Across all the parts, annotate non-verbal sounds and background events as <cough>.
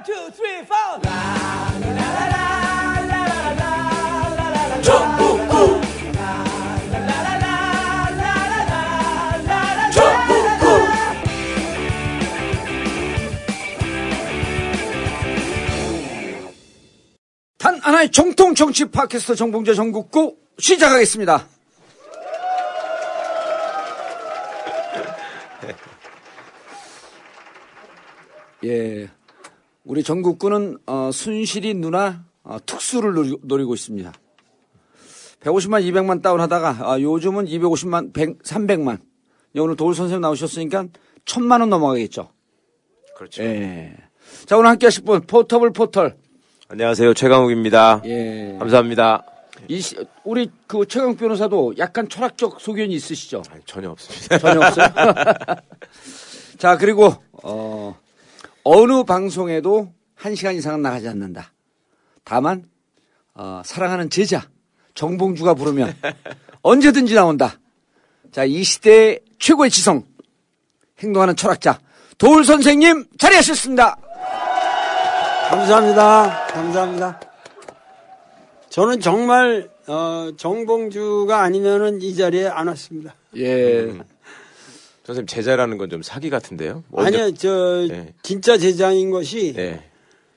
One, two, three, four. 단 하나의 정통 정치 팟캐스트 정봉재 전국구 시작하겠습니다. <laughs> 예, 우리 전국구는 어, 순실이 누나 어, 특수를 노리, 고 있습니다. 150만, 200만 다운하다가 아, 요즘은 250만, 100, 300만. 오늘 도울 선생님 나오셨으니까 천만 원 넘어가겠죠. 그렇죠. 예. 자 오늘 함께 하실 분 포터블 포털. 안녕하세요 최강욱입니다. 예. 감사합니다. 이 시- 우리 그 최강 변호사도 약간 철학적 소견이 있으시죠? 아니, 전혀 없습니다. 전혀 없어요. <laughs> 자 그리고 어, 어느 방송에도 한 시간 이상은 나가지 않는다. 다만 어, 사랑하는 제자 정봉주가 부르면 <laughs> 언제든지 나온다. 자 이 시대의 최고의 지성 행동하는 철학자 도울 선생님 자리하셨습니다. 감사합니다. 감사합니다. 저는 정말 어, 정봉주가 아니면은 이 자리에 안 왔습니다. 예. 선생님 제자라는 건 좀 사기 같은데요? 아니요, 저 네. 진짜 제자인 것이 네.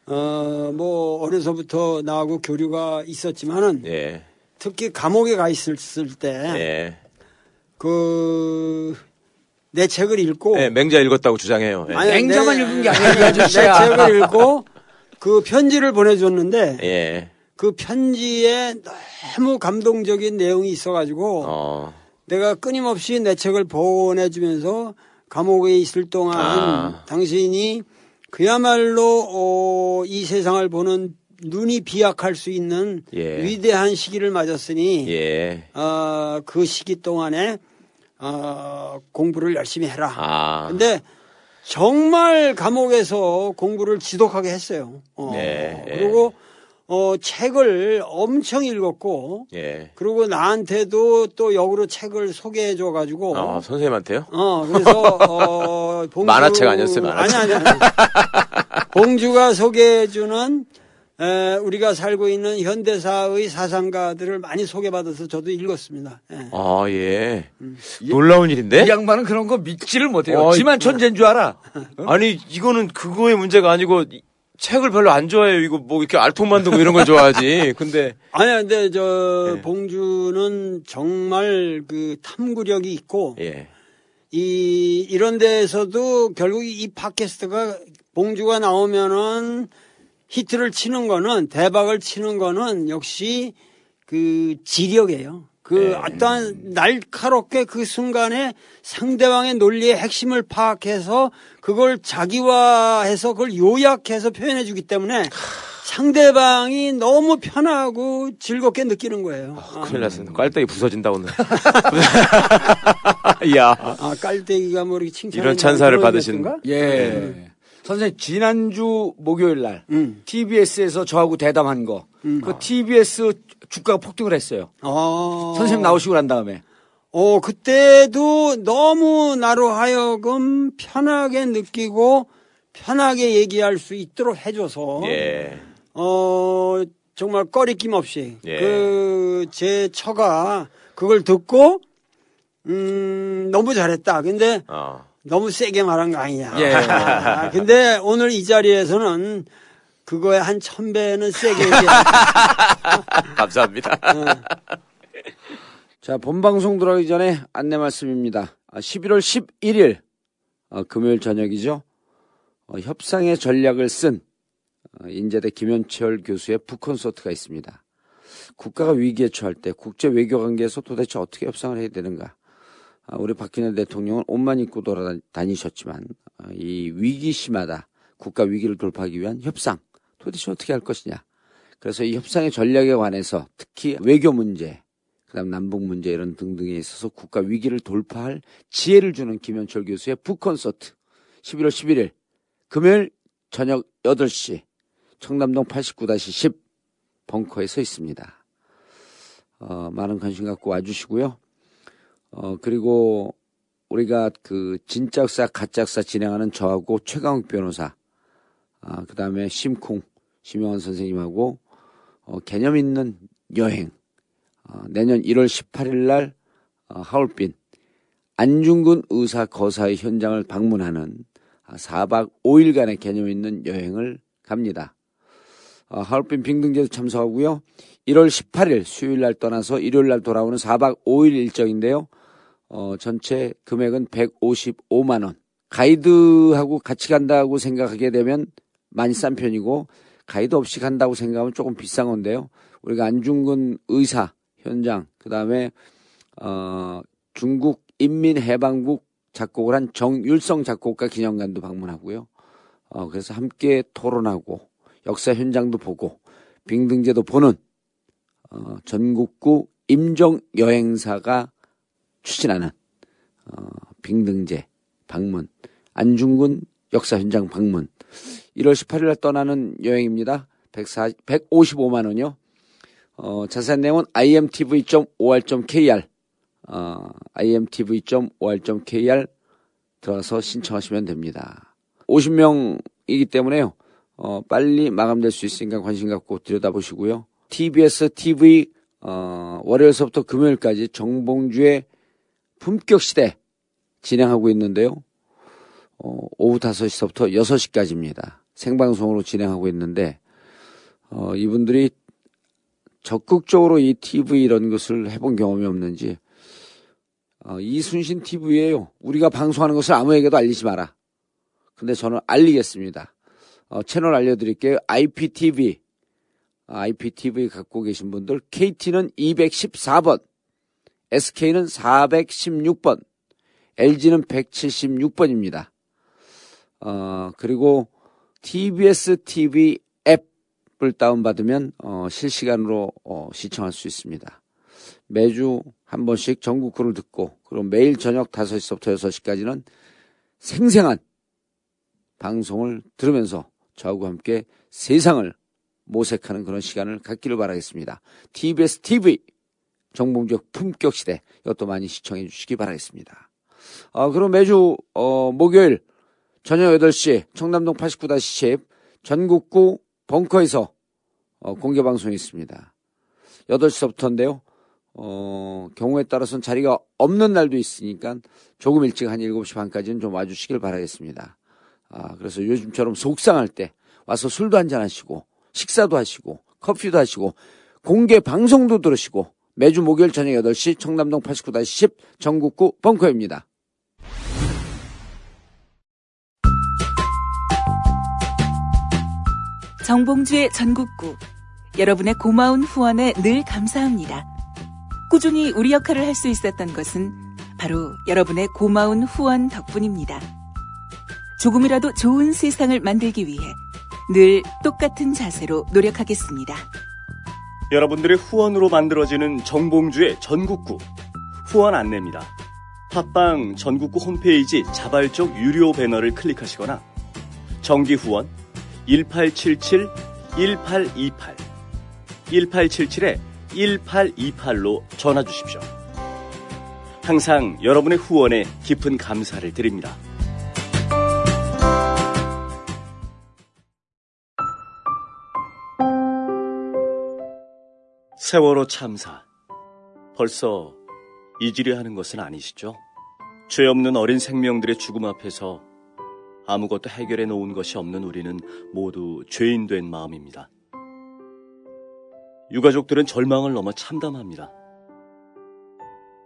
어, 뭐 어려서부터 나하고 교류가 있었지만은 예. 특히 감옥에 가 있었을 때 예. 그내 책을 읽고 예, 맹자 읽었다고 주장해요. 예. 아니, 맹자만 내- 읽은 게 아니야, 이 내. 책을 읽고 그 편지를 보내줬는데 예. 그 편지에 너무 감동적인 내용이 있어가지고 어. 내가 끊임없이 내 책을 보내주면서 감옥에 있을 동안 아. 당신이 그야말로 어, 이 세상을 보는 눈이 비약할 수 있는 예. 위대한 시기를 맞았으니 예. 어, 그 시기 동안에 어, 공부를 열심히 해라. 아. 근데 정말 감옥에서 공부를 지독하게 했어요. 어, 네, 예. 그리고 어, 책을 엄청 읽었고 예. 그리고 나한테도 또 역으로 책을 소개해 줘 가지고 아, 선생님한테요? 어 그래서 어 <laughs> 봉주 만화책 아니었어요, 만화책? 아니 아니 아니 <laughs> 봉주가 소개해 주는 에, 우리가 살고 있는 현대사의 사상가들을 많이 소개받아서 저도 읽었습니다. 예. 아, 예. 놀라운 일인데? 이 양반은 그런 거 믿지를 못해요. 어이, 지만 천재인 줄 알아. 아니, 이거는 그거의 문제가 아니고 이- 책을 별로 안 좋아해요. 이거 뭐 이렇게 알통 만들고 이런 걸 좋아하지. <laughs> 근데 아니야, 근데 저 예. 봉주는 정말 그 탐구력이 있고 예. 이 이런 데에서도 결국 이 팟캐스트가 봉주가 나오면은 히트를 치는 거는 대박을 치는 거는 역시 그 지력이에요. 그 네. 어떠한 날카롭게 그 순간에 상대방의 논리의 핵심을 파악해서 그걸 자기화해서 그걸 요약해서 표현해 주기 때문에 상대방이 너무 편하고 즐겁게 느끼는 거예요. 큰일 났습니다. 깔때기 부서진다, 오늘. <laughs> 이야. 아, 깔때기가 뭐 이렇게 칭찬 이런 찬사를 받으신- 예. 선생님, 지난주 목요일 날, 음. TBS에서 저하고 대담한 거, 그 TBS 주가가 폭등을 했어요. 어. 선생님 나오시고 난 다음에. 어, 그때도 너무 나로 하여금 편하게 느끼고 편하게 얘기할 수 있도록 해줘서 예. 어 정말 꺼리낌 없이 예. 그제 처가 그걸 듣고 음 너무 잘했다. 근데 어. 너무 세게 말한 거 아니냐. 예. 아, 근데 오늘 이 자리에서는 그거에 한 천 배는 세게 얘기해. <laughs> 감사합니다. 자, 본방송 들어가기 전에 안내 말씀입니다. 아, 11월 11일, 어, 금요일 저녁이죠. 어, 협상의 전략을 쓴 어, 인제대 김현철 교수의 북콘서트가 있습니다. 국가가 위기에 처할 때 국제 외교 관계에서 도대체 어떻게 협상을 해야 되는가? 아, 우리 박근혜 대통령은 옷만 입고 돌아다니셨지만 아, 이 위기심마다 국가 위기를 돌파하기 위한 협상 도대체 어떻게 할 것이냐? 그래서 이 협상의 전략에 관해서 특히 외교 문제, 그다음 남북 문제 이런 등등에 있어서 국가 위기를 돌파할 지혜를 주는 김현철 교수의 북 콘서트 11월 11일 금요일 저녁 8시 청담동 89-10 벙커에 서 있습니다. 어, 많은 관심 갖고 와주시고요. 어, 그리고 우리가 그 진짜 역사, 가짜 역사 진행하는 저하고 최강욱 변호사, 아, 그 다음에 심쿵, 심영원 선생님하고 어, 개념 있는 여행. 어, 내년 1월 18일 날 어, 하울빈 안중근 의사 거사의 현장을 방문하는 4박 5일간의 개념 있는 여행을 갑니다. 어, 하울빈 빙등제도 참석하고요. 1월 18일 수요일 날 떠나서 일요일 날 돌아오는 4박 5일 일정인데요. 어, 전체 금액은 155만 원. 가이드하고 같이 간다고 생각하게 되면 많이 싼 편이고 가이드 없이 간다고 생각하면 조금 비싼 건데요. 우리가 안중근 의사 현장 그 다음에 어, 중국 인민해방국 작곡을 한 정율성 작곡가 기념관도 방문하고요. 어, 그래서 함께 토론하고 역사 현장도 보고 빙등제도 보는 어, 전국구 임정 여행사가 추진하는 어, 빙등제 방문 안중근 역사 현장 방문 1월 18일 날 떠나는 여행입니다. 140, 155만 원이요. 어, 자세한 내용은 imtv.or.kr 어, imtv.or.kr 들어가서 신청하시면 됩니다. 50명이기 때문에요. 어, 빨리 마감될 수 있으니까 관심 갖고 들여다보시고요. TBS TV 어, 월요일서부터 금요일까지 정봉주의 품격 시대 진행하고 있는데요. 어, 오후 5시서부터 6시까지입니다. 생방송으로 진행하고 있는데 어, 이분들이 적극적으로 이 TV 이런 것을 해본 경험이 없는지 어, 이순신 TV예요. 우리가 방송하는 것을 아무에게도 알리지 마라. 근데 저는 알리겠습니다. 어, 채널 알려드릴게요. IPTV. IPTV 갖고 계신 분들 KT는 214번, SK는 416번, LG는 176번입니다. 어, 그리고 TBS TV 앱을 다운받으면 어, 실시간으로 어, 시청할 수 있습니다. 매주 한 번씩 전국구를 듣고 그리고 매일 저녁 5시부터 6시까지는 생생한 방송을 들으면서 저하고 함께 세상을 모색하는 그런 시간을 갖기를 바라겠습니다. TBS TV 정봉적 품격 시대 이것도 많이 시청해 주시기 바라겠습니다. 어, 그럼 매주 어, 목요일 저녁 8시 청담동 89-10 전국구 벙커에서 어, 공개 방송이 있습니다. 8시부터인데요. 어, 경우에 따라서는 자리가 없는 날도 있으니까 조금 일찍 한 7시 반까지는 좀 와주시길 바라겠습니다. 아, 그래서 요즘처럼 속상할 때 와서 술도 한잔 하시고 식사도 하시고 커피도 하시고 공개 방송도 들으시고 매주 목요일 저녁 8시 청담동 89-10 전국구 벙커입니다. 정봉주의 전국구 여러분의 고마운 후원에 늘 감사합니다. 꾸준히 우리 역할을 할 수 있었던 것은 바로 여러분의 고마운 후원 덕분입니다. 조금이라도 좋은 세상을 만들기 위해 늘 똑같은 자세로 노력하겠습니다. 여러분들의 후원으로 만들어지는 정봉주의 전국구 후원 안내입니다. 팟빵 전국구 홈페이지 자발적 유료 배너를 클릭하시거나 정기 후원 1877 1828 1877에 1828로 전화 주십시오. 항상 여러분의 후원에 깊은 감사를 드립니다. 세월호 참사. 벌써 잊으려 하는 것은 아니시죠? 죄 없는 어린 생명들의 죽음 앞에서 아무것도 해결해 놓은 것이 없는 우리는 모두 죄인된 마음입니다. 유가족들은 절망을 넘어 참담합니다.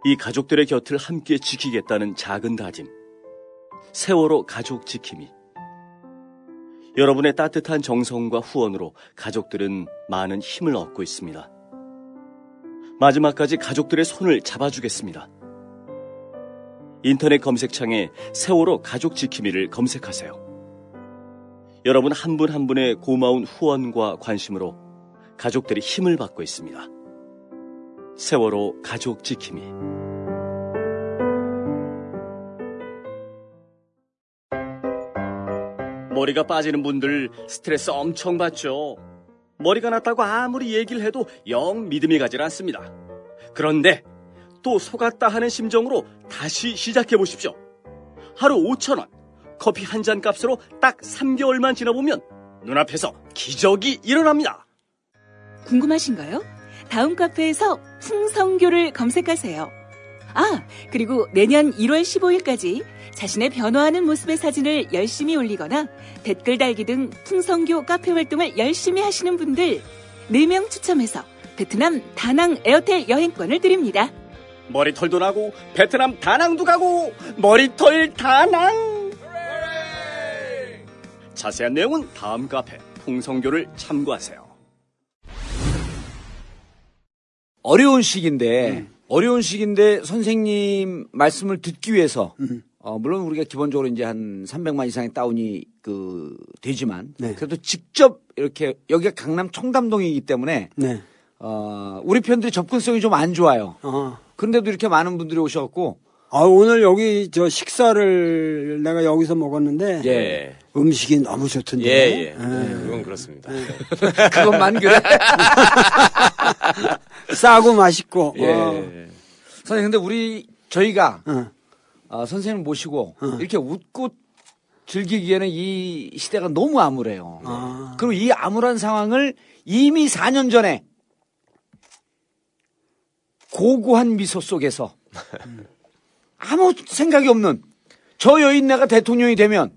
이 가족들의 곁을 함께 지키겠다는 작은 다짐. 세월호 가족 지킴이. 여러분의 따뜻한 정성과 후원으로 가족들은 많은 힘을 얻고 있습니다. 마지막까지 가족들의 손을 잡아주겠습니다. 인터넷 검색창에 세월호 가족 지킴이를 검색하세요. 여러분 한 분한 한 분의 고마운 후원과 관심으로 가족들이 힘을 받고 있습니다. 세월호 가족 지킴이. 머리가 빠지는 분들 스트레스 엄청 받죠. 머리가 났다고 아무리 얘기를 해도 영 믿음이 가질 않습니다. 그런데 또 속았다 하는 심정으로 다시 시작해 보십시오. 하루 5천원, 커피 한 잔 값으로 딱 3개월만 지나보면 눈앞에서 기적이 일어납니다. 궁금하신가요? 다음 카페에서 풍성교를 검색하세요. 아, 그리고 내년 1월 15일까지 자신의 변화하는 모습의 사진을 열심히 올리거나 댓글 달기 등 풍성교 카페 활동을 열심히 하시는 분들 4명 추첨해서 베트남 다낭 에어텔 여행권을 드립니다. 머리털도 나고 베트남 다낭도 가고 머리털 다낭. 자세한 내용은 다음 카페 풍성교를 참고하세요. 어려운 시기인데 어려운 시기인데 선생님 말씀을 듣기 위해서 어, 물론 우리가 기본적으로 이제 한 300만 이상의 다운이 그 되지만 네. 그래도 직접 이렇게 여기가 강남 청담동이기 때문에 네. 어, 우리 편들이 접근성이 좀 안 좋아요. 어. 그런데도 이렇게 많은 분들이 오셔갖고 아, 오늘 여기 저 식사를 내가 여기서 먹었는데 예. 음식이 너무 좋던데. 예, 예. 그건 그렇습니다. <laughs> 그것만 그래. <laughs> 싸고 맛있고. 예. 어. 선생님 근데 우리 저희가 어. 어, 선생님 모시고 이렇게 웃고 즐기기에는 이 시대가 너무 암울해요. 아. 그리고 이 암울한 상황을 이미 4년 전에 고고한 미소 속에서 아무 생각이 없는 저 여인네가 대통령이 되면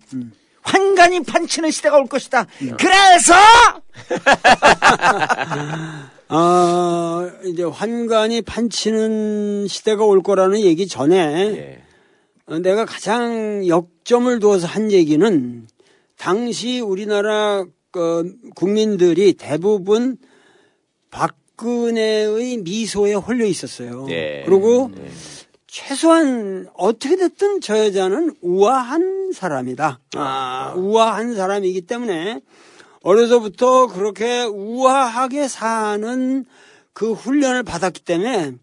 환관이 판치는 시대가 올 것이다. 그래서 <laughs> 아, 이제 환관이 판치는 시대가 올 거라는 얘기 전에 예. 어, 내가 가장 역점을 두어서 한 얘기는 당시 우리나라 그 국민들이 대부분 박 근혜의 미소에 홀려 있었어요. 예. 그리고 최소한 어떻게 됐든 저 여자는 우아한 사람이다. 아, 우아한 사람이기 때문에 어려서부터 그렇게 우아하게 사는 그 훈련을 받았기 때문에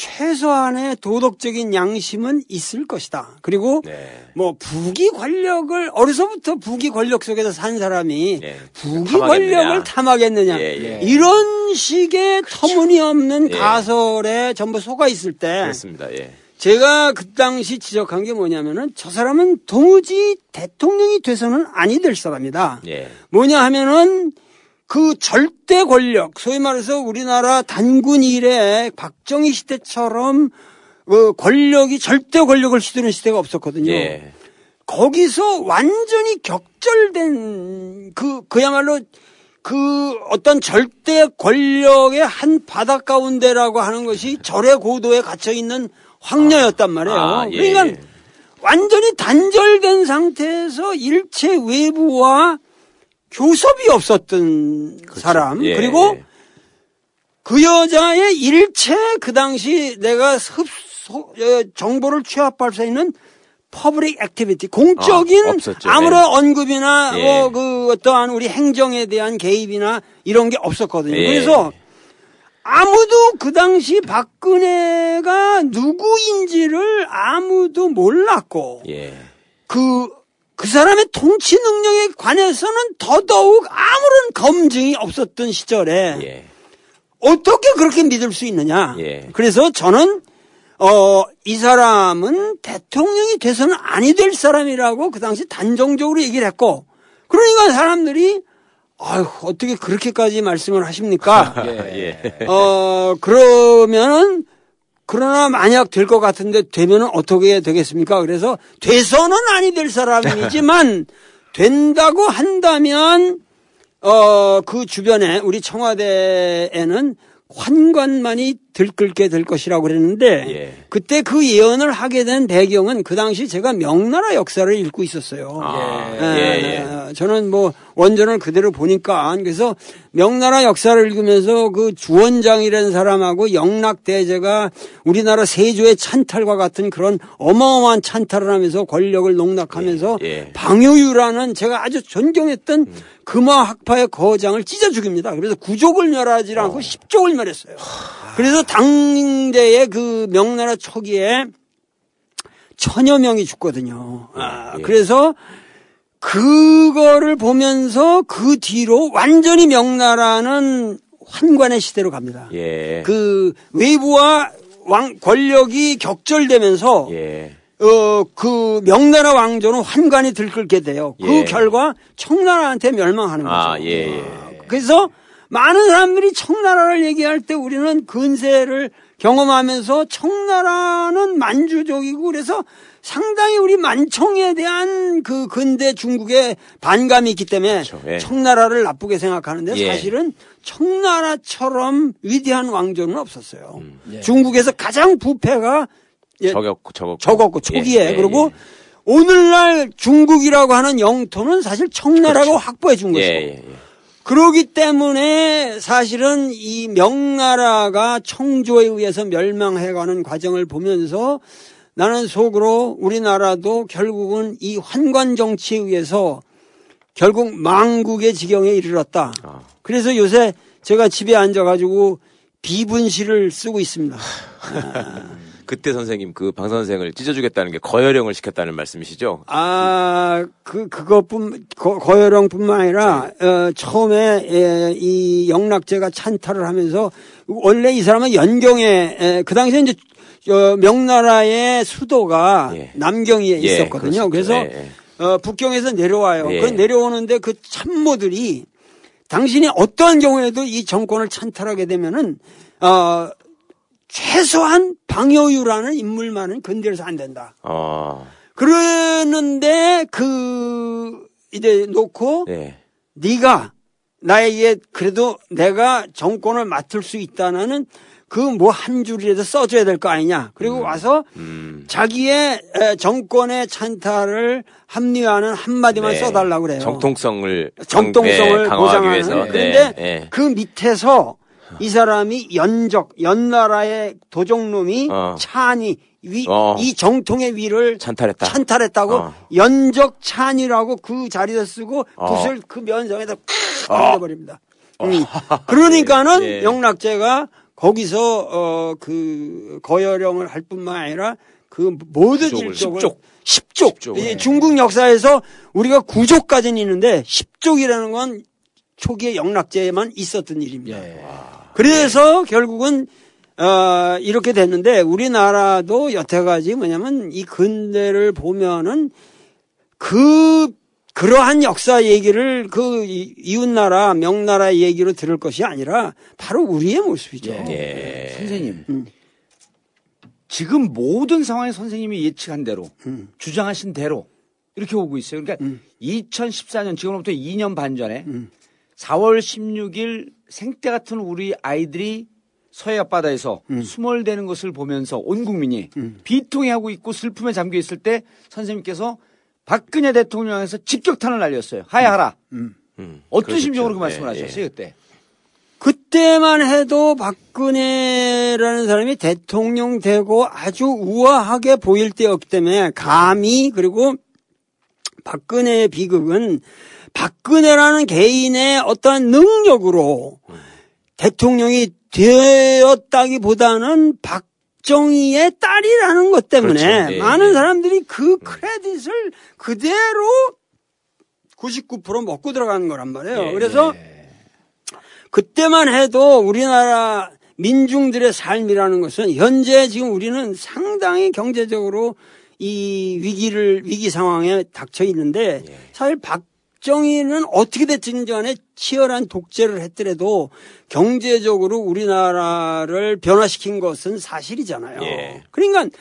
최소한의 도덕적인 양심은 있을 것이다. 그리고 네. 뭐 부귀 권력을 어려서부터 부귀 권력 속에서 산 사람이 예. 부귀 탐하겠느냐. 권력을 탐하겠느냐 예, 예. 이런 식의 터무니없는 예. 가설에 전부 속아 있을 때 그렇습니다. 예. 제가 그 당시 지적한 게 뭐냐면은 저 사람은 도무지 대통령이 돼서는 아니 될 사람이다. 예. 뭐냐 하면은 그 절대 권력, 소위 말해서 우리나라 단군 이래 박정희 시대처럼 그 권력이 절대 권력을 휘두르는 시대가 없었거든요. 예. 거기서 완전히 격절된 그 그야말로 그 어떤 절대 권력의 한 바닥 가운데라고 하는 것이 절의 고도에 갇혀 있는 황녀였단 말이에요. 아, 예, 그러니까 예. 완전히 단절된 상태에서 일체 외부와 교섭이 없었던 사람 예. 그리고 그 여자의 일체 그 당시 내가 흡소, 어, 정보를 취합할 수 있는 public activity 공적인 아, 없었죠. 아무런 예. 언급이나 예. 뭐 그 어떠한 우리 행정에 대한 개입이나 이런 게 없었거든요. 예. 그래서 아무도 그 당시 박근혜가 누구인지를 아무도 몰랐고 예. 그, 그 사람의 통치 능력에 관해서는 더더욱 아무런 검증이 없었던 시절에 예. 어떻게 그렇게 믿을 수 있느냐. 예. 그래서 저는, 어, 이 사람은 대통령이 돼서는 아니 될 사람이라고 그 당시 단정적으로 얘기를 했고, 그러니까 사람들이, 아유, 어떻게 그렇게까지 말씀을 하십니까? <laughs> 예. 어, 그러면은, 그러나 만약 될 것 같은데 되면은 어떻게 되겠습니까? 그래서 돼서는 아니 될 사람이지만 <laughs> 된다고 한다면 어, 그 주변에 우리 청와대에는 환관만이 들끓게 될 것이라고 그랬는데 예. 그때 그 예언을 하게 된 배경은 그 당시 제가 명나라 역사를 읽고 있었어요. 아, 예, 예, 예. 저는 뭐 원전을 그대로 보니까 그래서 명나라 역사를 읽으면서 그 주원장이라는 사람하고 영락대제가 우리나라 세조의 찬탈과 같은 그런 어마어마한 찬탈을 하면서 권력을 농락하면서 예, 예. 방효유라는 제가 아주 존경했던 금화학파의 거장을 찢어 죽입니다. 그래서 구족을 멸하지 어. 않고 십족을 멸했어요. 그래서 당대의 그 명나라 초기에 천여 명이 죽거든요. 아, 예. 그래서 그거를 보면서 그 뒤로 완전히 명나라는 환관의 시대로 갑니다. 예. 그 외부와 왕 권력이 격절되면서 예. 어, 그 명나라 왕조는 환관이 들끓게 돼요. 그 예. 결과 청나라한테 멸망하는 거죠. 아, 예, 예. 그래서 많은 사람들이 청나라를 얘기할 때 우리는 근세를 경험하면서 청나라는 만주족이고 그래서 상당히 우리 만청에 대한 그 근대 중국의 반감이 있기 때문에 그렇죠. 예. 청나라를 나쁘게 생각하는데 예. 사실은 청나라처럼 위대한 왕조는 없었어요. 음. 중국에서 가장 부패가 예, 적었고, 적었고. 적었고 초기에 예, 예, 그리고 예. 오늘날 중국이라고 하는 영토는 사실 청나라가 확보해 준 예, 것이고 예, 예. 그러기 때문에 사실은 이 명나라가 청조에 의해서 멸망해가는 과정을 보면서 나는 속으로 우리나라도 결국은 이 환관 정치에 의해서 결국 망국의 지경에 이르렀다. 아. 그래서 요새 제가 집에 앉아가지고 비분시를 쓰고 있습니다. <laughs> 그때 선생님 그 방 선생을 찢어주겠다는 게 거열형을 시켰다는 말씀이시죠? 아, 그, 그것뿐, 거, 거열형뿐만 아니라, 어, 처음에, 에, 이 영락제가 찬탈을 하면서, 원래 이 사람은 연경에, 에, 그 당시에 이제, 어, 명나라의 수도가 예. 남경에 예, 있었거든요. 그래서 예, 예. 어, 북경에서 내려와요. 예. 그 내려오는데 그 참모들이 당신이 어떠한 경우에도 이 정권을 찬탈하게 되면은 어, 최소한 방여유라는 인물만은 건드려서 안 된다. 어, 그러는데 그 이제 놓고 예. 네가 나에게 그래도 내가 정권을 맡을 수 있다는 그 뭐 한 줄이라도 써줘야 될 거 아니냐. 그리고 와서 음. 자기의 에, 정권의 찬탈을 합리화하는 한마디만 네. 써달라고 그래요. 정통성을 정통성을 강- 예, 강화하기 보장하는. 위해서. 그런데 네, 예. 그 밑에서 이 사람이 연적, 연나라의 도적놈이 어. 찬이 위, 어. 이 정통의 위를 찬탈했다. 찬탈했다고 어. 연적 찬이라고 그 자리에다 쓰고 어. 붓을 그 면성에다 팍 얹어버립니다. 음. <laughs> 그러니까는 예. 영락제가 거기서 어 그 거열령을 할 뿐만 아니라 그 모든 구족을, 일족을 십족. 십족. 십족. 이 네. 중국 역사에서 우리가 구족까지는 있는데 십족이라는 건 초기에 영락제에만 있었던 일입니다. 예. 그래서 결국은 어, 이렇게 됐는데 우리나라도 여태까지 뭐냐면 이 근대를 보면은 그 그러한 역사 얘기를 그 이- 이웃나라 명나라 얘기로 들을 것이 아니라 바로 우리의 모습이죠. 예. 선생님. 음. 지금 모든 상황에 선생님이 예측한 대로 음. 주장하신 대로 이렇게 오고 있어요. 그러니까 2014년 지금부터 2년 반 전에 음. 4월 16일 생때 같은 우리 아이들이 서해 앞바다에서 음. 수몰되는 것을 보면서 온 국민이 비통해하고 있고 슬픔에 잠겨 있을 때 선생님께서 박근혜 대통령에서 직격탄을 날렸어요. 하야하라. 음. 어떤 그러셨죠. 심정으로 그 말씀을 예, 하셨어요 예. 그때? 그때만 해도 박근혜라는 사람이 대통령 되고 아주 우아하게 보일 때였기 때문에 감히 그리고 박근혜의 비극은 박근혜라는 개인의 어떠한 능력으로 대통령이 되었다기보다는 박정희의 딸이라는 것 때문에 그렇죠. 예, 많은 예. 사람들이 그 크레딧을 그대로 99% 먹고 들어가는 거란 말이에요. 예, 그래서 그때만 해도 우리나라 민중들의 삶이라는 것은 현재 지금 우리는 상당히 경제적으로 이 위기를 위기 상황에 닥쳐 있는데 사실 박 정희는 어떻게 됐든 간에 치열한 독재를 했더라도 경제적으로 우리나라를 변화시킨 것은 사실이잖아요. 예. 그러니까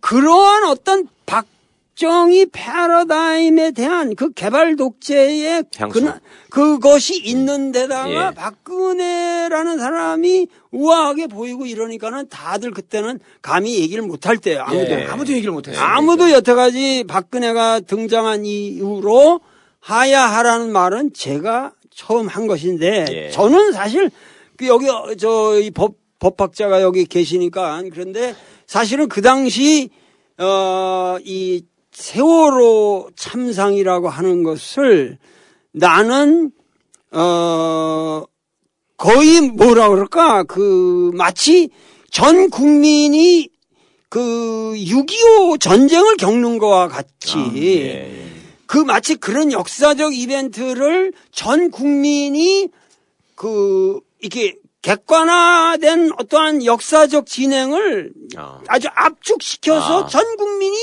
그러한 어떤 박정희 패러다임에 대한 그 개발 독재의. 그, 그것이 있는 데다가 예. 박근혜라는 사람이 우아하게 보이고 이러니까는 다들 그때는 감히 얘기를 못할 때예요. 아무도. 예. 아무도 얘기를 못했어요. 아무도 여태까지 박근혜가 등장한 이후로 하야 하라는 말은 제가 처음 한 것인데 예. 저는 사실 그 여기 저 이 법 법학자가 여기 계시니까 그런데 사실은 그 당시 어이 세월호 참상이라고 하는 것을 나는 어 거의 뭐라 그럴까 그 마치 전 국민이 그 6.25 전쟁을 겪는 거와 같이 예. 그 마치 그런 역사적 이벤트를 전 국민이 그 이렇게 객관화된 어떠한 역사적 진행을 아. 아주 압축시켜서 아. 전 국민이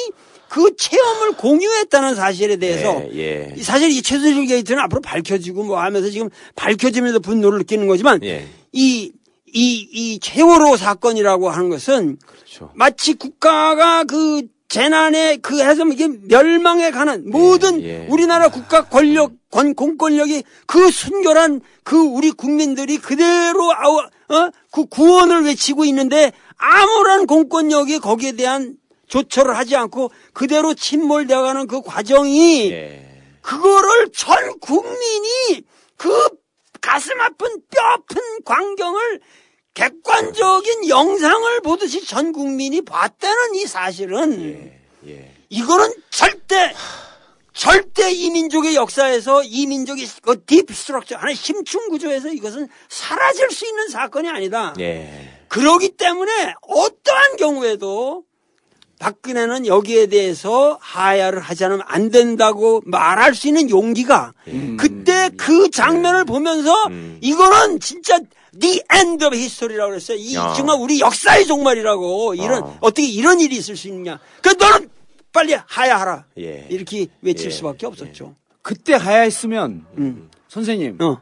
그 체험을 공유했다는 사실에 대해서 예, 예. 사실 이 최순실 게이트는 앞으로 밝혀지고 뭐 하면서 지금 밝혀지면서 분노를 느끼는 거지만 예. 이, 이, 이 최호로 사건이라고 하는 것은 그렇죠. 마치 국가가 그 재난에 그 해서 이게 멸망에 가는 모든 예. 우리나라 국가 권력 권 공권력이 그 순결한 그 우리 국민들이 그대로 아우 어 그 구원을 외치고 있는데 아무런 공권력이 거기에 대한 조처를 하지 않고 그대로 침몰되어가는 그 과정이 예. 그거를 전 국민이 그 가슴 아픈 뼈 아픈 광경을 객관적인 영상을 보듯이 전 국민이 봤다는 이 사실은 예. 이거는 절대 절대 이 민족의 역사에서 이 민족의 그 딥스트럭처 하나의 심층 구조에서 이것은 사라질 수 있는 사건이 아니다. 예. 그러기 때문에 어떠한 경우에도 박근혜는 여기에 대해서 하야를 하지 않으면 안 된다고 말할 수 있는 용기가 그때 그 장면을 보면서 음. 이거는 진짜 the end of history라고 그랬어요. 이 야. 정말 우리 역사의 종말이라고 이런 어. 어떻게 이런 일이 있을 수 있느냐. 그 너는 빨리 하야하라. 예. 이렇게 외칠 예. 수밖에 없었죠. 그때 하야했으면 음. 선생님 어.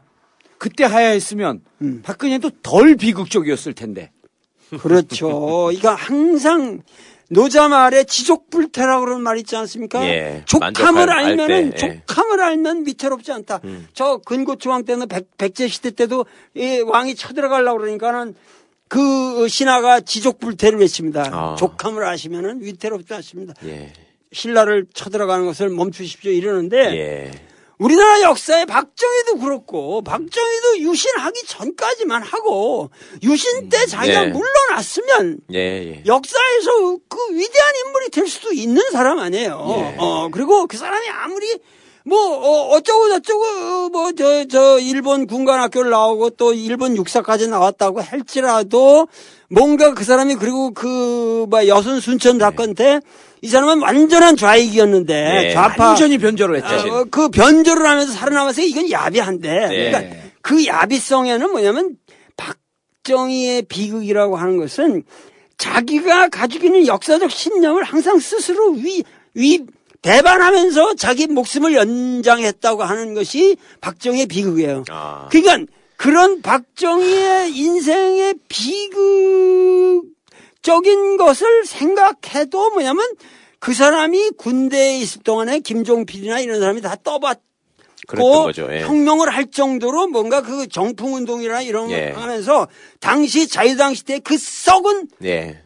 그때 하야했으면 음. 박근혜도 덜 비극적이었을 텐데. 그렇죠. 이거 항상 노자말에 지족불태라고 그러는 말 있지 않습니까? 예, 족함을 알 알면은 때, 예. 족함을 알면 위태롭지 않다. 음. 저 근고초왕 때는 백, 백제 시대 때도 이 왕이 쳐들어가려고 그러니까는 그 신하가 지족불태를 외칩니다. 아. 족함을 아시면은 위태롭지 않습니다. 예. 신라를 쳐들어가는 것을 멈추십시오 이러는데 예. 우리나라 역사에 박정희도 그렇고 박정희도 유신하기 전까지만 하고 유신 때 자기가 예. 물러났으면 예. 예. 역사에서 그 위대한 인물이 될 수도 있는 사람 아니에요. 예. 어, 그리고 그 사람이 아무리 뭐, 어, 어쩌고 저쩌고, 뭐, 저, 저, 일본 군관학교를 나오고 또 일본 육사까지 나왔다고 할지라도 뭔가 그 사람이 그리고 그, 뭐, 여순 순천 사건 때 이 사람은 완전한 좌익이었는데 예. 좌파. 완전히 변절을 했죠. 어, 그 변절을 하면서 살아남아서 이건 야비한데. 네. 그러니까 그 야비성에는 뭐냐면 박정희의 비극이라고 하는 것은 자기가 가지고 있는 역사적 신념을 항상 스스로 위, 위, 배반하면서 자기 목숨을 연장했다고 하는 것이 박정희의 비극이에요. 아. 그러니까 그런 박정희의 인생의 비극 적인 것을 생각해도 뭐냐면 그 사람이 군대에 있을 동안에 김종필이나 이런 사람이 다 떠봤고 거죠. 예. 혁명을 할 정도로 뭔가 그 정풍 운동이나 이런 예. 걸 하면서 당시 자유당 시대 그 썩은 예.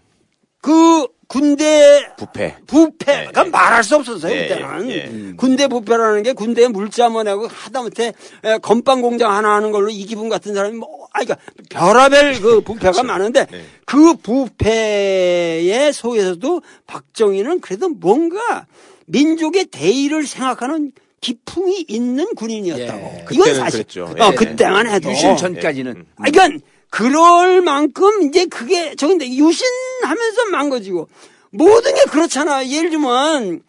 그 군대 부패. 부패가 예, 예. 말할 수 없었어요 예, 그때는 예, 예. 음. 군대 부패라는 게 군대에 물자만 내고 하다못해 에, 건빵 공장 하나 하는 걸로 이 기분 같은 사람이 뭐 아니 그러니까 별하별 그 <laughs> 부패가 많은데 예. 그 부패의 속에서도 박정희는 그래도 뭔가 민족의 대의를 생각하는 기풍이 있는 군인이었다고 예. 이건 사실 그랬죠. 어, 예. 그때만 해도 유신 전까지는. 아니, 그러니까 그럴 만큼 이제 그게 저근데 유신하면서 망가지고 모든 게 그렇잖아. 예를 들면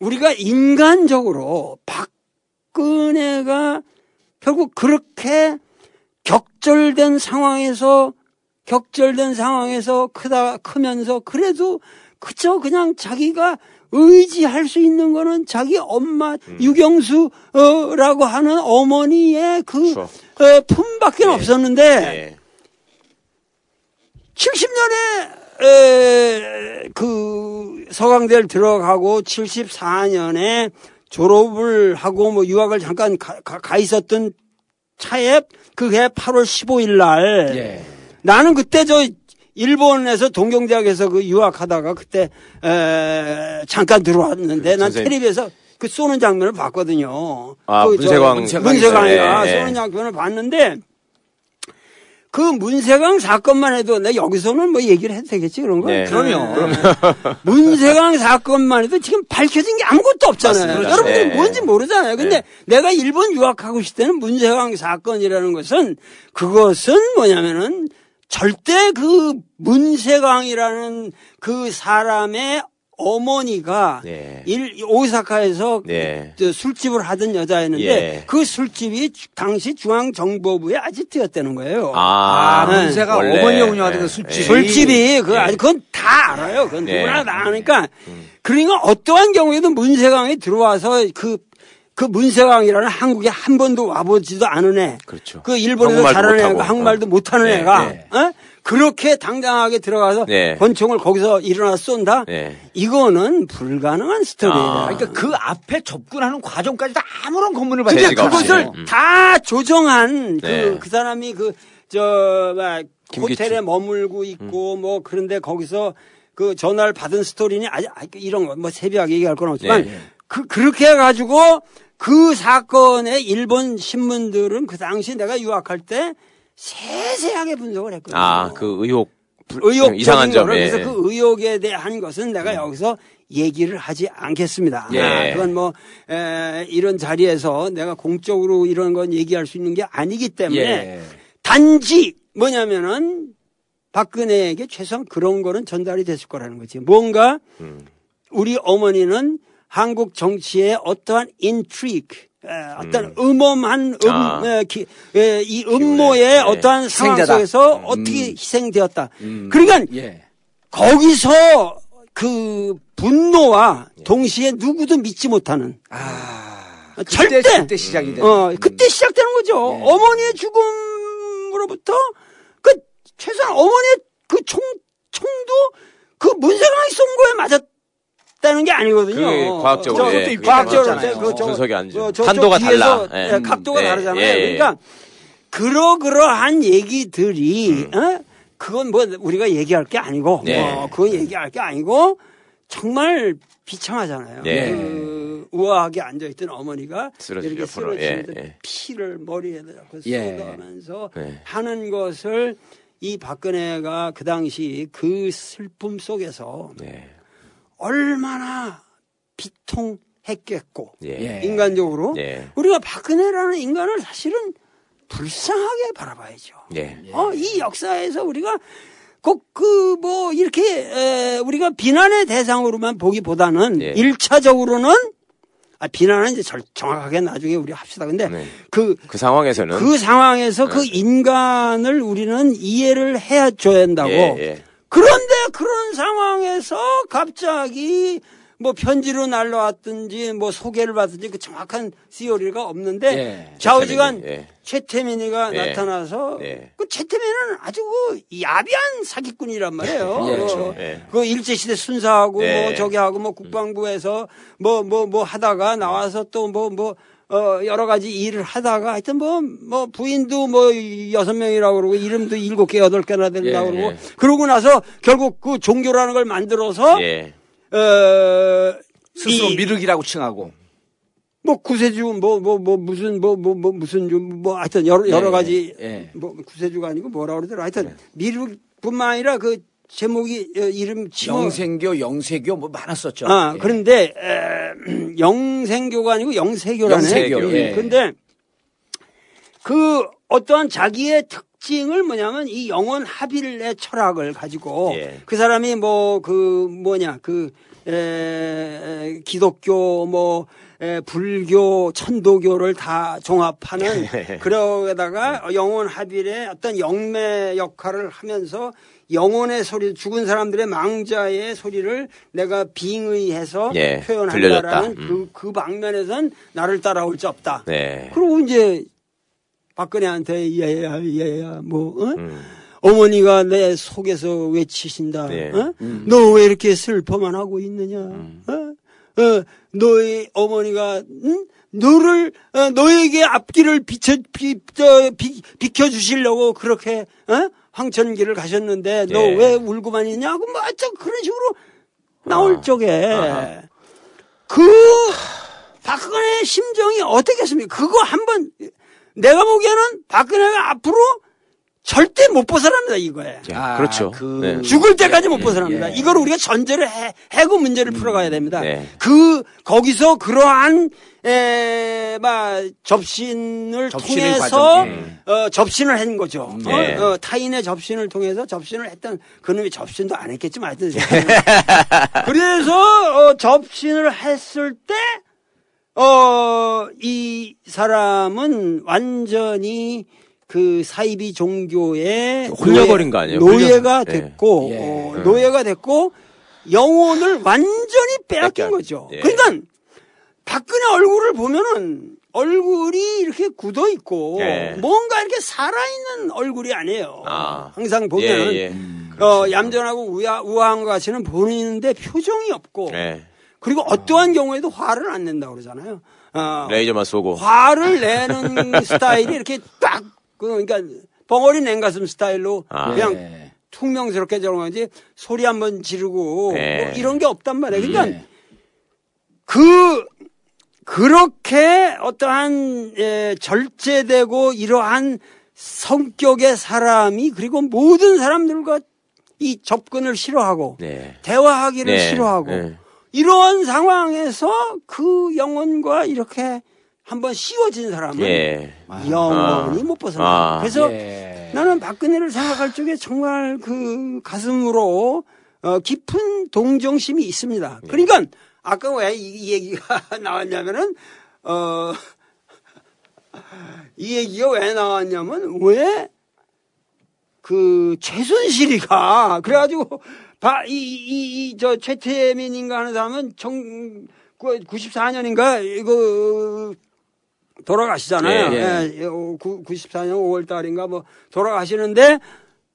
우리가 인간적으로 박근혜가 결국 그렇게 격절된 상황에서 격절된 상황에서 크다 크면서 그래도 그저 그냥 자기가 의지할 수 있는 거는 자기 엄마 유경수라고 하는 어머니의 그. 어, 품밖에 예. 없었는데 예. 70년에 에, 그 서강대를 들어가고 74년에 졸업을 하고 뭐 유학을 잠깐 가, 가- 가 있었던 차에 그해 8월 15일 날 예. 나는 그때 저 일본에서 동경대학에서 그 유학하다가 그때 에, 잠깐 들어왔는데 난 선생님. 텔레비에서 그 쏘는 장면을 봤거든요. 아, 그저 문세광. 문세광이가 예, 예. 쏘는 장면을 봤는데 그 문세광 사건만 해도 내 여기서는 뭐 얘기를 해도 되겠지 그런 거? 네. 그럼요. <laughs> 문세광 사건만 해도 지금 밝혀진 게 아무것도 없잖아요. 맞습니다. 여러분들 네. 뭔지 모르잖아요. 근데 네. 내가 일본 유학하고 있을 때는 문세광 사건이라는 것은 그것은 뭐냐면은 절대 그 문세광이라는 그 사람의 어머니가 네. 일, 오사카에서 네. 저 술집을 하던 여자였는데 예. 그 술집이 주- 당시 중앙정보부의 아지트였다는 거예요. 아, 아, 문세가 원래. 어머니가 운영하던 예. 그 술집. 술집이 그 예. 아니 그건 다 알아요. 그건 예. 누구나 다 아니까 그러니까 어떠한 경우에도 문세강이 들어와서 그, 그 문세강이라는 한국에 한 번도 와보지도 않은 애. 그렇죠. 그 일본에서 못하고. 애가 한국말도 어. 못하는 네, 애가 네. 어? 그렇게 당당하게 들어가서 네. 권총을 거기서 일어나 쏜다? 네. 이거는 불가능한 스토리다. 아. 그러니까 그 앞에 접근하는 과정까지도 아무런 검문을 받지 재지가 그것을 없이. 음. 다 조정한 그, 네. 그 사람이 그, 저, 막, 김기춘. 호텔에 머물고 있고 뭐 그런데 거기서 그 전화를 받은 스토리니 아직 아, 이런 거 뭐 세비하게 얘기할 건 없지만 네. 그, 그렇게 해 가지고 그 사건의 일본 신문들은 그 당시 내가 유학할 때 세세하게 분석을 했거든요. 아, 그 의혹. 불- 의혹적인 이상한 점. 예. 그래서 그 의혹에 대한 것은 내가 여기서 얘기를 하지 않겠습니다. 예. 아, 그건 뭐 에, 이런 자리에서 내가 공적으로 이런 건 얘기할 수 있는 게 아니기 때문에 예. 단지 뭐냐면은 박근혜에게 최소한 그런 거는 전달이 됐을 거라는 거지. 뭔가 음. 우리 어머니는 한국 정치의 어떠한 intrigue 어떤 음험한 음, 아. 에, 기- 에, 이 음모의 네. 어떠한 상황 희생자다. 속에서 어떻게 희생되었다. 음. 그러니까 예. 거기서 그 분노와 동시에 누구도 믿지 못하는 아. 절대! 그때, 그때 시작이 돼. 어 그때 시작되는 거죠. 예. 어머니의 죽음으로부터 그 최소한 어머니의 그 총 총도 그 문세강이 쏜 거에 맞았 다는 게 아니거든요. 그게 과학적으로, 저, 예, 과학적으로. 그 저- 분석이. 그 저쪽 한도가 뒤에서, 달라. 예. 예, 각도가 예, 다르잖아요. 예, 예. 그러니까 그러그러한 얘기들이 음. 어? 그건 뭐 우리가 얘기할 게 아니고 네. 어, 그건 얘기할 게 아니고 정말 비참하잖아요. 네. 그 우아하게 앉아 있던 어머니가 쓰러지죠, 이렇게. 쓰러지는데 예, 예. 피를 머리에다 자꾸 예. 쏟아면서 네. 하는 것을 이 박근혜가 그 당시 그 슬픔 속에서 네. 얼마나 비통했겠고 예. 예. 인간적으로 예. 우리가 박근혜라는 인간을 사실은 불쌍하게 바라봐야죠. 예. 어, 이 역사에서 우리가 꼭그뭐 이렇게 에, 우리가 비난의 대상으로만 보기보다는 예. 일차적으로는 아, 비난은 이제 절- 정확하게 나중에 우리 합시다. 근데 네. 그 그 상황에서는 그 상황에서 그 인간을 우리는 이해를 해야 줘야 한다고. 예, 예. 그런데 그런 상황에서 갑자기 뭐 편지로 날라왔든지 뭐 소개를 받든지 그 정확한 시오리가 없는데 예. 좌우지간 최태민이, 예. 최태민이가 예. 나타나서 예. 그 최태민은 아주 그 야비한 사기꾼이란 말이에요. 예. 어, 예. 그 일제 시대 순사하고 예. 뭐 저기 하고 뭐 국방부에서 뭐 뭐뭐 하다가 나와서 또 뭐뭐 어, 여러 가지 일을 하다가 하여튼 뭐, 뭐 부인도 뭐 여섯 명이라고 그러고 이름도 일곱 개, 여덟 개나 된다고 예, 그러고 예. 그러고 나서 결국 그 종교라는 걸 만들어서 예. 어, 스스로 이- 미륵이라고 칭하고. 뭐 구세주 뭐 뭐 뭐 무슨 뭐 뭐 뭐 무슨 좀뭐 하여튼 여러 여러 예, 가지 예. 뭐 구세주가 아니고 뭐라 그러더라 하여튼 미륵뿐만 아니라 그 제목이 어, 이름 칭호 영생교, 영세교 뭐 많았었죠. 아 예. 그런데 에, 영생교가 아니고 영세교라네 영세교, 음, 예. 근데 그 어떠한 자기의 특징을 뭐냐면 이 영원 합일의 철학을 가지고 예. 그 사람이 뭐 그 뭐냐 그 에, 기독교 뭐 에, 불교 천도교를 다 종합하는 <laughs> 그러다가 영원 합일의 어떤 영매 역할을 하면서 영혼의 소리 죽은 사람들의 망자의 소리를 내가 빙의해서 예, 표현한다라는 들려줬다. 그, 그 방면에선 나를 따라올 수 없다. 네. 그리고 이제 박근혜한테 얘야 얘야 뭐 어? 음. 어머니가 내 속에서 외치신다. 네. 어? 너왜 이렇게 슬퍼만 하고 있느냐? 어? 어, 너의 어머니가 응? 너를 어, 너에게 앞길을 비춰 비, 저, 비, 비켜주시려고 그렇게 어? 황천길을 가셨는데 너 예. 왜 울고만 있냐고 뭐좀 그런 식으로 나올 아. 적에 아하. 그 박근혜의 심정이 어떻겠습니까? 그거 한번 내가 보기에는 박근혜가 앞으로 절대 못 벗어납니다 이거에. 아, 그렇죠. 그- 네. 죽을 때까지 못 벗어납니다. 예. 이걸 우리가 전제를 해, 해고 문제를 풀어가야 됩니다. 네. 그 거기서 그러한 에, 막 접신을 접신의 통해서 과정, 어, 접신을 한 거죠. 네. 어, 어, 타인의 접신을 통해서 접신을 했던 그놈이 접신도 안 했겠지만 하여튼 <laughs> 그래서 어, 접신을 했을 때 어, 이 사람은 완전히 그 사이비 종교의 흘려버린 거 아니에요? 노예가 흘려- 예. 됐고, 예. 어, 노예가 됐고, 영혼을 완전히 빼앗긴. 거죠. 예. 그러니까 박근혜 얼굴을 보면은 얼굴이 이렇게 굳어 있고 예. 뭔가 이렇게 살아있는 얼굴이 아니에요. 아. 항상 보면은 예, 예. 어, 얌전하고 우아, 우아한 것 같이는 보이는데 표정이 없고 예. 그리고 어떠한 경우에도 화를 안 낸다고 그러잖아요. 어, 레이저만 쏘고. 화를 내는 <laughs> 스타일이 이렇게 딱, 그, 그러니까 벙어리 냉가슴 스타일로 아. 그냥 예. 퉁명스럽게 저런 건지 소리 한번 지르고 네. 뭐 이런 게 없단 말이에요. 그러니까 예. 그, 그렇게 어떠한, 예, 절제되고 이러한 성격의 사람이 그리고 모든 사람들과 이 접근을 싫어하고 네. 대화하기를 네. 싫어하고 네. 이러한 상황에서 그 영혼과 이렇게 한번 씌워진 사람은 예. 영원히 아. 못 벗어나. 아. 그래서 예. 나는 박근혜를 생각할 적에 정말 그 가슴으로 어, 깊은 동정심이 있습니다. 예. 그러니까 아까 왜 이 얘기가 <laughs> 나왔냐면은 어, 이 얘기가 왜 나왔냐면 왜 그 최순실이가 <laughs> 그래가지고 바, 이, 이, 이, 저 최태민인가 하는 사람은 정, 94년인가 이거 돌아가시잖아요. 예, 예. 예, 어, 구- 94년 5월 달인가 뭐 돌아가시는데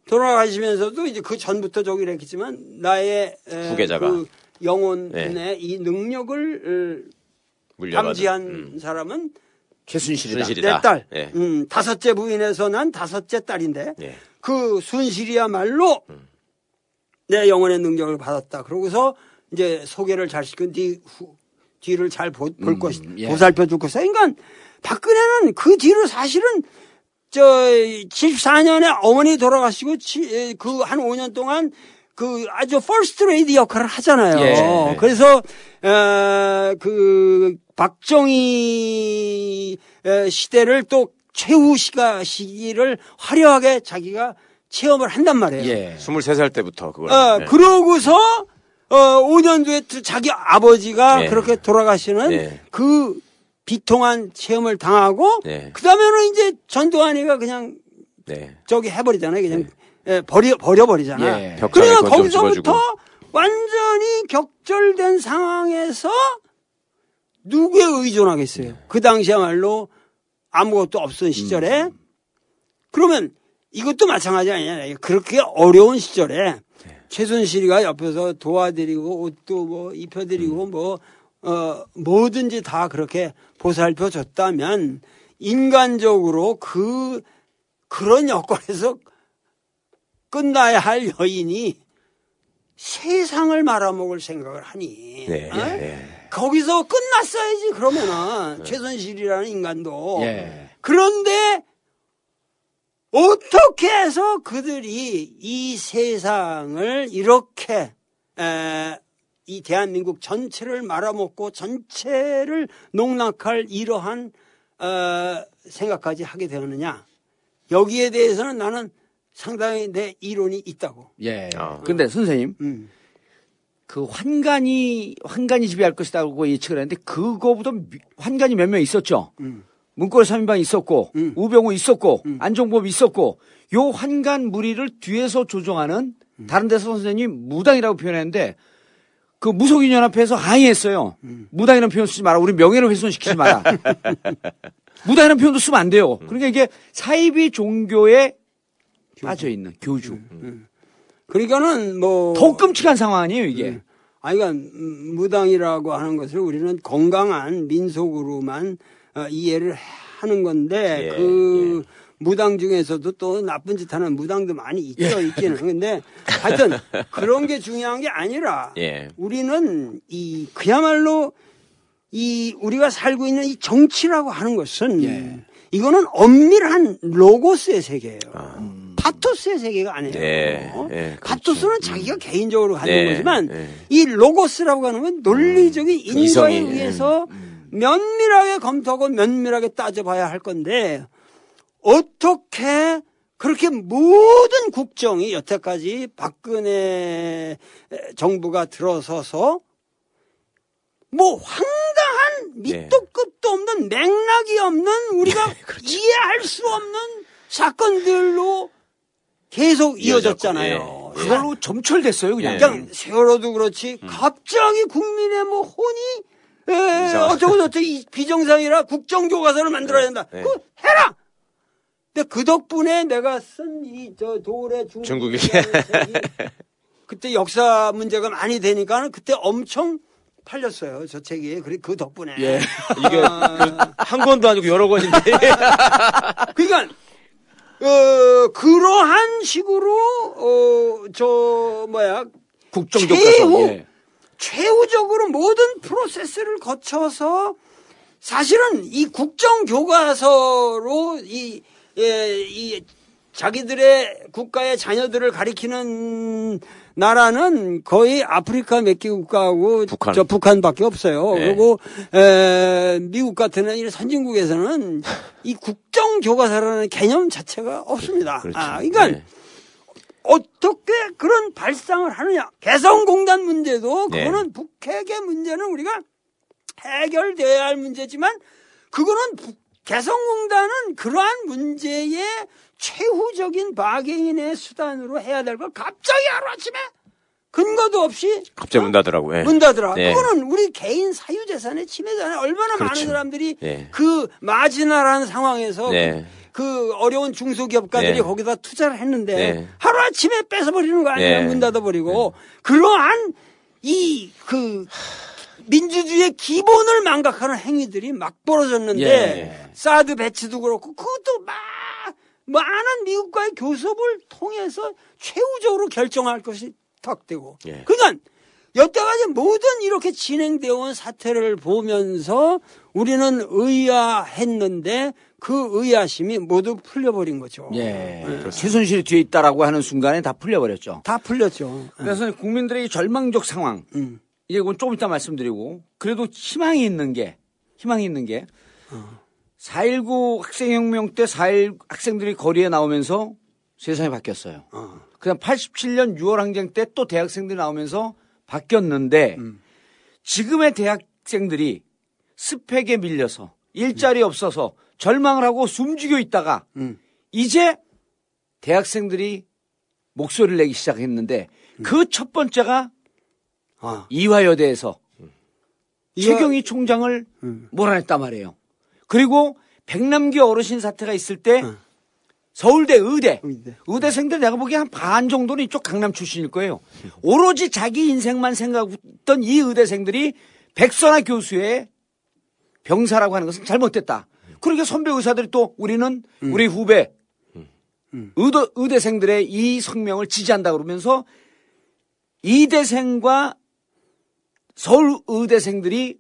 돌아가시면서도 이제 그 전부터 저기를 했겠지만 나의 에, 후계자가. 그 영혼의 네. 이 능력을 어, 물려받은. 감지한 음. 사람은 최순실이다. 순실이다. 내 딸. 예. 음, 다섯째 부인에서 난 다섯째 딸인데 예. 그 순실이야말로 내 영혼의 능력을 받았다. 그러고서 이제 소개를 잘 시킨 뒤 후, 뒤를 잘볼 음, 것이 예. 보살펴 줄 것이다. 그러니까 박근혜는 그 뒤로 사실은 저 74년에 어머니 돌아가시고 그 한 5년 동안 그 아주 퍼스트 레이디 역할을 하잖아요. 예. 그래서 어, 그 박정희 에, 시대를 또 최후 시가 시기를 화려하게 자기가 체험을 한단 말이에요. 예. 23살 때부터 그걸. 어, 예. 그러고서 어 5년 뒤에 또 자기 아버지가 예. 그렇게 돌아가시는 예. 그 비통한 체험을 당하고 예. 그다음에는 이제 전두환이가 그냥 네. 저기 해버리잖아요. 그냥 예, 버려 버려버리잖아. 예. 그러니까 거기서부터. 완전히 격절된 상황에서 누구에 의존하겠어요? 그 당시야말로 아무것도 없던 시절에 그러면 이것도 마찬가지 아니냐. 그렇게 어려운 시절에 최순실이가 옆에서 도와드리고 옷도 뭐 입혀드리고 뭐, 어, 뭐든지 다 그렇게 보살펴 줬다면 인간적으로 그, 그런 여건에서 끝나야 할 여인이 세상을 말아먹을 생각을 하니. 네. 어? 예. 거기서 끝났어야지 그러면은 최순실이라는 인간도 예. 그런데 어떻게 해서 그들이 이 세상을 이렇게 에, 이 대한민국 전체를 말아먹고 전체를 농락할 이러한 어, 생각까지 하게 되었느냐 여기에 대해서는 나는 상당히 내 이론이 있다고. 예. 아. 근데 선생님, 음. 그 환관이, 환관이 지배할 것이다고 예측을 했는데, 그거보다 미- 환관이 몇 명 있었죠? 음. 문고리 3인방 있었고, 음. 우병우 있었고, 음. 안종범 있었고, 요 환관 무리를 뒤에서 조종하는 음. 다른 데서 선생님 무당이라고 표현했는데, 그 무속인 연합회에서 항의했어요. 음. 무당이라는 표현 쓰지 마라. 우리 명예를 훼손시키지 마라. <laughs> 무당이라는 표현도 쓰면 안 돼요. 그러니까 이게 사이비 종교에 빠져 있는 교주. 그러니까는 뭐 더 끔찍한 상황 아니에요, 이게. 음. 아니, 그러니까 음, 무당이라고 하는 것을 우리는 건강한 민속으로만 어, 이해를 하는 건데 예, 그 무당 중에서도 또 나쁜 짓 하는 무당도 많이 있죠, 있기는. 근데 하여튼 그런 게 중요한 게 아니라 예. 우리는 이 그야말로 이 우리가 살고 있는 이 정치라고 하는 것은 예. 이거는 엄밀한 로고스의 세계예요. 아. 파토스의 세계가 아니에요. 예, 예, 그렇죠. 파토스는 자기가 개인적으로 가진 네, 거지만 네. 이 로고스라고 하는 건 논리적인 인과에 이성이, 의해서 면밀하게 검토하고 면밀하게 따져봐야 할 건데 어떻게 그렇게 모든 국정이 여태까지 박근혜 정부가 들어서서 뭐 황당한 네. 밑도 끝도 없는 맥락이 없는 우리가 그렇죠. 이해할 수 없는 사건들로 계속 이어졌잖아요. 그걸로 점철됐어요, 그냥. 예. 그냥 세월호도 그렇지 갑자기 국민의 뭐 혼이. 어쩌고 저쩌고 이 비정상이라 국정교과서를 만들어야 된다. 네. 그거 해라. 근데 그 덕분에 내가 쓴 이저 돌의 중국이. <laughs> 그때 역사 문제가 많이 되니까는 그때 엄청 팔렸어요. 저 책이. 그래 그 덕분에. 예. 이게 그한 권도 아니고 여러 권인데. <laughs> 그러니까 어, 그러한 식으로 어, 저 뭐야 국정교과서. 최후 예. 최후적으로 모든 프로세스를 거쳐서 사실은 이 국정 교과서로 이, 예, 이 자기들의 국가의 자녀들을 가리키는 나라는 거의 아프리카 몇 개 국가하고 북한. 저 북한밖에 없어요. 네. 그리고 에, 미국 같은 이 선진국에서는 이 국정 교과서라는 개념 자체가 없습니다. 그렇죠. 아, 그러니까 네. 어떻게 그런 발상을 하느냐. 개성공단 문제도 네. 그거는 북핵의 문제는 우리가 해결돼야 할 문제지만 그거는 북- 개성공단은 그러한 문제의 최후적인 바게인의 수단으로 해야 될 걸 갑자기 하루아침에 근거도 없이 갑자기 문 닫으라고. 예. 문 닫으라. 네. 그거는 우리 개인 사유재산의 침해잖아요. 얼마나 많은 그렇죠. 사람들이 네. 그 마지나라는 상황에서 네. 그 어려운 중소기업가들이 네. 거기다 투자를 했는데 네. 하루아침에 뺏어버리는 거 아니에요. 네. 문 닫아버리고. 그러한 이그 민주주의의 기본을 망각하는 행위들이 막 벌어졌는데 예. 사드 배치도 그렇고 그것도 막 많은 미국과의 교섭을 통해서 최후적으로 결정할 것이 탁 되고. 예. 그러니까 여태까지 모든 이렇게 진행되어 온 사태를 보면서 우리는 의아했는데 그 의아심이 모두 풀려버린 거죠. 예. 최순실이 뒤에 있다라고 하는 순간에 다 풀려버렸죠. 다 풀렸죠. 그래서 국민들의 이 절망적 상황, 음. 이제 그건 좀 이따 말씀드리고, 그래도 희망이 있는 게, 희망이 있는 게, 4.19 학생혁명 때 4.1 학생들이 거리에 나오면서 세상이 바뀌었어요. 어. 그다음 87년 6월 항쟁 때 또 대학생들이 나오면서 바뀌었는데, 지금의 대학생들이 스펙에 밀려서 일자리 없어서 절망을 하고 숨죽여 있다가 음. 이제 대학생들이 목소리를 내기 시작했는데 그 첫 번째가 아. 이화여대에서 이화- 최경희 총장을 음. 몰아냈단 말이에요. 그리고 백남기 어르신 사태가 있을 때 음. 서울대 의대 의대. 의대생들 내가 보기에 한 반 정도는 이쪽 강남 출신일 거예요. 오로지 자기 인생만 생각했던 이 의대생들이 백선아 교수의 병사라고 하는 것은 잘못됐다. 그러니까 선배 의사들이 또 우리는 우리 후배 의대, 의대생들의 이 성명을 지지한다 그러면서 이대생과 서울 의대생들이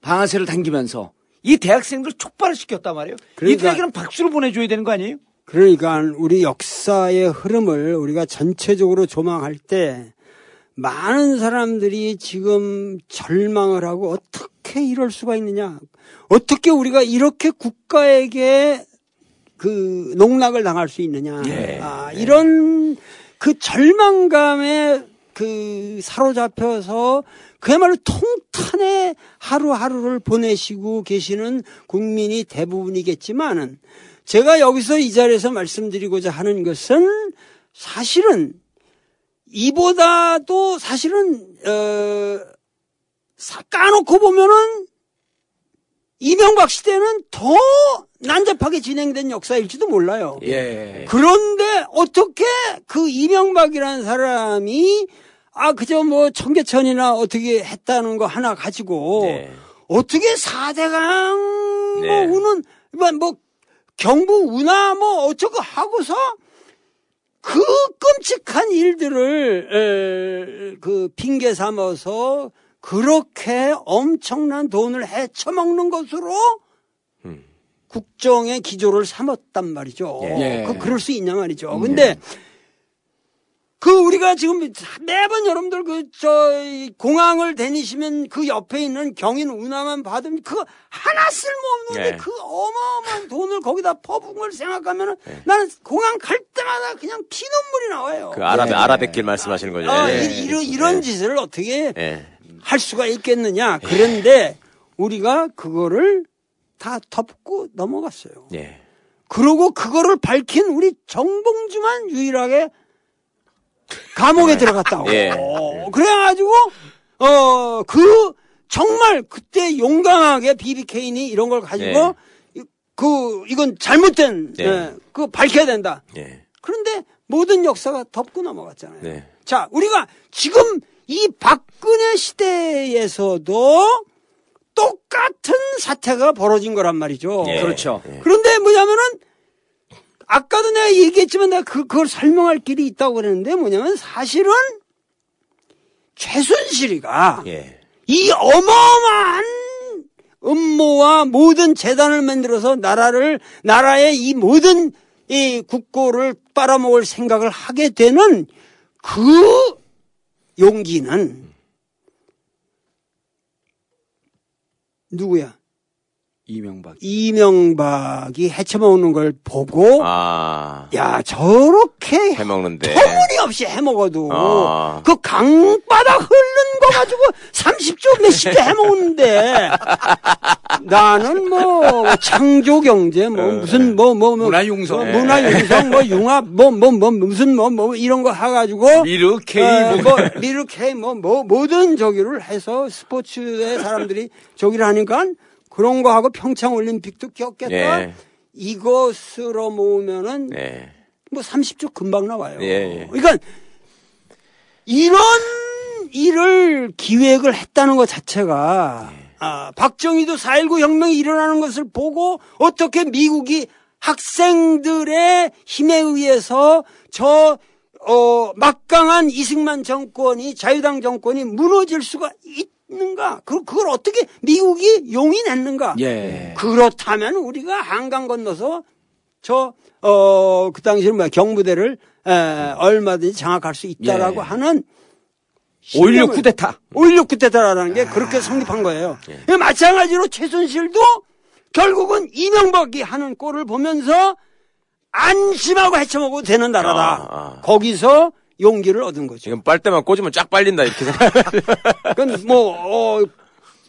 방아쇠를 당기면서 이 대학생들 촉발을 시켰단 말이에요. 그러니까- 이들에게는 박수를 보내줘야 되는 거 아니에요? 그러니까 우리 역사의 흐름을 우리가 전체적으로 조망할 때 많은 사람들이 지금 절망을 하고 어떻게 이럴 수가 있느냐. 어떻게 우리가 이렇게 국가에게 그 농락을 당할 수 있느냐. 예. 아, 이런 그 절망감에 그 사로잡혀서 그야말로 통탄의 하루하루를 보내시고 계시는 국민이 대부분이겠지만은 제가 여기서 이 자리에서 말씀드리고자 하는 것은 사실은 이보다도 사실은 어 사- 까놓고 보면은 이명박 시대는 더 난잡하게 진행된 역사일지도 몰라요. 예. 그런데 어떻게 그 이명박이라는 사람이 아 그저 뭐 청계천이나 어떻게 했다는 거 하나 가지고 네. 어떻게 사대강 네. 뭐 우는 뭐, 뭐 경부 운하 뭐 어쩌고 하고서 그 끔찍한 일들을 에, 그 핑계 삼아서 그렇게 엄청난 돈을 헤쳐먹는 것으로 음. 국정의 기조를 삼았단 말이죠. 예. 그 그럴 수 있냐 말이죠. 근데 그 우리가 지금 매번 여러분들 그 저 공항을 다니시면 그 옆에 있는 경인 운하만 받으면 그 하나 쓸모없는데 네. 그 어마어마한 돈을 거기다 퍼부은 걸 생각하면은 나는 공항 갈 때마다 그냥 피눈물이 나와요. 그 아랍 예. 아랍의 말씀하시는 거죠. 아, 예. 이- 이런, 이런 짓을 어떻게 예. 할 수가 있겠느냐. 그런데 우리가 그거를 다 덮고 넘어갔어요. 예. 그러고 그거를 밝힌 우리 정봉주만 유일하게 감옥에 들어갔다고. 예. 어, 그래가지고 어 그 정말 그때 용감하게 케인이 이런 걸 가지고 이- 그 이건 잘못된 예. 예, 그 밝혀야 된다. 예. 그런데 모든 역사가 덮고 넘어갔잖아요. 네. 자, 우리가 지금 이 박근혜 시대에서도 똑같은 사태가 벌어진 거란 말이죠. 예. 그렇죠. 예. 그런데 뭐냐면은 아까도 내가 얘기했지만 내가 그, 그걸 설명할 길이 있다고 그랬는데 뭐냐면 사실은 최순실이가 예. 이 어마어마한 음모와 모든 재단을 만들어서 나라를 나라의 이 모든 이 국고를 빨아먹을 생각을 하게 되는 그 용기는 누구야? 이명박. 이명박이 해쳐먹는 걸 보고 아. 야 저렇게 해먹는데. 터무니없이 해먹어도 아. 그 강바닥 흐른 거 가지고 30조 몇십 개 해먹는데 나는 뭐 창조 경제 뭐 무슨 뭐 뭐 뭐 문화융성. 뭐 문화융성 뭐 융합 뭐 뭐 뭐 무슨 뭐 뭐 이런 거 해가지고 미르 K 어, 뭐뭐 미르 K 뭐, 뭐 모든 저기를 해서 스포츠의 사람들이 저기를 하니까 그런 거 하고 평창 올림픽도 겪겠다. 예. 이것으로 모으면은 예. 뭐 30조 금방 나와요. 예, 예. 그러니까 이런 일을 기획을 했다는 것 자체가 예. 아, 박정희도 4.19 혁명이 일어나는 것을 보고 어떻게 미국이 학생들의 힘에 의해서 저 어, 막강한 이승만 정권이 자유당 정권이 무너질 수가 있 는가? 그, 그걸 어떻게 미국이 용인했는가? 예. 그렇다면 우리가 한강 건너서 저, 어, 그 당시에는 뭐야, 경부대를, 에, 얼마든지 장악할 수 있다라고 예. 하는 5.16 쿠데타. 5.16 쿠데타라는 게 그렇게 성립한 거예요. 예, 마찬가지로 최순실도 결국은 이명박이 하는 꼴을 보면서 안심하고 헤쳐먹어도 되는 나라다. 아, 아. 거기서 용기를 얻은 거죠. 지금 빨대만 꽂으면 쫙 빨린다 이렇게 생각. 그건 뭐, 어,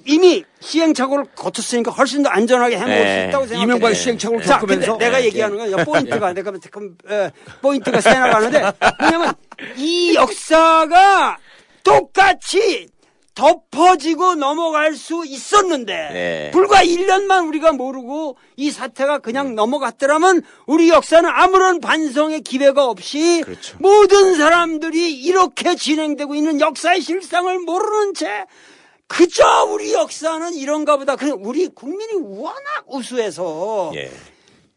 이미 시행착오를 거쳤으니까 훨씬 더 안전하게 해먹을 네. 수 있다고 생각해요. 이명박이 시행착오를 자, 겪으면서 내가 얘기하는 건 야, 포인트가 내가 지금 에, 포인트가 새 나가는데 뭐냐면 이 역사가 똑같이 덮어지고 넘어갈 수 있었는데 네. 불과 1년만 우리가 모르고 이 사태가 그냥 넘어갔더라면 우리 역사는 아무런 반성의 기회가 없이 그렇죠. 모든 사람들이 이렇게 진행되고 있는 역사의 실상을 모르는 채 그저 우리 역사는 이런가 보다. 우리 국민이 워낙 우수해서 예.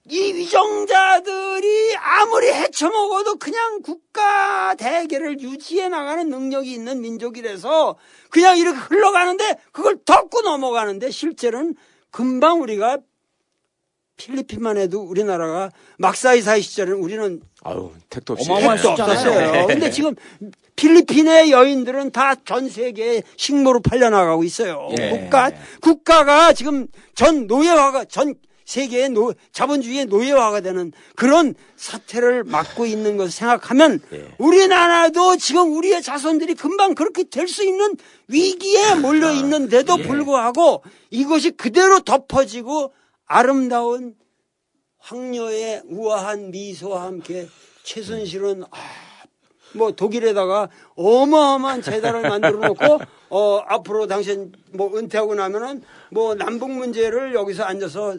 이 위정자들이 아무리 헤쳐먹어도 그냥 국가 대계를 유지해 나가는 능력이 있는 민족이라서 그냥 이렇게 흘러가는데 그걸 덮고 넘어가는데 실제로는 금방 우리가 필리핀만 해도 우리나라가 막사이사이 시절에는 우리는 아유 택도 없이. 어마어마한 택도 숫자네요. 없었어요. 근데 지금 필리핀의 여인들은 다 전 세계에 식모로 팔려나가고 있어요. 예. 국가, 국가가 지금 전 노예화가, 전 세계의 노, 자본주의의 노예화가 되는 그런 사태를 막고 있는 것을 생각하면 예. 우리나라도 지금 우리의 자손들이 금방 그렇게 될 수 있는 위기에 몰려 있는데도 불구하고 이것이 그대로 덮어지고 아름다운 황녀의 우아한 미소와 함께 최순실은 아, 뭐 독일에다가 어마어마한 재단을 만들어 놓고 어 앞으로 당신 뭐 은퇴하고 나면은 뭐 남북 문제를 여기서 앉아서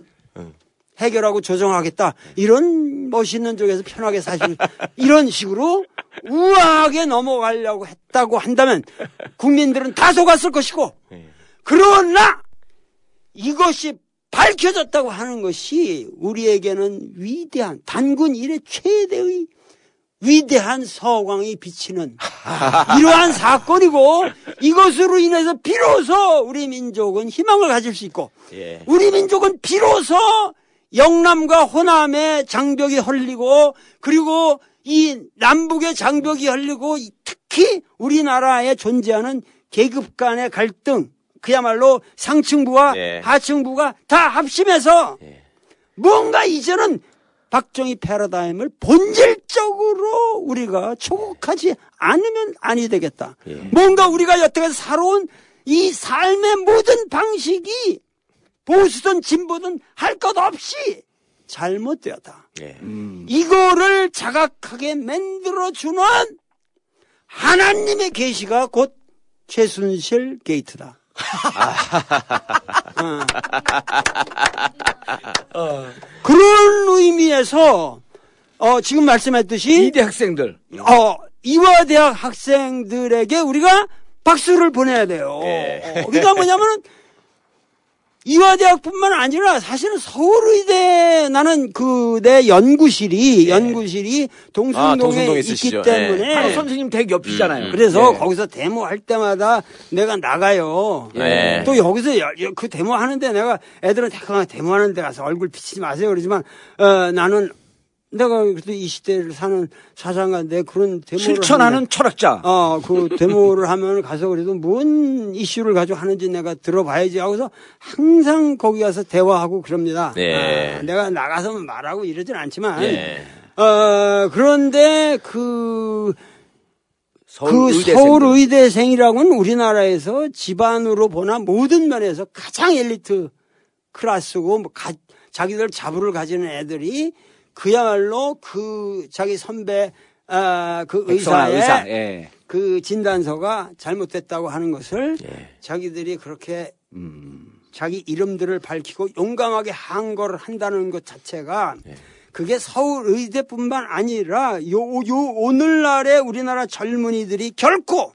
해결하고 조정하겠다. 이런 멋있는 쪽에서 편하게 사실 <laughs> 이런 식으로 우아하게 넘어가려고 했다고 한다면 국민들은 다 속았을 것이고 그러나 이것이 밝혀졌다고 하는 것이 우리에게는 위대한 단군 일의 최대의 위대한 서광이 비치는 이러한 사건이고 이것으로 인해서 비로소 우리 민족은 희망을 가질 수 있고 예. 우리 민족은 비로소 영남과 호남의 장벽이 헐리고 그리고 이 남북의 장벽이 헐리고 특히 우리나라에 존재하는 계급 간의 갈등 그야말로 상층부와 예. 하층부가 다 합심해서 예. 뭔가 이제는 박정희 패러다임을 본질적으로 우리가 초국하지 않으면 아니 되겠다. 예. 뭔가 우리가 여태까지 살아온 이 삶의 모든 방식이 보수든 진보든 할 것 없이 잘못되었다. 예. 이거를 자각하게 만들어주는 하나님의 계시가 곧 최순실 게이트다. <laughs> 어. 그런 의미에서 어, 지금 말씀했듯이 이대 학생들. 어, 이화 대학 학생들에게 우리가 박수를 보내야 돼요. 예. 어, 그러니까 뭐냐면은 이화대학뿐만 아니라 사실은 서울의대 나는 그 내 연구실이 연구실이 아, 동순동에 동순동에 있기 있으시죠. 때문에 바로 선생님 댁 옆이잖아요. 음, 그래서 예. 거기서 데모할 때마다 내가 나가요. 예. 또 여기서 그 데모하는데 내가 애들한테 그 데모하는 데 가서 얼굴 비치지 마세요. 그러지만 어, 나는 내가 그래도 이 시대를 사는 사상가인데 그런 데모를 실천하는 하는데 철학자. 어, 그 데모를 하면 가서 그래도 뭔 이슈를 가지고 하는지 내가 들어봐야지 하고서 항상 거기 가서 대화하고 그럽니다. 네. 아, 내가 나가서 말하고 이러진 않지만 예. 어, 그런데 그 서울 그 의대생이라고는 우리나라에서 집안으로 보나 모든 면에서 가장 엘리트 클래스고 뭐 가- 자기들 자부를 가지는 애들이 그야말로 그 자기 선배 아, 그 의사의 의사. 예. 그 진단서가 잘못됐다고 하는 것을 예. 자기들이 그렇게 음. 자기 이름들을 밝히고 용감하게 항거를 한다는 것 자체가 예. 그게 서울 의대뿐만 아니라 요, 요 오늘날의 우리나라 젊은이들이 결코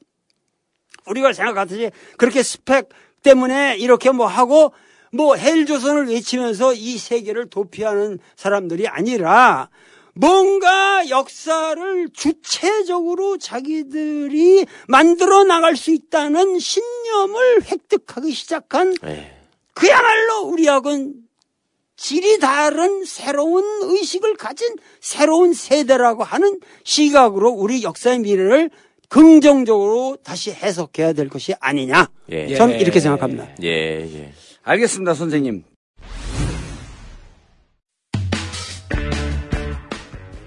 우리가 생각하듯이 그렇게 스펙 때문에 이렇게 뭐 하고 뭐 헬조선을 외치면서 이 세계를 도피하는 사람들이 아니라 뭔가 역사를 주체적으로 자기들이 만들어 나갈 수 있다는 신념을 획득하기 시작한 예. 그야말로 우리하고는 질이 다른 새로운 의식을 가진 새로운 세대라고 하는 시각으로 우리 역사의 미래를 긍정적으로 다시 해석해야 될 것이 아니냐. 예. 전 이렇게 생각합니다. 예, 예. 알겠습니다, 선생님.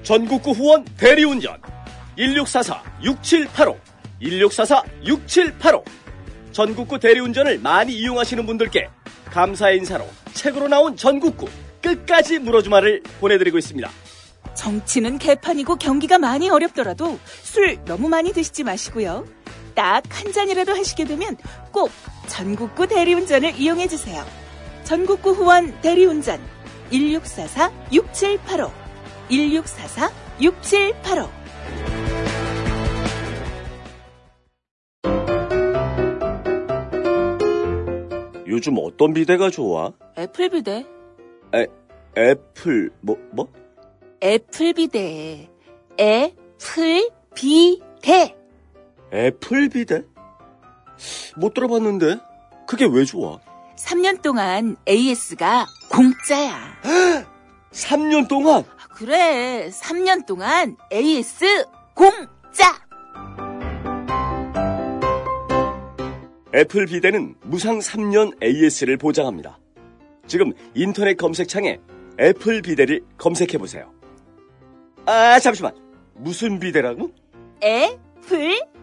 전국구 후원 대리운전 1644-6785 1644-6785 전국구 대리운전을 많이 이용하시는 분들께 감사의 인사로 책으로 나온 전국구 끝까지 물어주마를 보내드리고 있습니다. 정치는 개판이고 경기가 많이 어렵더라도 술 너무 많이 드시지 마시고요. 딱 한 잔이라도 하시게 되면 꼭 전국구 대리운전을 이용해 주세요. 전국구 후원 대리운전 1644-6785 1644-6785 요즘 어떤 비데가 좋아? 애플 비대 애, 애플 뭐 뭐? 애플 비데 애플 비데 애플 비데? 못 들어봤는데 그게 왜 좋아? 3년 동안 AS가 공짜야. <gasps> 3년 동안 아, 그래, 3년 동안 AS 공짜! 애플 비데는 무상 3년 AS를 보장합니다. 지금 인터넷 검색창에 애플 비데를 검색해 보세요. 아 잠시만 무슨 비데라고? 애플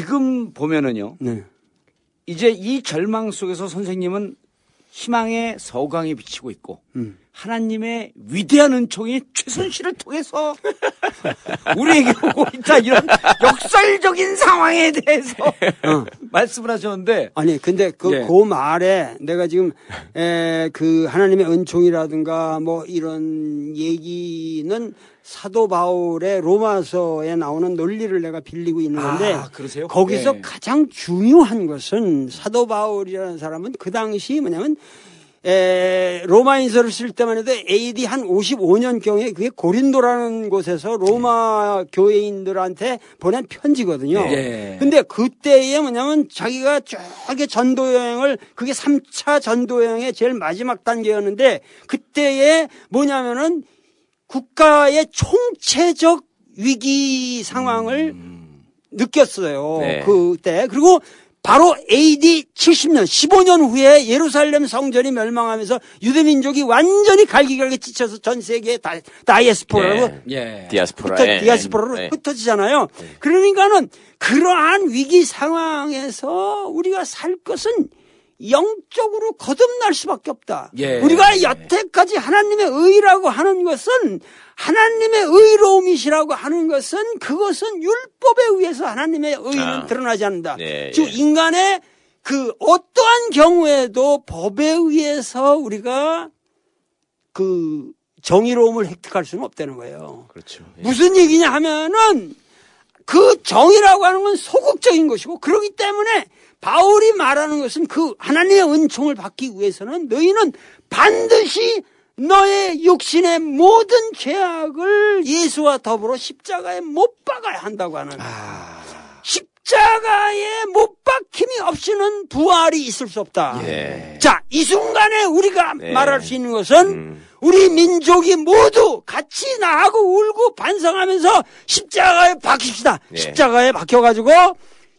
지금 보면은요. 네. 이제 이 절망 속에서 선생님은 희망의 서광이 비치고 있고 음. 하나님의 위대한 은총이 최순실을 통해서 우리에게 오고 있다 이런 역설적인 상황에 대해서 말씀을 하셨는데 아니 근데 그, 예. 그 말에 내가 지금 에, 그 하나님의 은총이라든가 뭐 이런 얘기는 사도 바울의 로마서에 나오는 논리를 내가 빌리고 있는 건데 아, 그러세요? 거기서 예. 가장 중요한 것은 사도 바울이라는 사람은 그 당시 뭐냐면 에, 로마인서를 쓸 때만 해도 AD 한 55년경에 그게 고린도라는 곳에서 로마 교회인들한테 보낸 편지거든요. 예. 근데 그때에 뭐냐면 자기가 저기 전도 여행을 그게 3차 전도 여행의 제일 마지막 단계였는데 그때에 뭐냐면은 국가의 총체적 위기 상황을 느꼈어요. 네. 그때. 그리고 바로 AD 70년, 15년 후에 예루살렘 성전이 멸망하면서 유대민족이 완전히 갈기갈기 찢혀서 전 세계에 다, 다이에스포라고 네. 예. 디아스포라. 흩어, 예. 디아스포라로 네. 흩어지잖아요. 그러니까는 그러한 위기 상황에서 우리가 살 것은 영적으로 거듭날 수밖에 없다. 예. 우리가 여태까지 하나님의 의라고 하는 것은 하나님의 의로움이시라고 하는 것은 그것은 율법에 의해서 하나님의 의는 아. 드러나지 않는다. 예, 즉 예. 인간의 그 어떠한 경우에도 법에 의해서 우리가 그 정의로움을 획득할 수는 없다는 거예요. 그렇죠. 예. 무슨 얘기냐 하면은 그 정의라고 하는 건 소극적인 것이고 그렇기 때문에 바울이 말하는 것은 그 하나님의 은총을 받기 위해서는 너희는 반드시 너의 육신의 모든 죄악을 예수와 더불어 십자가에 못 박아야 한다고 하는 십자가에 못 박힘이 없이는 부활이 있을 수 없다. 예. 자, 이 순간에 우리가 네. 말할 수 있는 것은 음. 우리 민족이 모두 같이 나하고 울고 반성하면서 십자가에 박힙시다. 네. 십자가에 박혀가지고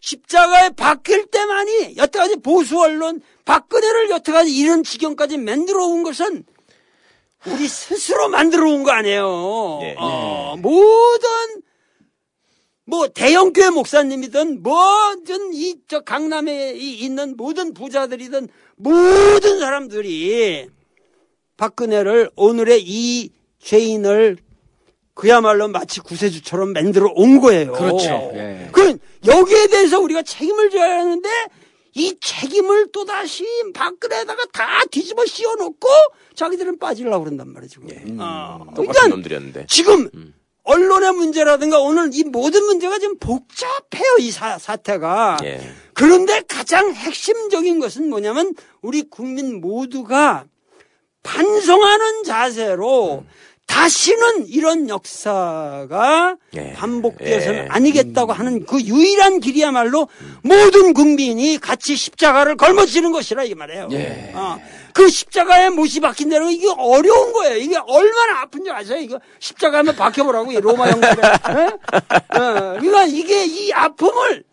십자가에 박힐 때만이 여태까지 보수 언론 박근혜를 여태까지 이런 지경까지 만들어 온 것은 우리 스스로 만들어 온 거 아니에요. 예. 어, 모든 뭐 대형교회 목사님이든 뭐든 이 저 강남에 이- 있는 모든 부자들이든 모든 사람들이 박근혜를 오늘의 이 죄인을 그야말로 마치 구세주처럼 만들어 온 거예요. 그렇죠. 예. 그 여기에 대해서 우리가 책임을 져야 하는데 이 책임을 또 다시 박근혜에다가 다 뒤집어 씌워놓고 자기들은 빠지려고 그런단 말이죠. 어. 똑같은 그러니까 놈들이었는데. 지금 언론의 문제라든가 오늘 이 모든 문제가 지금 복잡해요 이 사, 사태가. 예. 그런데 가장 핵심적인 것은 뭐냐면 우리 국민 모두가 반성하는 자세로 다시는 이런 역사가 예. 반복되어서는 예. 아니겠다고 하는 그 유일한 길이야말로 모든 국민이 같이 십자가를 걸머지는 것이라 이 말이에요. 예. 어, 그 십자가에 못이 박힌다는 거 이게 어려운 거예요. 이게 얼마나 아픈지 아세요? 이거 십자가 한번 박혀보라고 이 로마 형들에. 예? 어, 그러니까 이게 이 아픔을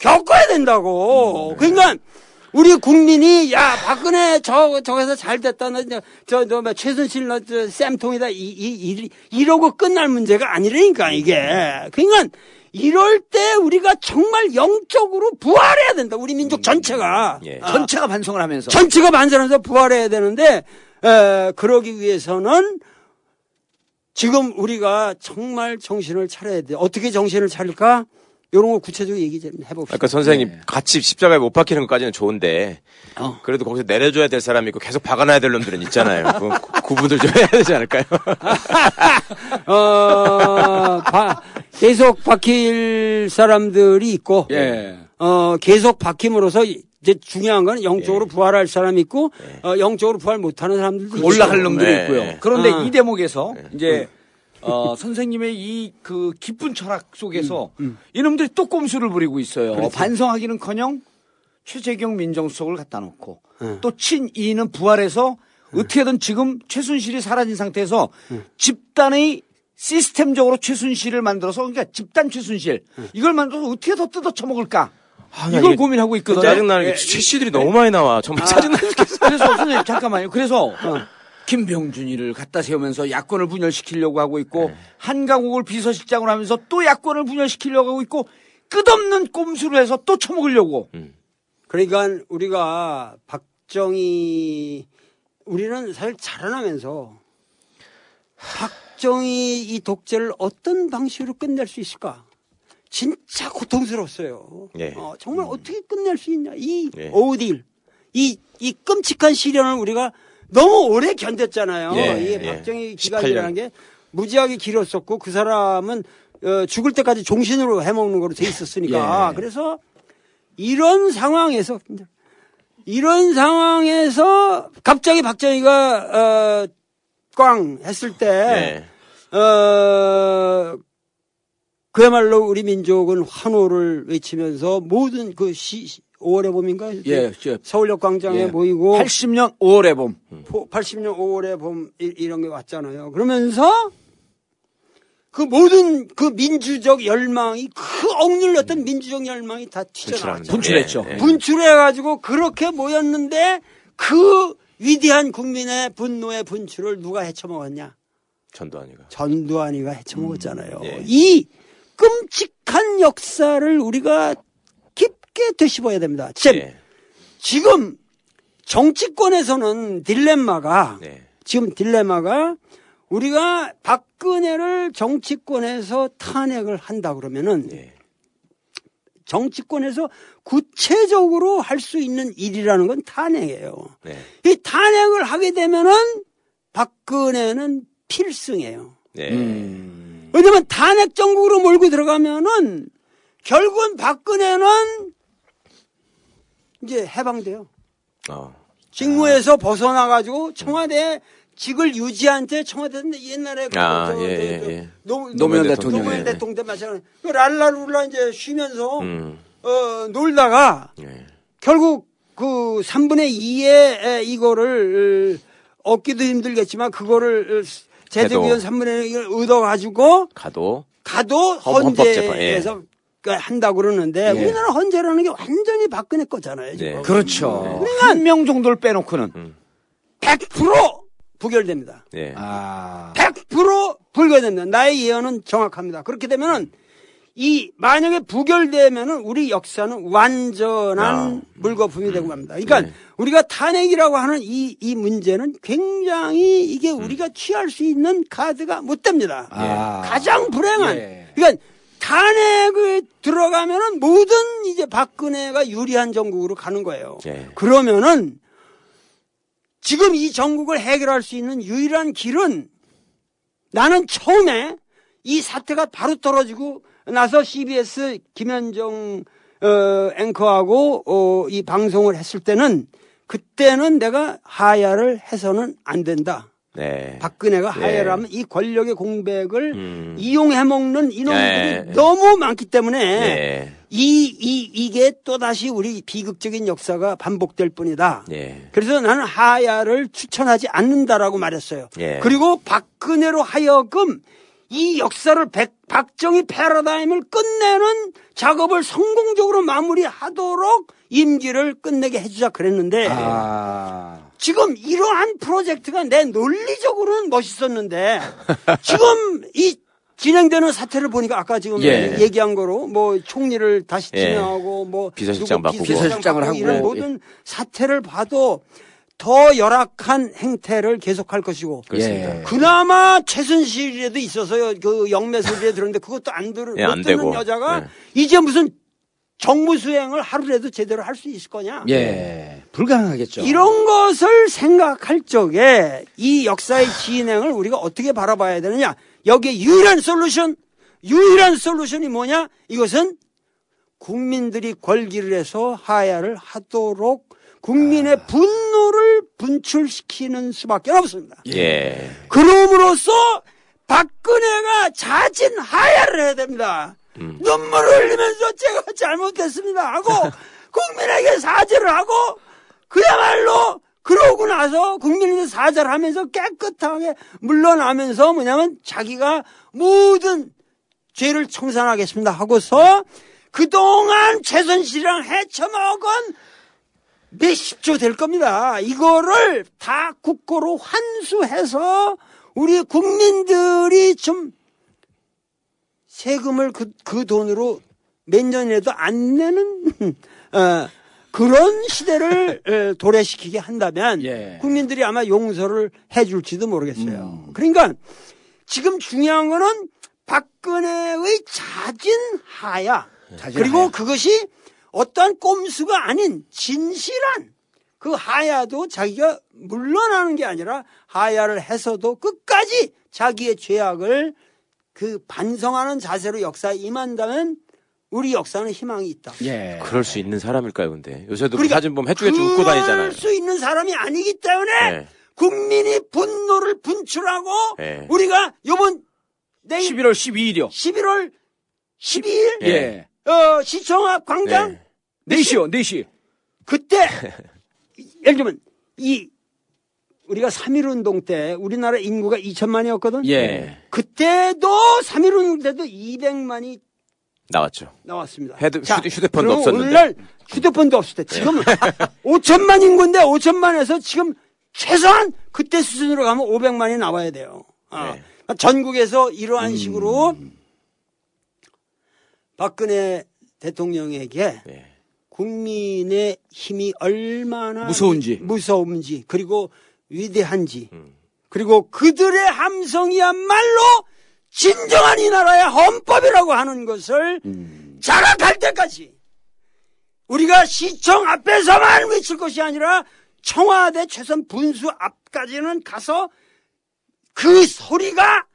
겪어야 된다고. 그러니까 우리 국민이 야 박근혜 저 저기서 잘 됐다 너저너 뭐 최순실 너 저 쌤통이다 이, 이, 이 이 러고 끝날 문제가 아니라니까 이게. 그러니까 이럴 때 우리가 정말 영적으로 부활해야 된다. 우리 민족 전체가. 예. 아, 전체가 반성을 하면서 전체가 반전해서 부활해야 되는데 에, 그러기 위해서는 지금 우리가 정말 정신을 차려야 돼. 어떻게 정신을 차릴까? 이런 거 구체적으로 얘기 좀 해봅시다. 그러니까 선생님 같이 십자가에 못 박히는 것까지는 좋은데 어. 그래도 거기서 내려줘야 될 사람이 있고 계속 박아놔야 될 놈들은 있잖아요. 그 구- 구분을 좀 해야 되지 않을까요? <laughs> 어, 바- 계속 박힐 사람들이 있고, 예. 어, 계속 박힘으로써 이제 중요한 건 영적으로 부활할 사람이 있고, 어, 영적으로 부활 못하는 사람들도. 올라갈 놈들이 네. 있고요. 그런데 아. 이 대목에서 이제 어, 선생님의 이 그 깊은 철학 속에서 이놈들이 또 꼼수를 부리고 있어요. 반성하기는커녕 최재경 민정수석을 갖다 놓고 또 친이는 부활해서 어떻게든 지금 최순실이 사라진 상태에서 집단의 시스템적으로 최순실을 만들어서 그러니까 집단 최순실 이걸 만들어서 어떻게 더 뜯어 쳐먹을까 이걸 이게 고민하고 있거든요. 짜증나는 게 예, 최 씨들이 너무 많이 나와. 정말 짜증나 죽겠어. 그래서 선생님 잠깐만요. 그래서 김병준이를 갖다 세우면서 야권을 분열시키려고 하고 있고 한강욱을 비서실장으로 하면서 또 야권을 분열시키려고 하고 있고 끝없는 꼼수를 해서 또 처먹으려고. 그러니까 우리가 박정희 우리는 사실 자라나면서 박정희 이 독재를 어떤 방식으로 끝낼 수 있을까? 진짜 고통스러웠어요. 예. 어, 정말 어떻게 끝낼 수 있냐? 이 예. 오딜, 이, 이 끔찍한 시련을 우리가 너무 오래 견뎠잖아요. 예, 이 예. 박정희 18년. 기간이라는 게 무지하게 길었었고 그 사람은 어, 죽을 때까지 종신으로 해먹는 거로 돼 있었으니까. 예. 그래서 이런 상황에서 이런 상황에서 갑자기 박정희가 어, 꽝 했을 때 예. 어, 그야말로 우리 민족은 환호를 외치면서 모든 그 시, 5월의 봄인가? 예, 저- 서울역 광장에 예. 모이고 80년 5월의 봄. 포- 80년 5월의 봄 이- 이런 게 왔잖아요. 그러면서 그 모든 그 민주적 열망이 그 억눌렸던 민주적 열망이 다 튀어나왔죠. 분출했죠. 예, 예. 분출해 가지고 그렇게 모였는데 그 위대한 국민의 분노의 분출을 누가 헤쳐먹었냐? 전두환이가. 전두환이가 헤쳐먹었잖아요. 음, 예. 이 끔찍한 역사를 우리가 깊게 되씹어야 됩니다. 지금, 예. 지금 정치권에서는 딜레마가 네. 지금 딜레마가 우리가 박근혜를 정치권에서 탄핵을 한다 그러면은 예. 정치권에서 구체적으로 할 수 있는 일이라는 건 탄핵이에요. 네. 이 탄핵을 하게 되면은 박근혜는 필승이에요. 네. 음. 왜냐면 탄핵 정국으로 몰고 들어가면은 결국은 박근혜는 이제 해방돼요. 어. 직무에서 벗어나가지고 청와대 직을 유지한 채 청와대는 옛날에 그 아, 저- 예, 저- 예, 저 예. 노- 노무현 대통령. 노무현 예, 대통령 때 마찬가지. 그 랄라룰라 이제 쉬면서 음. 어, 놀다가 예. 결국 그 3분의 2의 이거를 어, 얻기도 힘들겠지만 그거를 제대위원 3분의 1을 얻어가지고 가도 가도 헌- 헌법재판, 헌재에서 그 한다고 그러는데 예. 우리나라 헌재라는 게 완전히 박근혜 거잖아요. 지금. 네. 그렇죠. 한명 정도를 빼놓고는. 100% 부결됩니다. 예. 아. 100% 불가됩니다. 나의 예언은 정확합니다. 그렇게 되면은 이 만약에 부결되면은 우리 역사는 완전한 아. 물거품이 되고 맙니다. 그러니까 네. 우리가 탄핵이라고 하는 이, 이 문제는 굉장히 이게 우리가 취할 수 있는 카드가 못 됩니다. 아. 가장 불행한. 예. 그러니까 탄핵을 들어가면은 모든 이제 박근혜가 유리한 정국으로 가는 거예요. 예. 그러면은 지금 이 전국을 해결할 수 있는 유일한 길은 나는 처음에 이 사태가 바로 떨어지고 나서 CBS 김현정 어, 앵커하고 어, 이 방송을 했을 때는 그때는 내가 하야를 해서는 안 된다. 네. 박근혜가 네. 하야를 하면 이 권력의 공백을 음. 이용해 먹는 이놈들이 네. 너무 많기 때문에 네. 이, 이, 이게 또다시 우리 비극적인 역사가 반복될 뿐이다. 예. 그래서 나는 하야를 추천하지 않는다라고 말했어요. 예. 그리고 박근혜로 하여금 이 역사를 백- 박정희 패러다임을 끝내는 작업을 성공적으로 마무리하도록 임기를 끝내게 해주자 그랬는데 아. 지금 이러한 프로젝트가 내 논리적으로는 멋있었는데 지금 이 진행되는 사태를 보니까 아까 지금 예. 얘기한 거로 뭐 총리를 다시 예. 지명하고 뭐 비서실장 바꾸고. 비서실장을 바꾸고 이런 하고. 모든 사태를 봐도 더 열악한 행태를 계속할 것이고 그렇습니다. 예. 그나마 최순실에도 있어서요 그 영매 소리에 들었는데 그것도 안 들을 예, 못안 듣는 되고. 여자가 네. 이제 무슨 정무 수행을 하루라도 제대로 할 수 있을 거냐? 예. 불가능하겠죠. 이런 것을 생각할 적에 이 역사의 진행을 우리가 어떻게 바라봐야 되느냐? 여기에 유일한 솔루션, 유일한 솔루션이 뭐냐? 이것은 국민들이 권기를 해서 하야를 하도록 국민의 분노를 분출시키는 수밖에 없습니다. 예. 그럼으로써 박근혜가 자진 하야를 해야 됩니다. 눈물을 흘리면서 제가 잘못했습니다 하고 <laughs> 국민에게 사죄를 하고 그야말로 그러고 나서 국민에게 사죄를 하면서 깨끗하게 물러나면서 뭐냐면 자기가 모든 죄를 청산하겠습니다 하고서 그동안 최선실이랑 헤쳐먹은 몇십 조 될 겁니다. 이거를 다 국고로 환수해서 우리 국민들이 좀 세금을 그, 그 돈으로 몇 년이라도 안 내는 <laughs> 어, 그런 시대를 에, 도래시키게 한다면 예. 국민들이 아마 용서를 해줄지도 모르겠어요. 그러니까 지금 중요한 거는 박근혜의 자진 하야 자진 그리고. 그것이 어떠한 꼼수가 아닌 진실한 그 하야도 자기가 물러나는 게 아니라 하야를 해서도 끝까지 자기의 죄악을 그 반성하는 자세로 역사에 임한다면 우리 역사는 희망이 있다. 예. 그럴 수 있는 사람일까요, 근데? 요새도 그러니까 사진 보면 해주겠지 웃고 다니잖아요. 그럴 수 있는 사람이 아니기 때문에 네. 국민이 분노를 분출하고 네. 우리가 요번 내일 11월 12일이요. 11월 12일 예. 어, 시청 앞 광장 네. 4시요, 4시. 그때 <laughs> 예를 들면 이 우리가 3.1 운동 때 우리나라 인구가 2천만이었거든. 예. 그때도 3.1 운동 때도 200만이 나왔죠. 나왔습니다. 헤드- 휴대- 휴대 폰도 그럼 없었는데. 오늘날 휴대폰도 없을 때 지금 <laughs> 5천만 인구인데 5천만에서 지금 최소한 그때 수준으로 가면 500만이 나와야 돼요. 어. 네. 전국에서 이러한 식으로 박근혜 대통령에게 네. 국민의 힘이 얼마나 무서운지. 무서운지 그리고 위대한지 음. 그리고 그들의 함성이야말로 진정한 이 나라의 헌법이라고 하는 것을 자각할 때까지 우리가 시청 앞에서만 외칠 것이 아니라 청와대 최선 분수 앞까지는 가서 그 소리가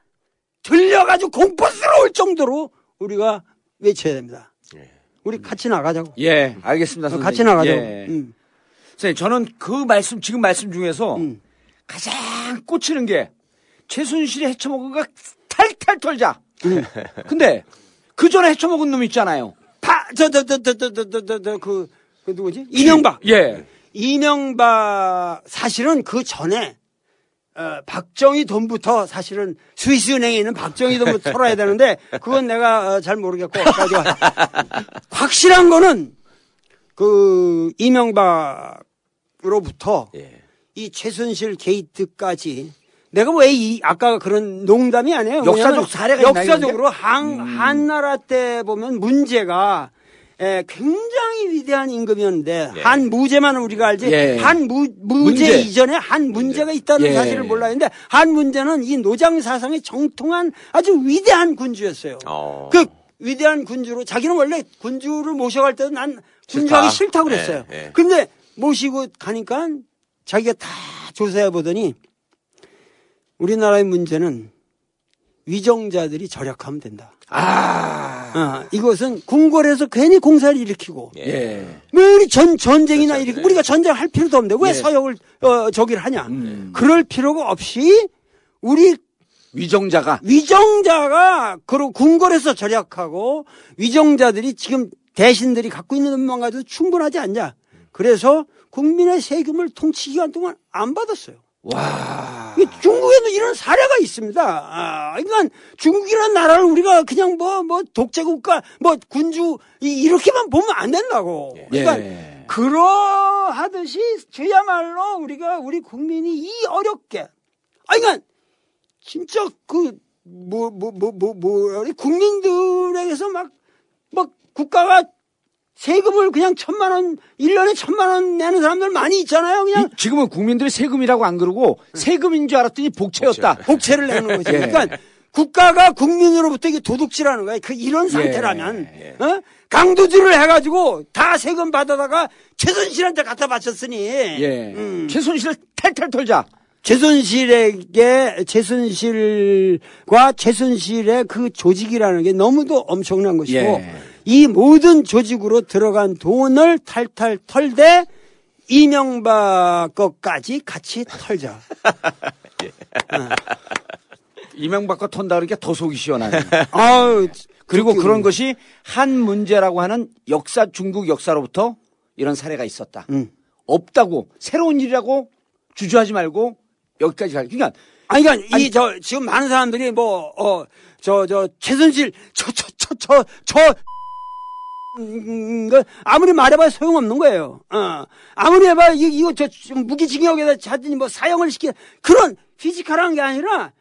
들려가지고 공포스러울 정도로 우리가 외쳐야 됩니다. 우리 같이 나가자고. 예, 알겠습니다. 어, 선생님. 같이 나가자고. 예. 음. 선생님, 저는 그 말씀, 지금 말씀 중에서 음. 가장 꽂히는 게 최순실이 헤쳐먹은 거 탈탈 털자. 근데 그 전에 헤쳐먹은 놈 있잖아요. 파, 저, 저, 저, 저, 저, 저, 저, 저, 저, 그, 그 누구지? 이명박. 예. 이명박, 사실은 그 전에, 어, 박정희 돈부터 사실은 스위스 은행에 있는 박정희 돈부터 털어야 되는데, 그건 내가 어, 잘 모르겠고, <laughs> 확실한 거는, 그, 이명박으로부터 예. 이 최순실 게이트까지 내가 왜 이 아까 그런 농담이 아니에요. 역사적 사례가 역사적으로 한 한나라 때 보면 문제가 에, 굉장히 위대한 임금이었는데 예. 한 무제만 우리가 알지 예. 한 무, 무제, 문제. 이전에 한 문제가 있다는 예. 사실을 몰랐는데 한 문제는 이 노장 사상에 정통한 아주 위대한 군주였어요. 어. 그 위대한 군주로 자기는 원래 군주를 모셔갈 때도 난 군주하기 싫다. 싫다고 그랬어요. 예, 예. 근데 모시고 가니까 자기가 다 조사해 보더니 우리나라의 문제는 위정자들이 절약하면 된다. 아. 어, 이것은 궁궐에서 괜히 공사를 일으키고 예. 왜 우리 전 전쟁이나 그렇죠. 일으키고 네. 우리가 전쟁할 필요도 없는데 왜 예. 서역을 어, 저기를 하냐? 음. 그럴 필요가 없이 우리 위정자가 위정자가 그리고 궁궐에서 절약하고 위정자들이 지금 대신들이 갖고 있는 돈만 가지고 충분하지 않냐. 그래서 국민의 세금을 통치 기간 동안 안 받았어요. 와. 이 중국에도 이런 사례가 있습니다. 아, 그러니까 중국이라는 나라를 우리가 그냥 뭐, 뭐, 독재국가, 뭐, 군주, 이- 이렇게만 보면 안 된다고. 그러니까, 예. 그러하듯이, 저야말로 우리가, 우리 국민이 이 어렵게, 아, 그러니까, 진짜 그, 뭐, 뭐, 뭐, 뭐, 뭐, 국민들에게서 막, 막, 국가가 세금을 그냥 천만 원, 일년에 천만 원 내는 사람들 많이 있잖아요. 그냥 이- 지금은 국민들이 세금이라고 안 그러고 세금인 줄 알았더니 복채였다. 복채 를 내는 거지. 예. 그러니까 국가가 국민으로부터 이게 도둑질하는 거야. 그 이런 상태라면 어? 강도질을 해가지고 다 세금 받아다가 최순실한테 갖다 바쳤으니 예. 음. 최순실을 탈탈 털자. 최순실에게 최순실과 최순실의 그 조직이라는 게 너무도 엄청난 것이고 예. 이 모든 조직으로 들어간 돈을 탈탈 털되 이명박 것까지 같이 털자. <laughs> 이명박과 턴다 그러니까 더 속이 시원하네. <laughs> 아유, 그리고 그런 것이 한 문제라고 하는 역사 중국 역사로부터 이런 사례가 있었다. 음. 없다고 새로운 일이라고 주저하지 말고 여기까지 갈. 그러니까 아니, 그러니까, 이, 저, 지금 많은 사람들이 뭐, 어, 저, 저, 최순실, 저, 저, 저, 저, 저, 음, 그, 아무리 말해봐야 소용없는 거예요. 어. 아무리 해봐야, 이, 이거, 저, 무기징역에다 자든지 뭐 사형을 시키 그런 physical한 게 아니라,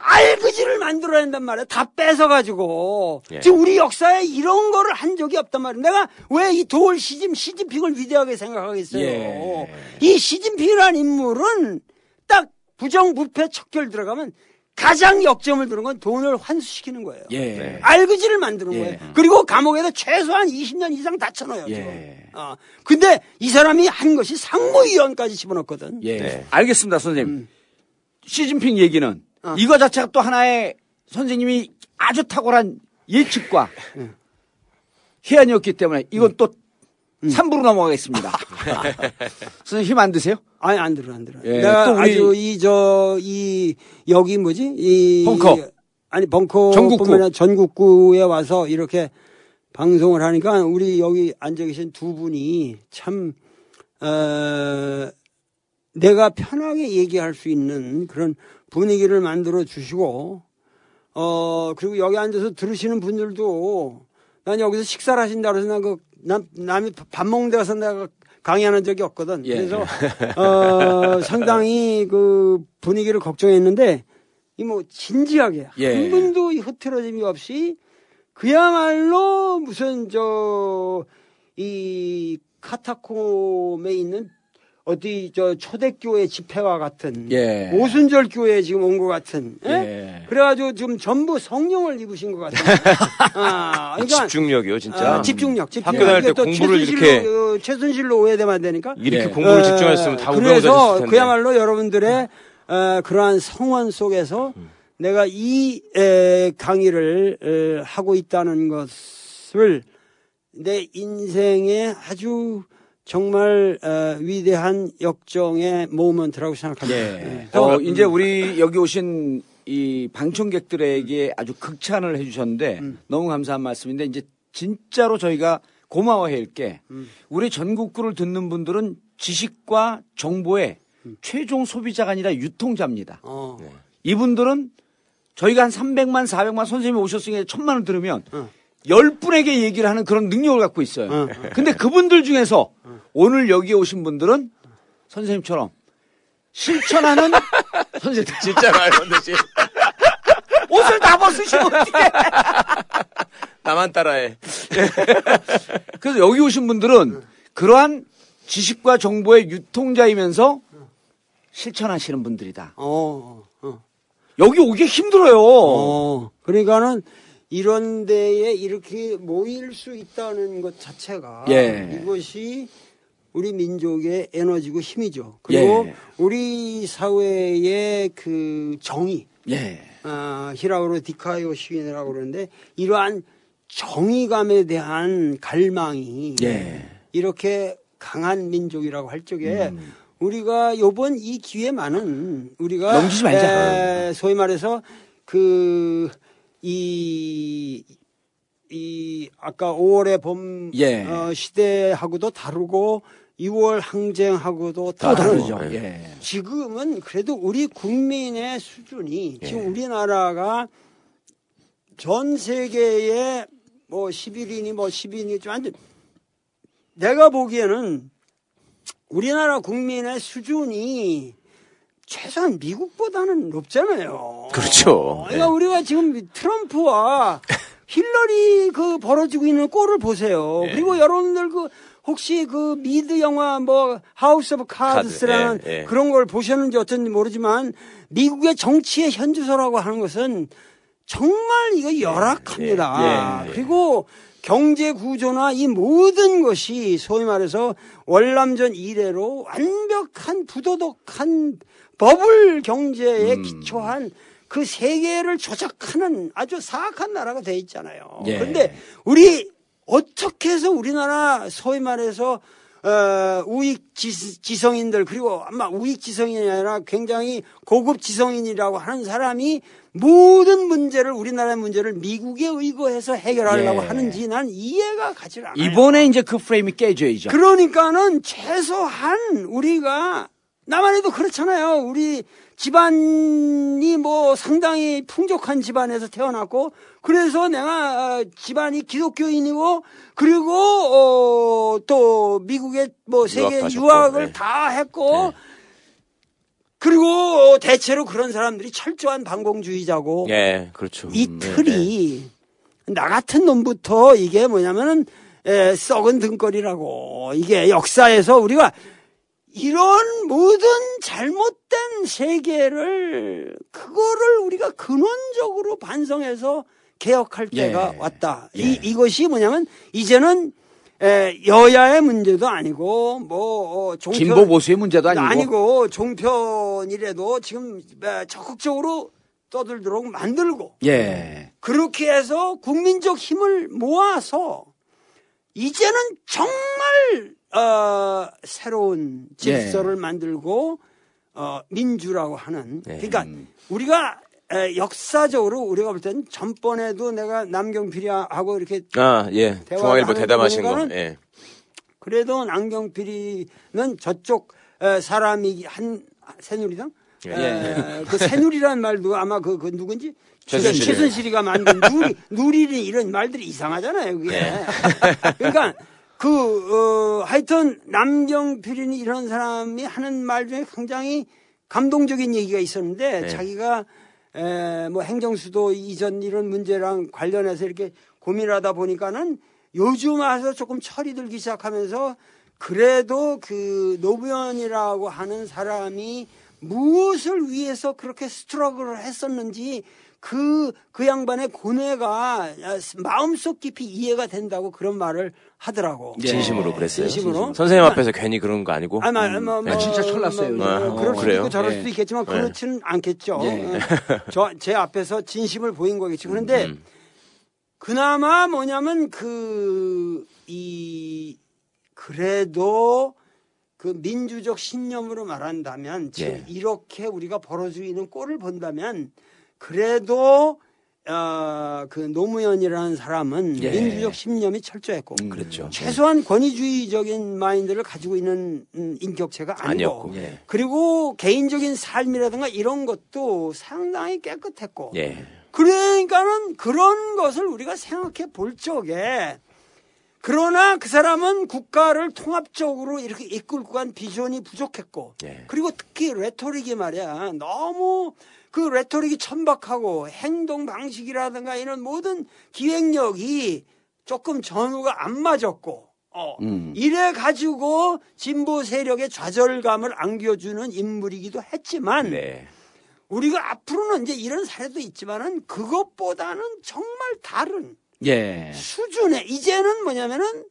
알거지를 만들어낸단 말이야. 다 뺏어가지고. 예. 지금 우리 역사에 이런 거를 한 적이 없단 말이야. 내가 왜 이 도올 시진, 시진핑을 위대하게 생각하겠어요. 예. 이 시진핑이라는 인물은 딱 부정부패 척결 들어가면 가장 역점을 두는 건 돈을 환수시키는 거예요. 예. 알그지를 만드는 예. 거예요. 그리고 감옥에다 최소한 20년 이상 다쳐넣어요. 예. 지금. 어. 근데 이 사람이 한 것이 상무위원까지 집어넣거든. 예. 네. 알겠습니다, 선생님. 시진핑 얘기는 어. 이거 자체가 또 하나의 선생님이 아주 탁월한 예측과 해안이었기 때문에 이건 또 3부로 넘어가겠습니다. <laughs> 선생님 힘 안 드세요? 아니 안 들어 안 들어. 예, 내가 아주 이 저이 여기 뭐지 이 벙커. 아니 벙커 전국구. 전국구에 와서 이렇게 방송을 하니까 우리 여기 앉아 계신 두 분이 참 어, 내가 편하게 얘기할 수 있는 그런 분위기를 만들어 주시고 어, 그리고 여기 앉아서 들으시는 분들도 난 여기서 식사를 하신다 그래서 난 그, 남, 남이 밥 먹는 데 가서 내가 강의하는 적이 없거든. 예. 그래서, <laughs> 어, 상당히 그 분위기를 걱정했는데, 이 뭐, 진지하게, 예. 한 분도 이 흐트러짐이 없이, 그야말로 무슨 저, 이 카타콤에 있는 어디 저 초대교회 집회와 같은 예. 오순절 교회에 지금 온 것 같은 예? 예. 그래가지고 지금 전부 성령을 입으신 것 같아요. <laughs> 아, 그러니까 집중력이요, 진짜. 아, 집중력, 집중력. 학교 다닐 때또 공부를 최순실로, 이렇게- 어, 최순실로 오해되면 안 되니까. 이렇게 예. 공부를 어, 집중했으면 다 그래서. 그야말로 여러분들의 어, 그러한 성원 속에서 내가 이 에, 강의를 에, 하고 있다는 것을 내 인생의 아주 정말 어, 위대한 역정의 모먼트라고 생각합니다. 예. 예. 어, 이제 우리 여기 오신 이 방청객들에게 아주 극찬을 해주셨는데 음. 너무 감사한 말씀인데 이제 진짜로 저희가 고마워해야 할게 음. 우리 전국구를 듣는 분들은 지식과 정보의 음. 최종 소비자가 아니라 유통자입니다. 어. 이분들은 저희가 한 300만, 400만 선생님이 오셨으니까 천만 원 들으면 어. 열 분에게 얘기를 하는 그런 능력을 갖고 있어요. 어. 근데 그분들 중에서 오늘 여기 오신 분들은 선생님처럼 실천하는 <laughs> 선생님 근데 지 <laughs> 옷을 다 벗으시면 어떡해. <laughs> 나만 따라해. 그래서 여기 오신 분들은 그러한 지식과 정보의 유통자이면서 실천하시는 분들이다. 어. 어. 여기 오기 힘들어요. 어, 그러니까는 이런 데에 이렇게 모일 수 있다는 것 자체가 예. 이것이 우리 민족의 에너지고 힘이죠. 그리고 예. 우리 사회의 그 정의, 예. 아, 히라우로 디카요 시인이라고 그러는데 이러한 정의감에 대한 갈망이 예. 이렇게 강한 민족이라고 할 적에 음. 우리가 요번 이 기회만은 우리가 넘기지 말자. 에, 소위 말해서 그 이 이 아까 5월의 봄 예. 어, 시대하고도 다르고 6월 항쟁하고도 또 다르죠. 예. 지금은 그래도 우리 국민의 수준이 예. 지금 우리나라가 전 세계에 뭐 11인이 뭐 10인이지만 내가 보기에는 우리나라 국민의 수준이 최소한 미국보다는 높잖아요. 그렇죠. 그러니까 우리가 지금 트럼프와 <laughs> 힐러리 그 벌어지고 있는 꼴을 보세요. 예. 그리고 여러분들 그 혹시 그 미드 영화 뭐 House of Cards라는 카드, 예, 예. 그런 걸 보셨는지 어쩐지 모르지만 미국의 정치의 현주소라고 하는 것은 정말 이거 열악합니다. 예, 예, 예. 그리고 경제 구조나 이 모든 것이 소위 말해서 월남전 이래로 완벽한 부도덕한 버블 경제에 음. 기초한 그 세계를 조작하는 아주 사악한 나라가 돼 있잖아요. 예. 그런데 우리 어떻게 해서 우리나라 소위 말해서 어, 우익 지, 성인들 그리고 아마 우익 지성인이 아니라 굉장히 고급 지성인이라고 하는 사람이 모든 문제를 우리나라의 문제를 미국에 의거해서 해결하려고 예. 하는지 난 이해가 가지 않아요. 이번에 이제 그 프레임이 깨져야죠. 그러니까는 최소한 우리가 나만 해도 그렇잖아요. 우리 집안이 뭐 상당히 풍족한 집안에서 태어났고 그래서 내가 어, 집안이 기독교인이고 그리고 어, 또 미국에 뭐 세계 유학을 네. 다 했고 그리고 대체로 그런 사람들이 철저한 반공주의자고 예, 그렇죠. 이 음, 네, 네. 틀이 나 같은 놈부터 이게 뭐냐면은 에, 썩은 등거리라고 이게 역사에서 우리가 이런 모든 잘못된 세계를 그거를 우리가 근원적으로 반성해서 개혁할 예. 때가 왔다. 이 이것이 뭐냐면 이제는 에, 여야의 문제도 아니고 뭐 어, 종편 진보 보수의 문제도 아니고. 아니고 종편이라도 지금 에, 적극적으로 떠들도록 만들고 예. 그렇게 해서 국민적 힘을 모아서 이제는 정말 어, 새로운 질서를 만들고 어, 민주라고 하는 네. 그러니까 우리가 에, 역사적으로 우리가 볼 때는 전번에도 내가 남경필이하고 이렇게 아, 예. 중앙일보 대담하신 거. 예. 그래도 남경필이는 저쪽 에, 사람이 한 새누리당 예. 에, 그 새누리라는 말도 아마 그, 그 누군지 최순실. 최순실이가 만든 누리 누리리 이런 말들이 이상하잖아요. 그게. 예. 그러니까 그 어, 하여튼 남경필이니 이런 사람이 하는 말 중에 굉장히 감동적인 얘기가 있었는데 네. 자기가 에, 뭐 행정수도 이전 이런 문제랑 관련해서 이렇게 고민하다 보니까는 요즘 와서 조금 철이 들기 시작하면서 그래도 그 노무현이라고 하는 사람이 무엇을 위해서 그렇게 스트러글을 했었는지 그, 그 양반의 고뇌가 마음속 깊이 이해가 된다고 그런 말을 하더라고. 예. 진심으로 그랬어요. 진심으로? 선생님 앞에서 괜히 그런 거 아니고. 아, 마, 뭐, 뭐, 아, 진짜 철났어요, 뭐. 뭐, 그럴 어, 수도 그래요? 있고 저럴 예. 수도 있겠지만 예. 그렇지는 않겠죠. 저, 제 앞에서 진심을 보인 거겠죠. 그런데 음. 그나마 뭐냐면 그, 이, 그래도 그 민주적 신념으로 말한다면 지금 예. 이렇게 우리가 벌어지고 있는 꼴을 본다면 그래도 어, 그 노무현이라는 사람은 예. 민주적 신념이 철저했고 음, 그랬죠. 최소한 권위주의적인 마인드를 가지고 있는 음, 인격체가 아니고 아니었고. 예. 그리고 개인적인 삶이라든가 이런 것도 상당히 깨끗했고 예. 그러니까는 그런 것을 우리가 생각해 볼 적에 그러나 그 사람은 국가를 통합적으로 이렇게 이끌고 간 비전이 부족했고 예. 그리고 특히 레토릭이 말이야 너무 그 레토릭이 천박하고 행동 방식이라든가 이런 모든 기획력이 조금 전후가 안 맞았고 어, 음. 이래 가지고 진보 세력의 좌절감을 안겨주는 인물이기도 했지만 네. 우리가 앞으로는 이제 이런 사례도 있지만은 그것보다는 정말 다른 예. 수준의 이제는 뭐냐면은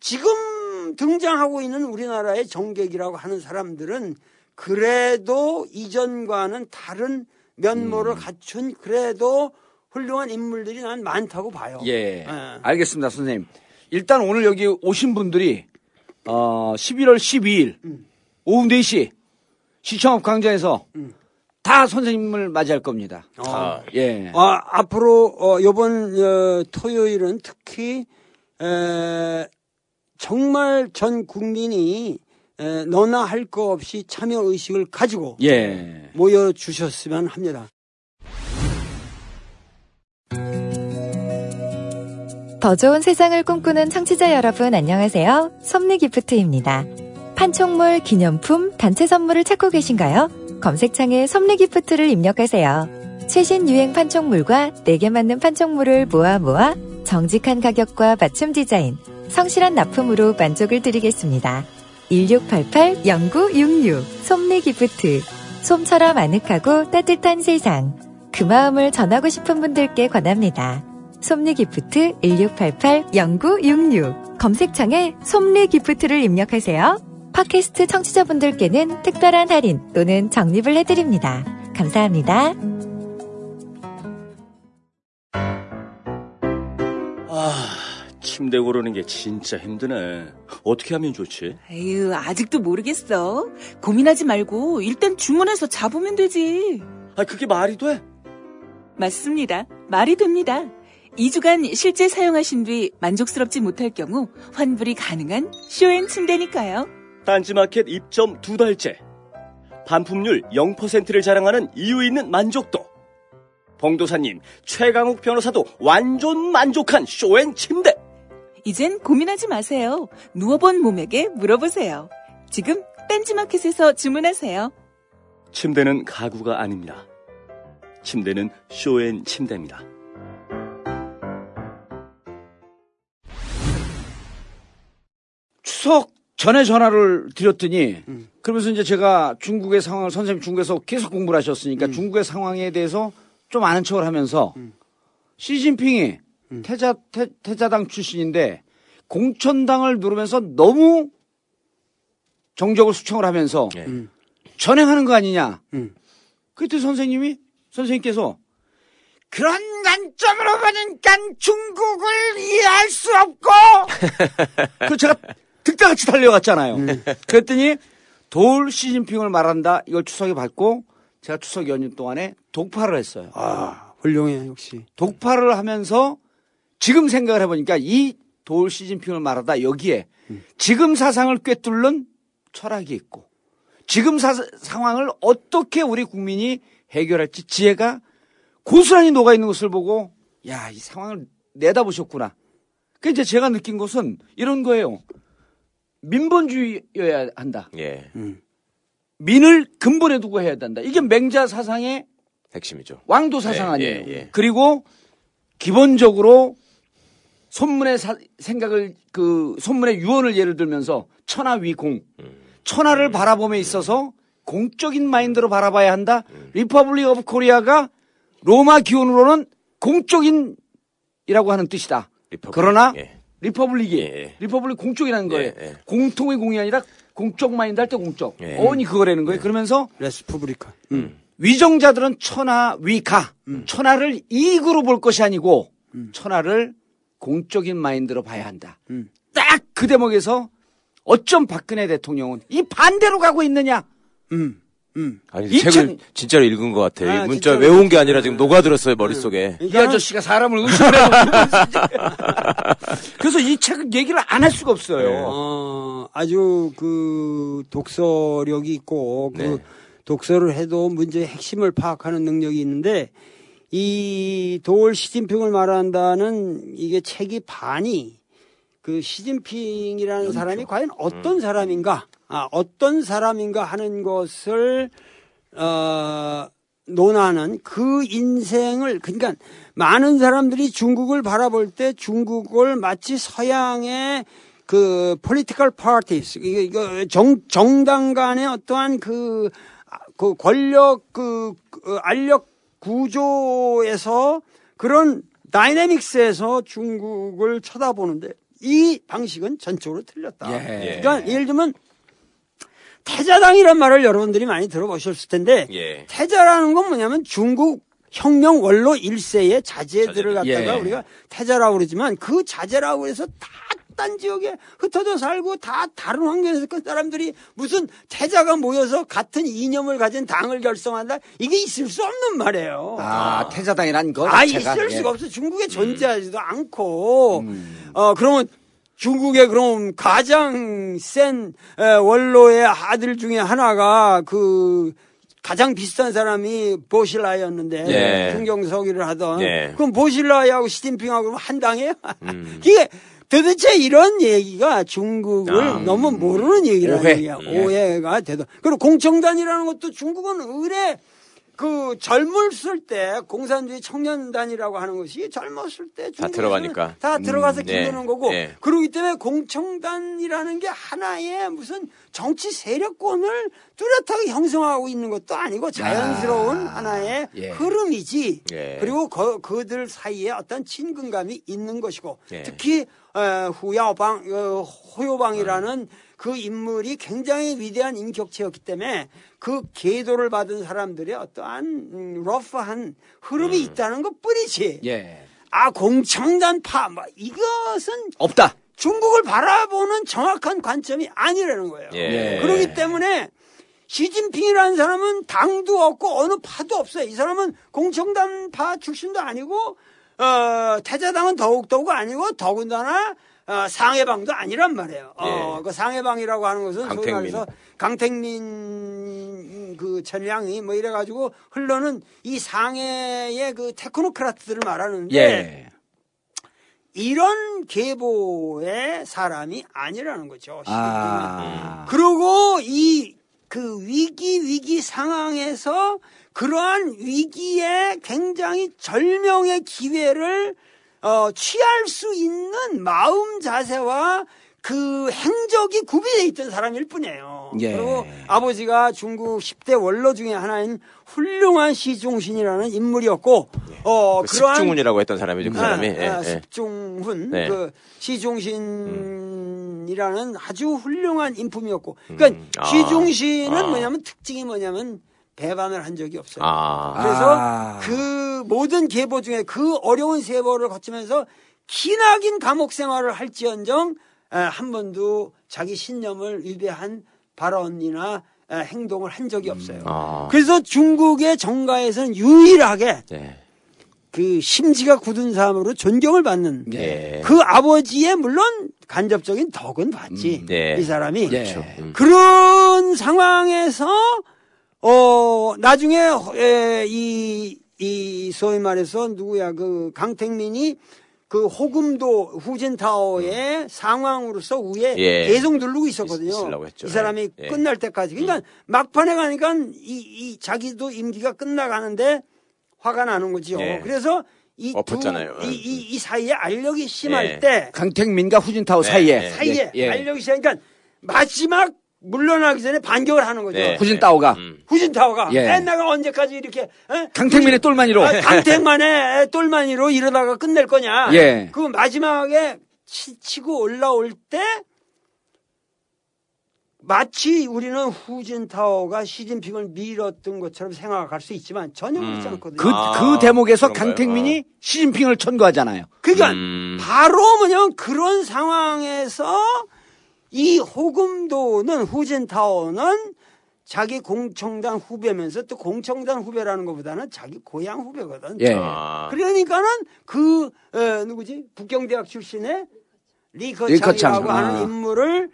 지금 등장하고 있는 우리나라의 정객이라고 하는 사람들은 그래도 이전과는 다른 면모를 갖춘 그래도 훌륭한 인물들이 난 많다고 봐요. 예. 예. 알겠습니다, 선생님. 일단 오늘 여기 오신 분들이 어 11월 12일 오후 4시 시청 앞 광장에서 다 선생님을 맞이할 겁니다. 아, 예. 아, 앞으로 어, 이번 어, 토요일은 특히 에, 정말 전 국민이 에, 너나 할 거 없이 참여 의식을 가지고 예. 모여 주셨으면 합니다. 더 좋은 세상을 꿈꾸는 청취자 여러분 안녕하세요. 섭리 기프트입니다. 판촉물, 기념품, 단체 선물을 찾고 계신가요? 검색창에 섭리 기프트를 입력하세요. 최신 유행 판촉물과 내게 맞는 판촉물을 모아 모아 정직한 가격과 맞춤 디자인, 성실한 납품으로 만족을 드리겠습니다. 1688-0966 솜리기프트 솜처럼 아늑하고 따뜻한 세상 그 마음을 전하고 싶은 분들께 권합니다. 솜리기프트 1688-0966 검색창에 솜리기프트를 입력하세요. 팟캐스트 청취자분들께는 특별한 할인 또는 적립을 해드립니다. 감사합니다. 아, 침대 고르는 게 진짜 힘드네. 어떻게 하면 좋지? 에휴, 아직도 모르겠어. 고민하지 말고 일단 주문해서 잡으면 되지. 아, 그게 말이 돼? 맞습니다. 말이 됩니다. 2주간 실제 사용하신 뒤 만족스럽지 못할 경우 환불이 가능한 쇼앤 침대니까요. 딴지마켓 입점 두 달째. 반품률 0%를 자랑하는 이유 있는 만족도. 봉도사님, 최강욱 변호사도 완전 만족한 쇼앤 침대. 이젠 고민하지 마세요. 누워본 몸에게 물어보세요. 지금 딴지마켓에서 주문하세요. 침대는 가구가 아닙니다. 침대는 쇼앤 침대입니다. 추석 전에 전화를 드렸더니 그러면서 이제 제가 중국의 상황을 선생님 중국에서 계속 공부를 하셨으니까 중국의 상황에 대해서 좀 아는 척을 하면서 시진핑이 태자 태, 태자당 출신인데 공천당을 누르면서 너무 정적을 수청을 하면서 예. 전행하는 거 아니냐. 음. 그때 선생님이 선생님께서 그런 관점으로 보니까 중국을 이해할 수 없고 <laughs> 그 제가 득다같이 달려갔잖아요. 그랬더니 돌 시진핑을 말한다. 이걸 추석에 받고 제가 추석 연휴 동안에 독파를 했어요. 아, 훌륭해, 역시. 독파를 하면서 지금 생각을 해보니까 이 돌 시진핑을 말하다 여기에 지금 사상을 꿰뚫는 철학이 있고 지금 사- 상황을 어떻게 우리 국민이 해결할지 지혜가 고스란히 녹아 있는 것을 보고 야, 이 상황을 내다보셨구나. 그 이제 제가 느낀 것은 이런 거예요. 민본주의여야 한다. 예. 민을 근본에 두고 해야 된다. 이게 맹자 사상의 핵심이죠. 왕도 사상 예, 아니에요. 예, 예. 그리고 기본적으로 손문의 사- 생각을 그 손문의 유언을 예를 들면서 천하 위공 음. 천하를 바라봄에 있어서 공적인 마인드로 바라봐야 한다. 음. Republic of Korea가 로마 기원으로는 공적인이라고 하는 뜻이다. Republic. 그러나 예. Republic이 예, 예. Republic 공적이라는 거예요. 예, 예. 공통의 공이 아니라 공적 마인드 할 때 공적. 예. 어원이 그거라는 거예요. 그러면서 res publica. 위정자들은 천하 위가 천하를 이익으로 볼 것이 아니고 천하를 공적인 마인드로 봐야 한다. 딱그 대목에서 어쩜 박근혜 대통령은 이 반대로 가고 있느냐? 음. 음. 아니 책을 진짜로 읽은 것 같아. 아, 이 문자 진짜로. 외운 게 아니라 지금 녹아들었어요 머릿속에. 이 아저씨가 사람을 의심해서 <laughs> 그래서 이 책을 얘기를 안 할 수가 없어요. 어, 아주 그 독서력이 있고 그 네. 독서를 해도 문제의 핵심을 파악하는 능력이 있는데 이 도올 시진핑을 말한다는 이게 책이 반이 그 시진핑이라는 사람이 과연 어떤 사람인가, 아, 어떤 사람인가 하는 것을 어, 논하는 그 인생을 그러니까 많은 사람들이 중국을 바라볼 때 중국을 마치 서양의 그 political parties 이거 정 정당 간의 어떠한 그, 아, 그 권력 그, 그 알력 구조에서 그런 다이내믹스에서 중국을 쳐다보는데 이 방식은 전적으로 틀렸다. 예. 그러니까 예를 들면 태자당이란 말을 여러분들이 많이 들어보셨을 텐데 예. 태자라는 건 뭐냐면 중국 혁명 원로 일세의 자제들을 갖다가 예. 우리가 태자라고 그러지만 그 자제라고 해서 다 딴 지역에 흩어져 살고 다 다른 환경에서 그 사람들이 무슨 태자가 모여서 같은 이념을 가진 당을 결성한다 이게 있을 수 없는 말이에요. 아, 태자당이란 거 아. 있을 예. 수가 없어. 중국에 존재하지도 않고, 어, 그러면 중국의 그럼 가장 센 에, 원로의 아들 중에 하나가 그 가장 비슷한 사람이 보실라였는데 예. 중경서기를 하던 예. 그럼 보실라하고 시진핑하고 한 당이에요? <laughs> 이게 도대체 이런 얘기가 중국을 아, 너무 모르는 얘기라는 오해. 얘기야. 예. 오해가 되더. 그리고 공청단이라는 것도 중국은 의뢰 그 젊었을 때 공산주의 청년단이라고 하는 것이 젊었을 때 중국에서는 들어가니까. 다 들어가서 음, 네. 기르는 거고 네. 그러기 때문에 공청단이라는 게 하나의 무슨 정치 세력권을 뚜렷하게 형성하고 있는 것도 아니고 자연스러운 하나의 예. 흐름이지 예. 그리고 그, 그들 사이에 어떤 친근감이 있는 것이고 예. 특히 어, 후야오방 어, 호요방이라는 그 인물이 굉장히 위대한 인격체였기 때문에 그 계도를 받은 사람들의 어떠한 음, 러프한 흐름이 있다는 것 뿐이지. 예. 아 공청단파 뭐 이것은 없다. 중국을 바라보는 정확한 관점이 아니라는 거예요. 예. 그렇기 때문에 시진핑이라는 사람은 당도 없고 어느 파도 없어요. 이 사람은 공청단파 출신도 아니고 어, 태자당은 더욱더욱 아니고 더군다나 어, 상해방도 아니란 말이에요. 어, 예. 그 상해방이라고 하는 것은 소위 강택민. 말해서 강택민 그 전량이 뭐 이래가지고 흘러는 이 상해의 그 테크노크라트들을 말하는데 예. 이런 계보의 사람이 아니라는 거죠. 아. 그리고 이 그 위기 위기 상황에서 그러한 위기에 굉장히 절명의 기회를 어, 취할 수 있는 마음 자세와 그 행적이 구비되어 있던 사람일 뿐이에요. 예. 그리고 아버지가 중국 10대 원로 중에 하나인 훌륭한 시종신이라는 인물이었고, 어, 그 그러한 습중훈이라고 했던 사람이죠 그 사람이. 아, 예, 아, 예. 습중훈 네. 그 시종신이라는 아주 훌륭한 인품이었고 그러니까 아. 시종신은 아. 뭐냐면 특징이 뭐냐면 배반을 한 적이 없어요. 아. 그래서 아. 그 모든 계보 중에 그 어려운 세보를 거치면서 기나긴 감옥 생활을 할지언정 에, 한 번도 자기 신념을 위배한 발언이나 에, 행동을 한 적이 없어요. 아. 그래서 중국의 정가에서는 유일하게 네. 그 심지가 굳은 사람으로 존경을 받는 예. 그 아버지의 물론 간접적인 덕은 봤지. 음, 네. 이 사람이. 예. 음. 그런 상황에서 어 나중에 에, 이, 이 소위 말해서 누구야 그 강택민이 그 호금도 후진타워의 상황으로서 위에 예. 계속 누르고 있었거든요. 있-. 이 사람이 예. 끝날 때까지. 그러니까 막판에 가니까 이, 이 자기도 임기가 끝나가는데 화가 나는 거죠. 예. 그래서 이, 두, 엎었잖아요. 이, 이, 이 사이에 알력이 심할 예. 때 강택민과 후진타워 네, 사이에 네. 사이에 예, 예. 알력이 심하니까 마지막 물러나기 전에 반격을 하는 거죠. 네. 후진타워가 음. 후진타워가 예. 맨날 언제까지 이렇게 에? 강택민의 똘마니로 아, 강택만의 똘마니로 이러다가 끝낼 거냐. 예. 그 마지막에 치, 고 올라올 때 마치 우리는 후진타워가 시진핑을 밀었던 것처럼 생각할 수 있지만 전혀 그렇지 않거든요. 그, 아, 그 대목에서 그런가요? 강택민이 시진핑을 천거하잖아요. 그러니까 음. 바로 뭐냐면 그런 상황에서 이 호금도는 후진타워는 자기 공청단 후배면서 또 공청단 후배라는 것보다는 자기 고향 후배거든. 예. 아. 그러니까는 그 어, 누구지 북경대학 출신의 리커창이라고 리커창. 하는 아. 인물을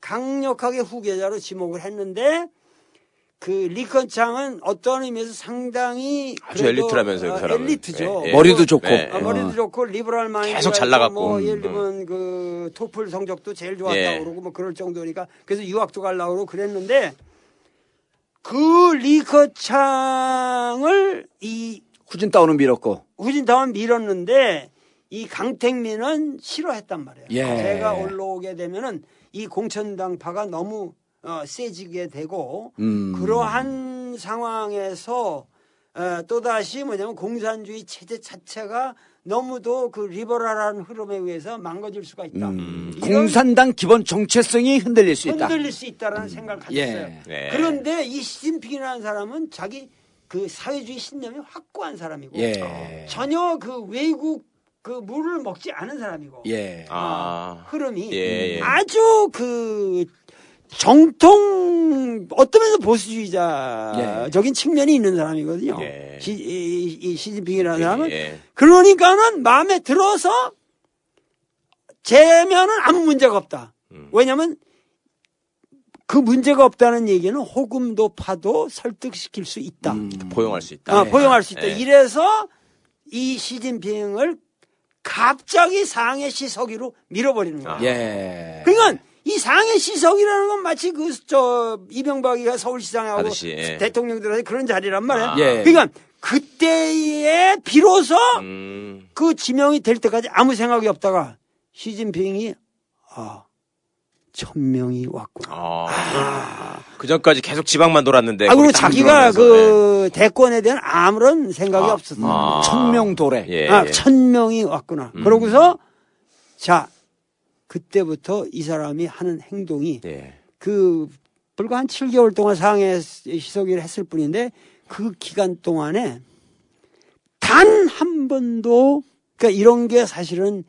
강력하게 후계자로 지목을 했는데 그 리커창은 어떤 의미에서 상당히 아주 엘리트라면서요, 그 어, 사람은. 엘리트죠. 예, 예. 머리도 좋고. 예, 아, 예. 머리도 어. 좋고 리버럴 마인드 계속 잘 나갔고. 뭐 음, 예를 들면 그 토플 성적도 제일 좋았다고 예. 그러고 뭐 그럴 정도니까 그래서 유학도 가려고 그러고 그랬는데 그 리커창을 이 후진타워는 밀었고. 후진타운 밀었는데 이 강택민은 싫어했단 말이에요. 예. 제가 올라오게 되면은 이 공천당파가 너무 어, 세지게 되고 음. 그러한 상황에서 어, 또다시 뭐냐면 공산주의 체제 자체가 너무도 그 리버럴한 흐름에 의해서 망가질 수가 있다. 음. 공산당 기본 정체성이 흔들릴 수 있다. 흔들릴 수 있다라는 생각을 가졌어요. 예. 네. 그런데 이 시진핑이라는 사람은 자기 그 사회주의 신념이 확고한 사람이고 예. 전혀 그 외국 그 물을 먹지 않은 사람이고 예. 아. 흐름이 예, 예. 아주 그 정통 어떤 면에서 보수주의자적인 측면이 있는 사람이거든요. 예. 시, 이, 이 시진핑이라는 사람은 예. 그러니까는 마음에 들어서 재면은 아무 문제가 없다. 음. 왜냐면 그 문제가 없다는 얘기는 호금도 파도 설득시킬 수 있다. 음. 포용할 수 있다. 아, 포용할 수 있다. 예. 이래서 이 시진핑을 갑자기 상해 시 서기로 밀어버리는 거야. 예. 그러니까 이 상해 시석이라는 건 마치 그 저 이명박이가 서울시장하고 하듯이, 예. 대통령들한테 그런 자리란 말이야. 아. 예. 그러니까 그때에 비로소 음. 그 지명이 될 때까지 아무 생각이 없다가 시진핑이 아 천명이 왔구나. 아. 그 전까지 계속 지방만 돌았는데. 아, 그리고 자기가 그 대권에 대한 아무런 생각이 아. 없었어. 아. 천명 도래. 예. 아, 예. 천명이 왔구나. 음. 그러고서 자 그때부터 이 사람이 하는 행동이 예. 그 불과 한 7개월 동안 상해 시석일을 했을 뿐인데 그 기간 동안에 단 한 번도 그러니까 이런 게 사실은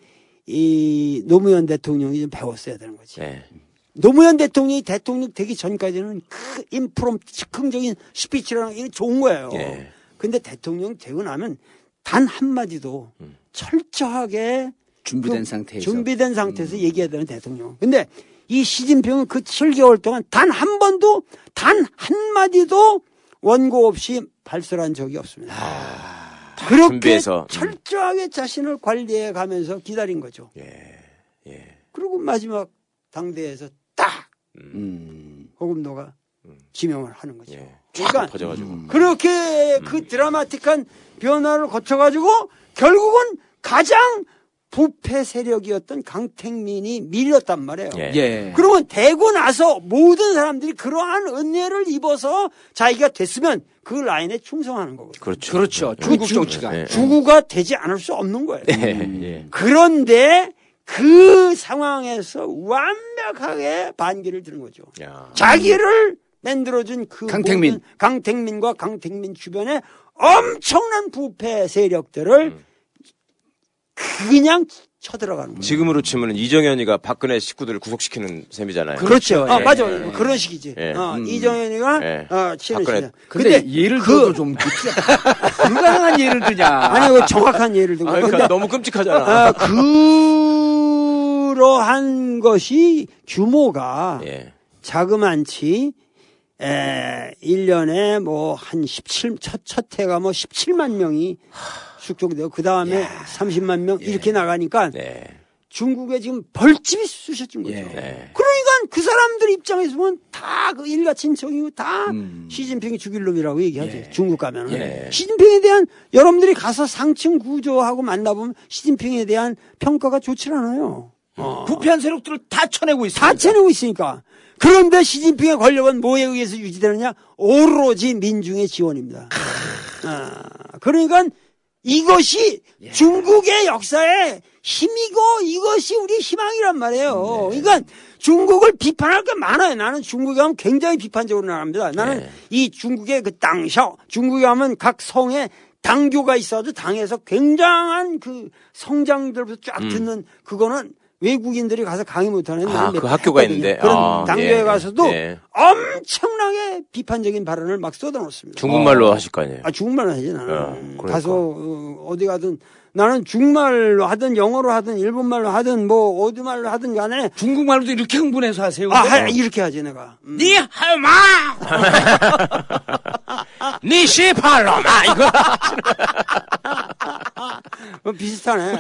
이 노무현 대통령이 좀 배웠어야 되는 거지. 예. 노무현 대통령이 대통령 되기 전까지는 그 impromptu 즉흥적인 스피치라는 게 좋은 거예요. 예. 근데 대통령 되고 나면 단 한마디도 음. 철저하게 준비된 그 상태에서. 준비된 상태에서 얘기해야 되는 대통령. 근데 이 시진핑은 그 7개월 동안 단 한 번도 단 한 마디도 원고 없이 발설한 적이 없습니다. 그렇게 아, 준비해서. 음. 철저하게 자신을 관리해 가면서 기다린 거죠. 예. 예. 그리고 마지막 당대에서 딱 음. 호금도가 지명을 하는 거죠. 예. 그러니까 쫙 퍼져가지고. 그렇게 음. 그 드라마틱한 변화를 거쳐가지고 결국은 가장 부패 세력이었던 강택민이 밀렸단 말이에요. 예. 예. 그러면 되고 나서 모든 사람들이 그러한 은혜를 입어서 자기가 됐으면 그 라인에 충성하는 거거든요. 그렇죠. 그렇죠. 중국 정치가. 예. 주구가 되지 않을 수 없는 거예요. 예. 예. 그런데 그 상황에서 완벽하게 반기를 드는 거죠. 야. 자기를 만들어준 그 강택민. 강택민과 강택민 주변에 엄청난 부패 세력들을 음. 그냥 쳐들어가는 거예요. 지금으로 치면 이정현이가 박근혜 식구들을 구속시키는 셈이잖아요. 그렇죠. 아, 예. 맞아. 예. 뭐 그런 식이지. 예. 어, 음. 이정현이가 예. 어, 치는 박근혜- 시죠. 근데, 예를 그- 들어도 좀 불가능한 예를 드냐. 아니 그 정확한 예를 들고 아, 그러니까 근데 너무 끔찍하잖아. 아, 그 그러한 것이 규모가 예. 자그만치 에, 1년에 뭐 한 17, 첫, 첫 해가 뭐 17만 명이 숙종되고 그 다음에 30만 명 이렇게 나가니까 네. 중국에 지금 벌집이 쑤셔진 거죠. 네. 그러니까 그 사람들 입장에서 보면 다 그 일가 친척이고 다 음. 시진핑이 죽일 놈이라고 얘기하지. 예. 중국 가면은. 예. 시진핑에 대한 여러분들이 가서 상층 구조하고 만나보면 시진핑에 대한 평가가 좋질 않아요. 어. 부패한 세력들을 다 쳐내고 있습니다. 다 채내고 있으니까. 그런데 시진핑의 권력은 뭐에 의해서 유지되느냐? 오로지 민중의 지원입니다. 아, 그러니까 이것이 중국의 역사의 힘이고 이것이 우리 희망이란 말이에요. 그러니까 중국을 비판할 게 많아요. 나는 중국에 가면 굉장히 비판적으로 나갑니다. 나는 네. 이 중국의 그 당셔, 중국에 가면 각 성에 당교가 있어도 당에서 굉장한 그 성장들부터 쫙 듣는 그거는 외국인들이 가서 강의 못하는 아, 그몇 학교가. 있는데. 그런 아, 당교에 예, 가서도 예. 엄청나게 비판적인 발언을 막 쏟아놓습니다. 중국말로 하실 거 아니에요. 아, 중국말로 하지, 나는. 어, 그러니까. 가서, 어, 어디 가든, 나는 중국말로 하든, 영어로 하든, 일본말로 하든, 뭐, 어디 말로 하든 간에, 중국말로도 이렇게 흥분해서 하세요. 아, 근데? 하- 이렇게 하지, 내가. 음. 니 할마! <laughs> <laughs> 니 시팔로마! 이거. <laughs> 어, 비슷하네.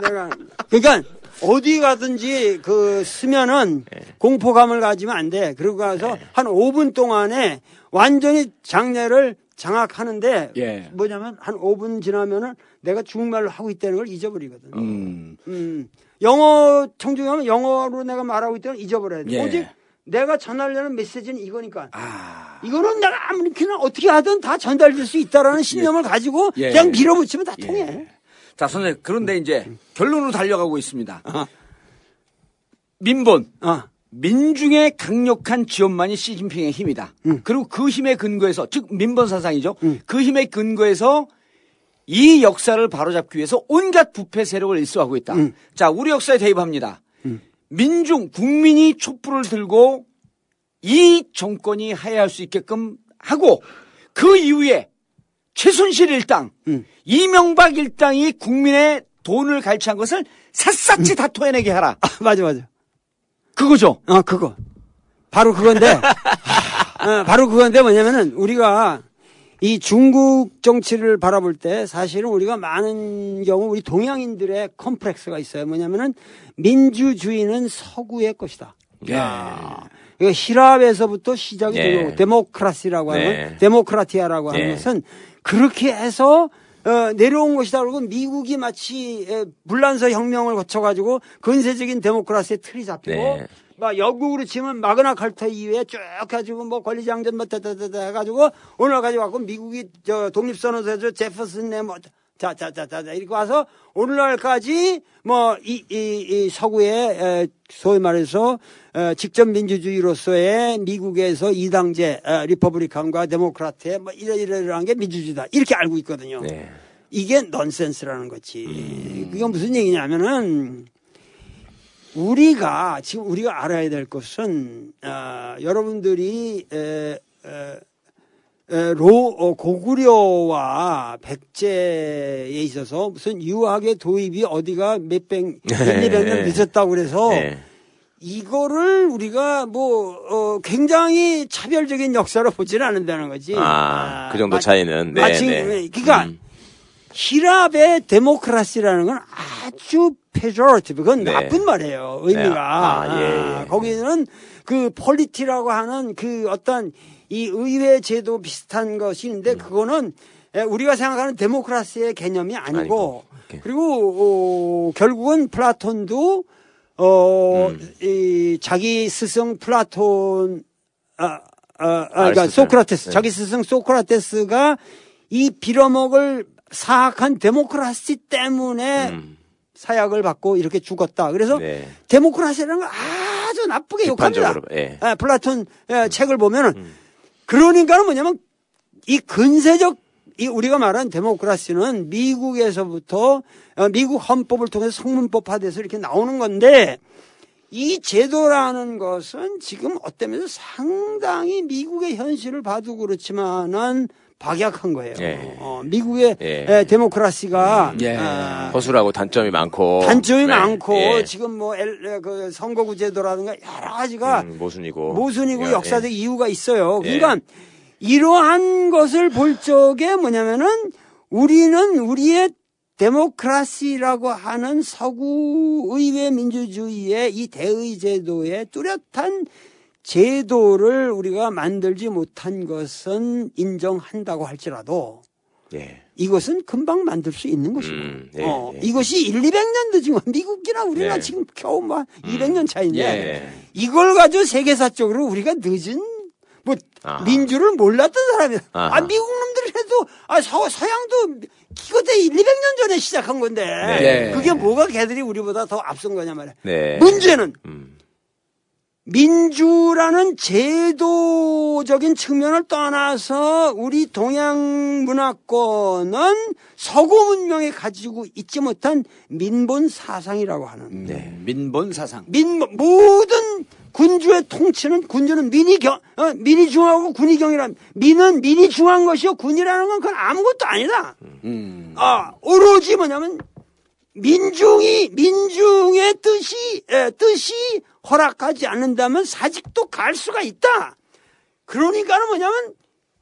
내가. 그러니까, 어디 가든지 그 쓰면은 예. 공포감을 가지면 안 돼. 그러고 가서 한 5분 동안에 완전히 장례를 장악하는데 예. 뭐냐면 한 5분 지나면은 내가 중국말로 하고 있다는 걸 잊어버리거든. 음. 음, 영어 청중하면 영어로 내가 말하고 있다는 걸 잊어버려야 돼. 예. 오직 내가 전하려는 메시지는 이거니까. 아. 이거는 내가 아무리 그냥 어떻게 하든 다 전달될 수 있다라는 신념을 가지고 예. 그냥 밀어붙이면 다 예. 통해. 자, 선생님. 그런데 이제 결론으로 달려가고 있습니다. 민본. 어. 민중의 강력한 지원만이 시진핑의 힘이다. 그리고 그 힘에 근거해서, 즉, 민본 사상이죠. 그 힘에 근거해서 이 역사를 바로잡기 위해서 온갖 부패 세력을 일소하고 있다. 자, 우리 역사에 대입합니다. 민중, 국민이 촛불을 들고 이 정권이 하야할 수 있게끔 하고 그 이후에 최순실 일당, 이명박 일당이 국민의 돈을 갈취한 것을 샅샅이 다 토해내게 하라. 아, 맞아, 맞아. 그거죠. 어, 그거. 바로 그건데, <laughs> 어, 바로 그건데 뭐냐면은 우리가 이 중국 정치를 바라볼 때 사실은 우리가 많은 경우 우리 동양인들의 컴플렉스가 있어요. 뭐냐면은 민주주의는 서구의 것이다. 예. 이거 히랍에서부터 시작이 예. 되고 데모크라시라고 하는 네. 데모크라티아라고 하는 예. 것은 그렇게 해서 어, 내려온 것이다. 그리고 미국이 마치 에, 불란서 혁명을 거쳐가지고 근세적인 데모크라시의 틀이 잡히고 네. 막 영국으로 치면 마그나 칼타 이후에 쭉 해가지고 뭐 권리장전 뭐 따따따따 해가지고 오늘까지 왔고 미국이 저 독립선언서에서 제퍼슨 네뭐 자 자 자 자 이렇게 와서 오늘날까지 뭐 이 이 이 서구의 에, 소위 말해서 어, 직접 민주주의로서의 미국에서 이당제 어, Republican과 Democrat의 뭐 이러이러한 게 민주주의다 이렇게 알고 있거든요. 네. 이게 넌센스라는 거지. 그게 무슨 얘기냐면은 우리가 지금 우리가 알아야 될 것은 어, 여러분들이 에, 에, 에, 로 어, 고구려와 백제에 있어서 무슨 유학의 도입이 어디가 몇백 몇백 년 늦었다고 그래서 네. 이거를 우리가 뭐 어, 굉장히 차별적인 역사로 보지는 않는다는 거지. 아, 그 정도 마- 차이는. 네, 마치 네. 그러니까 음. 희랍의 democracy라는 건 아주 pejorative 그건 네. 나쁜 말이에요 의미가 네. 아, 예, 예. 거기는 그 polity라고 하는 그 어떤 이 의회 제도 비슷한 것이 있는데 음. 그거는 에, 우리가 생각하는 democracy의 개념이 아니고, 아니고. 그리고 어, 결국은 플라톤도 어, 음. 이 자기 스승 플라톤 아, 아, 아, 그러니까. 소크라테스 네. 자기 스승 소크라테스가 이 빌어먹을 사악한 democracy 때문에 음. 사약을 받고 이렇게 죽었다. 그래서 네. 데모크라시라는 걸 아주 나쁘게 욕합니다. 예. 예, 플라톤 예, 책을 보면은 그러니까 는 뭐냐면 이 근세적 이 우리가 말한 데모크라시는 미국에서부터 어, 미국 헌법을 통해서 성문법화돼서 이렇게 나오는 건데 이 제도라는 것은 지금 어떤 면에서 상당히 미국의 현실을 봐도 그렇지만은 박약한 거예요. 예. 어, 미국의 예. 에, 데모크라시가 예. 아, 허술하고 단점이 많고 단점이 네. 많고 예. 지금 뭐 엘- 그 선거구 제도라든가 여러 가지가 음, 모순이고 모순이고 예, 역사적 이유가 있어요. 예. 그러니까 이러한 것을 볼 적에 뭐냐면은 우리는 우리의 데모크라시라고 하는 서구 의회 민주주의의 이 대의 제도의 뚜렷한 제도를 우리가 만들지 못한 것은 인정한다고 할지라도 예. 이것은 금방 만들 수 있는 것이고 음, 예, 어, 예. 이것이 1, 200년 늦은 건 미국이나 우리나 예. 지금 겨우 뭐 200년 차인데 예. 이걸 가지고 세계사적으로 우리가 늦은 뭐 아하. 민주를 몰랐던 사람이야. 아하. 아 미국 놈들이 해도 아 서, 서양도 그때 1, 200년 전에 시작한 건데 네. 그게 뭐가 걔들이 우리보다 더 앞선 거냐 말이야. 네. 문제는 음. 민주라는 제도적인 측면을 떠나서 우리 동양 문화권은 서구 문명에 가지고 있지 못한 민본 사상이라고 하는 네. 민본 사상. 민 모든 군주의 통치는 군주는 민이 경 어, 민이 중하고 군이 경이라 민은 민이 중한 것이요 군이라는 건 그건 아무것도 아니다. 음. 아 오로지 뭐냐면 민중이 민중의 뜻이 에, 뜻이 허락하지 않는다면 사직도 갈 수가 있다. 그러니까는 뭐냐면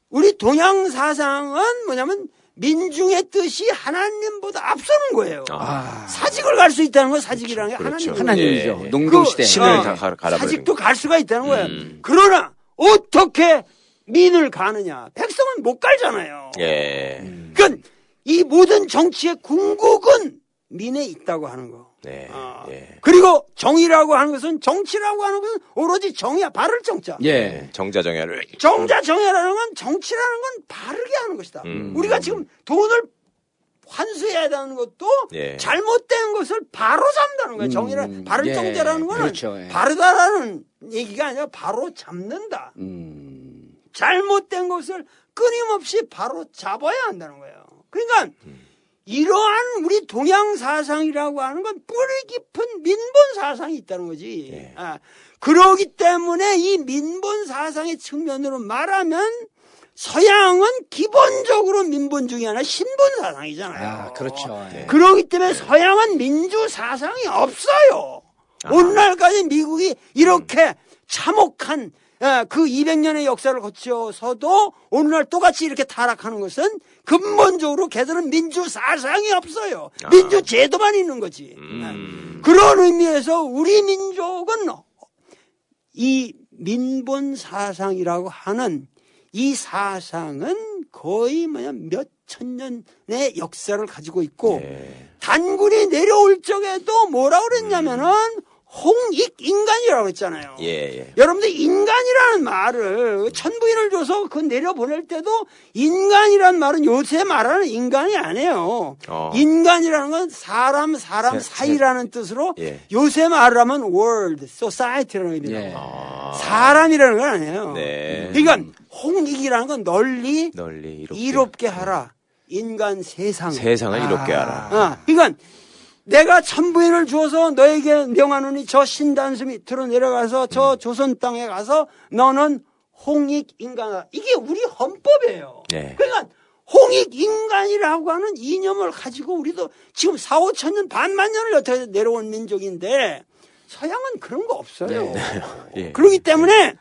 우리 동양 사상은 뭐냐면 민중의 뜻이 하나님보다 앞서는 거예요. 아. 사직을 갈 수 있다는 건 사직이라는 게 그렇죠. 하나님 하나님이죠. 예, 예. 농동시대. 그, 신을 어, 다 가- 갈아버리는 사직도 갈 수가 있다는 거예요. 음. 그러나 어떻게 민을 가느냐? 백성은 못 갈잖아요. 예. 그러니까 이 모든 정치의 궁극은 민에 있다고 하는 거. 네. 아, 예. 그리고 정의라고 하는 것은 정치라고 하는 것은 오로지 정의야. 바를 정자. 예. 정자 정야를 정자 정의라는 건 정치라는 건 바르게 하는 것이다. 음. 우리가 지금 돈을 환수해야 되는 것도 예. 잘못된 것을 바로 잡는다는 거예요. 정의라 음, 바를 예, 정제라는 거는 그렇죠, 예. 바르다라는 얘기가 아니라 바로 잡는다. 음. 잘못된 것을 끊임없이 바로 잡아야 한다는 거예요. 그러니까 이러한 우리 동양 사상이라고 하는 건 뿌리 깊은 민본 사상이 있다는 거지. 예. 아, 그러기 때문에 이 민본 사상의 측면으로 말하면 서양은 기본적으로 민본주의 하나 신본 사상이잖아요. 아, 그렇죠. 예. 그러기 때문에 서양은 민주 사상이 없어요. 오늘날까지 미국이 이렇게 참혹한 예, 그 200년의 역사를 거쳐서도 오늘날 똑같이 이렇게 타락하는 것은 근본적으로 걔들은 민주 사상이 없어요. 민주 제도만 있는 거지. 음. 예. 그런 의미에서 우리 민족은 이 민본 사상이라고 하는 이 사상은 거의 뭐냐 몇천 년의 역사를 가지고 있고 예. 단군이 내려올 적에도 뭐라 그랬냐면은 홍익 인간이라고 했잖아요. 예, 예. 여러분들 인간이라는 말을 천부인을 줘서 그 내려보낼 때도 인간이라는 말은 요새 말하는 인간이 아니에요. 어. 인간이라는 건 사람 사람 세- 사이라는 뜻으로 예. 요새 말을 하면 world, society라는 의미예요. 예. 아. 사람이라는 건 아니에요. 네. 그러니까 홍익이라는 건 널리 널리 이롭게, 이롭게 하라. 인간 세상. 세상을 이롭게 하라. 아, 그러니까 내가 천부인을 주어서 너에게 명하노니 저 신단수 밑으로 내려가서 음. 저 조선 땅에 가서 너는 홍익 인간이다. 이게 우리 헌법이에요. 네. 그러니까 홍익 인간이라고 하는 이념을 가지고 우리도 지금 4, 5천 년, 반만 년을 여태 내려온 민족인데 서양은 그런 거 없어요. <laughs> 예. 그렇기 때문에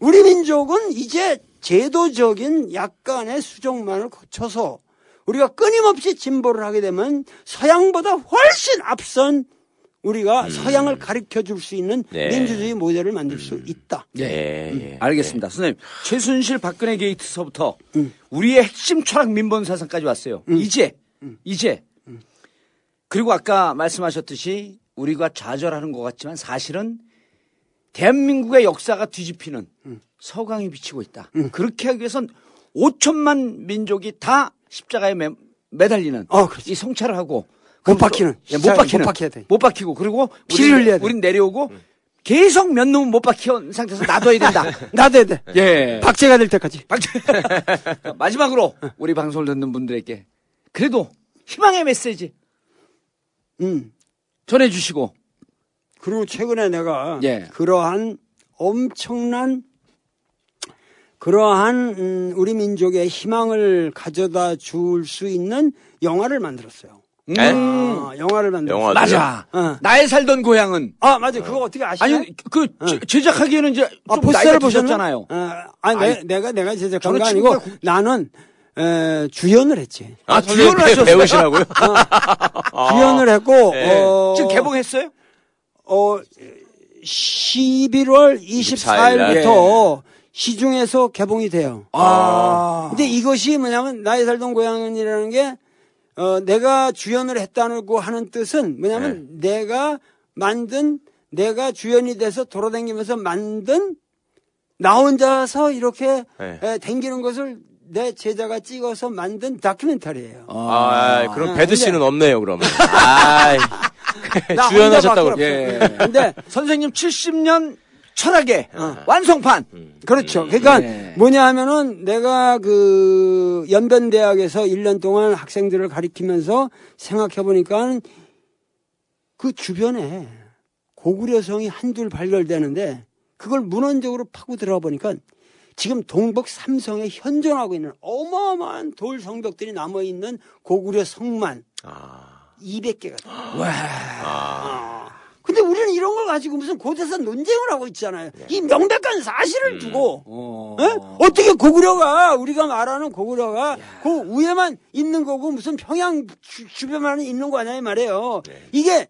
우리 민족은 이제 제도적인 약간의 수정만을 거쳐서 우리가 끊임없이 진보를 하게 되면 서양보다 훨씬 앞선 우리가 서양을 가르쳐 줄 수 있는 음. 네. 민주주의 모델을 만들 수 있다. 예, 예. 알겠습니다. 선생님, 최순실 박근혜 게이트서부터 우리의 핵심 철학 민본 사상까지 왔어요. 이제, 이제. 그리고 아까 말씀하셨듯이 우리가 좌절하는 것 같지만 사실은 대한민국의 역사가 뒤집히는 서강이 비치고 있다. 그렇게 하기 위해선 5천만 민족이 다 십자가에 매, 매달리는 어, 그렇지. 이 성찰을 하고 못 박히는. 예, 못 박히는 못 박혀야 돼. 못 박히고 그리고 피를 흘려야 돼. 우린 내려오고 계속 몇 놈은 못 박힌 상태에서 놔둬야 된다. <laughs> 나도 돼. 예. 박제가 될 때까지. <laughs> <laughs> 마지막으로 우리 방송을 듣는 분들에게 그래도 희망의 메시지 음. 전해 주시고 그리고 최근에 내가 예. 그러한 엄청난 그러한 음, 우리 민족의 희망을 가져다 줄 수 있는 영화를 만들었어요. 네? 아, 영화를 만들었어요. 맞아. 어. 나의 살던 고향은 아, 맞아. 그거 어떻게 아시나요? 아니 그 제- 제작하기에는 이제 아, 좀 포스터를? 드셨잖아요. 어, 아니, 아니, 내, 내가, 내가 제작한 저는 거 아니고 친구가 나는, 에, 주연을 했지. 아, 주연을 선생님 하셨어요? 배우시라고요? <laughs> 아. 주연을 했고, 네. 어, 지금 개봉했어요? 어, 11월 24일부터 시중에서 개봉이 돼요. 아. 근데 이것이 뭐냐면 나의 살던 고향이라는 게 어, 내가 주연을 했다고 하는 뜻은 뭐냐면 내가 만든 내가 주연이 돼서 돌아다니면서 만든 나 혼자서 이렇게 네. 에, 댕기는 것을 내 제자가 찍어서 만든 다큐멘터리예요. 아, 그럼 배드 근데- 씨는 없네요, 그러면. <laughs> 아, 나 주연하셨다고. 예. 없어. 근데 선생님 70년 철학의 어. 완성판. 그렇죠. 그러니까 네. 뭐냐 하면은 내가 그 연변대학에서 1년 동안 학생들을 가리키면서 생각해 보니까 그 주변에 고구려성이 한둘 발견되는데 그걸 문헌적으로 파고 들어가 보니까 지금 동북 삼성에 현존하고 있는 어마어마한 돌 성벽들이 남아 있는 고구려 성만 아, 200개가 돼. 와. 근데 우리는 이런 걸 가지고 무슨 고대사 논쟁을 하고 있잖아요. 이 명백한 사실을 두고 어. 예? 어떻게 고구려가 우리가 말하는 고구려가 그 위에만 있는 거고 무슨 평양 주, 주변만 있는 거 아니야 이 말이에요. 이게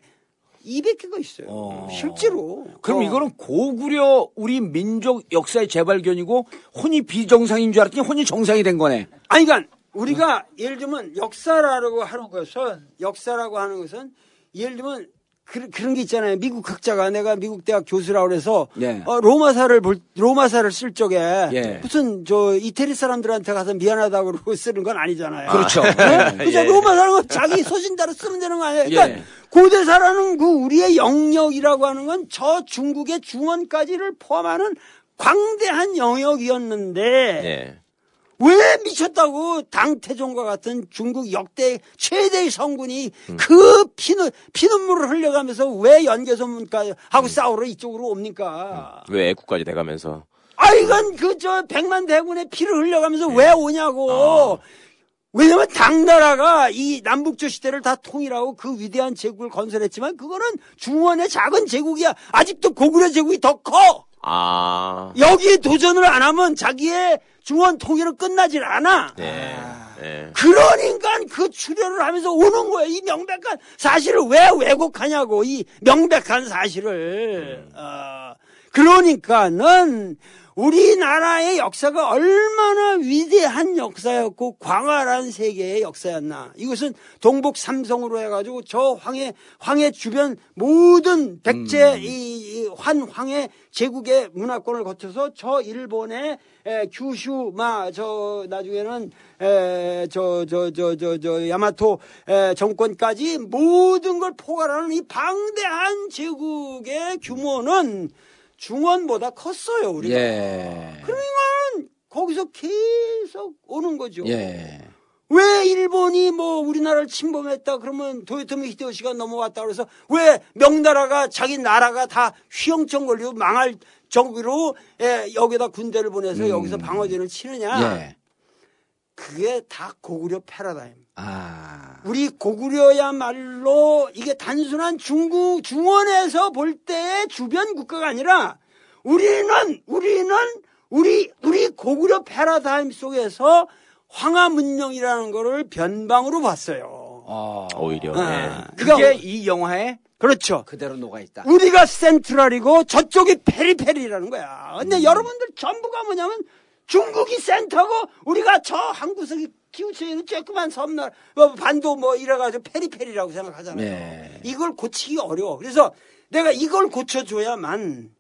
200개가 있어요. 어. 실제로. 그럼 어. 이거는 고구려 우리 민족 역사의 재발견이고 혼이 비정상인 줄 알았더니 혼이 정상이 된 거네. 아니 그러니까 우리가 예를 들면 역사라고 하는 것은 역사라고 하는 것은 예를 들면 그, 런 게 있잖아요. 미국 학자가 내가 미국 대학 교수라고 그래서 예. 어, 로마사를 볼 로마사를 쓸 적에 예. 무슨 저 이태리 사람들한테 가서 미안하다고 그러고 쓰는 건 아니잖아요. 그렇죠. 네? 예. 그죠? 예. 로마사는 건 자기 소신대로 쓰면 되는 거 아니에요. 그러니까 예. 고대사라는 그 우리의 영역이라고 하는 건 저 중국의 중원까지를 포함하는 광대한 영역이었는데 예. 왜 미쳤다고 당태종과 같은 중국 역대 최대의 성군이 그 피눈, 피눈물을 흘려가면서 왜 연개소문까지 하고 싸우러 이쪽으로 옵니까? 왜 애국까지 돼가면서. 아, 이건 그 저 백만 대군의 피를 흘려가면서 왜 오냐고. 왜냐면 당나라가 이 남북조 시대를 다 통일하고 그 위대한 제국을 건설했지만 그거는 중원의 작은 제국이야. 아직도 고구려 제국이 더 커. 아, 여기에 도전을 안 하면 자기의 중원 통일은 끝나질 않아. 예. 예. 그러니까 그 출혈을 하면서 오는 거예요. 이 명백한 사실을 왜 왜곡하냐고. 이 명백한 사실을. 어, 그러니까는 우리나라의 역사가 얼마나 위대한 역사였고 광활한 세계의 역사였나. 이것은 동북 삼성으로 해가지고 저 황해 황해 주변 모든 백제 이, 이 환 황해 제국의 문화권을 거쳐서 저 일본의 에, 규슈 마 저 나중에는 저저 저 저 저 야마토 에, 정권까지 모든 걸 포괄하는 이 방대한 제국의 규모는 중원보다 컸어요 우리가. 예. 그러니까 거기서 계속 오는 거죠. 예. 왜 일본이 뭐 우리나라를 침범했다 그러면 도요토미 히데요시가 넘어왔다 그래서 왜 명나라가 자기 나라가 다 휘영청 걸리고 망할 정도로 예, 여기다 군대를 보내서 여기서 방어전을 치느냐 음. 예. 그게 다 고구려 패러다임 아. 우리 고구려야말로 이게 단순한 중국 중원에서 볼 때의 주변 국가가 아니라 우리는 우리는 우리 우리 고구려 패러다임 속에서 황하 문명이라는 거를 변방으로 봤어요. 어. 오히려. 아, 예. 그게 그러니까 이 영화에 그렇죠. 그대로 녹아 있다. 우리가 센트럴이고 저쪽이 페리페리라는 거야. 근데 여러분들 전부가 뭐냐면 중국이 센터고 우리가 저 한 구석이 있는 쬐끄만 섬나 뭐 반도 뭐 이래가지고 페리페리라고 생각하잖아요. 네. 이걸 고치기 어려워. 그래서 내가 이걸 고쳐줘야만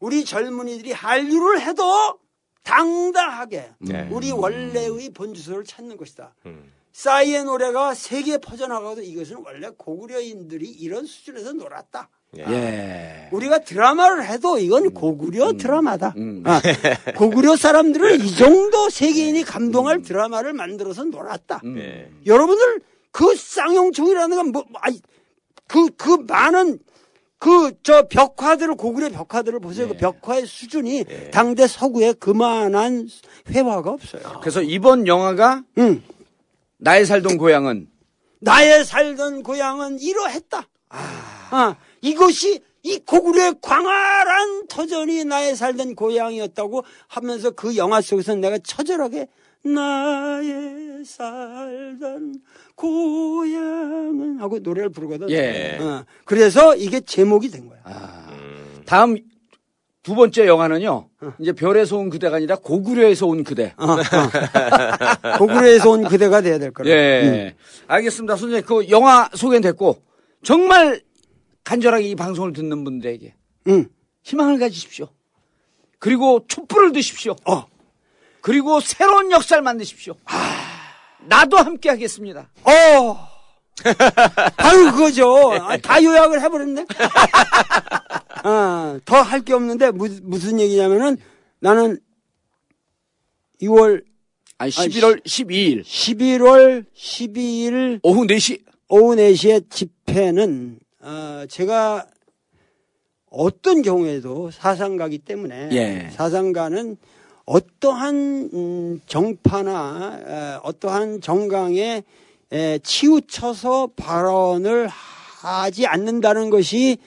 우리 젊은이들이 한류를 해도 당당하게 네. 우리 원래의 본주소를 찾는 것이다. 음. 싸이의 노래가 세계에 퍼져나가도 이것은 원래 고구려인들이 이런 수준에서 놀았다. 예. 우리가 드라마를 해도 이건 고구려 드라마다. 음. 아, <laughs> 고구려 사람들은 이 정도 세계인이 감동할 드라마를 만들어서 놀았다. 음. 예. 여러분들 그 쌍용총이라는 건 뭐, 아니, 그, 그 많은 그 저 벽화들을 고구려 벽화들을 보세요. 그 벽화의 수준이 당대 서구에 그만한 회화가 없어요. 그래서 이번 영화가 응. 나의 살던 고향은 나의 살던 고향은 이러했다. 아, 이것이 이 고구려의 광활한 터전이 나의 살던 고향이었다고 하면서 그 영화 속에서 내가 처절하게 나의 살던 고향은 하고 노래를 부르거든. 예. 어, 그래서 이게 제목이 된 거야. 다음 두 번째 영화는요. 이제 별에서 온 그대가 아니라 고구려에서 온 그대. 어, 어. <laughs> 고구려에서 온 그대가 돼야 될 거라. 예. 알겠습니다. 선생님, 그 영화 소개는 됐고, 정말 간절하게 이 방송을 듣는 분들에게 응. 희망을 가지십시오. 그리고 촛불을 드십시오. 어. 그리고 새로운 역사를 만드십시오. 나도 함께 하겠습니다. 어. <laughs> 바로 그거죠. 아, 다 요약을 해버렸네. 아, 더 할 게 없는데 무, 무슨 얘기냐면은 나는 2월 아니, 11월 12일 11월 12일 오후 4시 오후 4시에 집회는 어, 제가 어떤 경우에도 사상가기 때문에 예. 사상가는 어떠한 음, 정파나 에, 어떠한 정강에 에, 치우쳐서 발언을 하지 않는다는 것이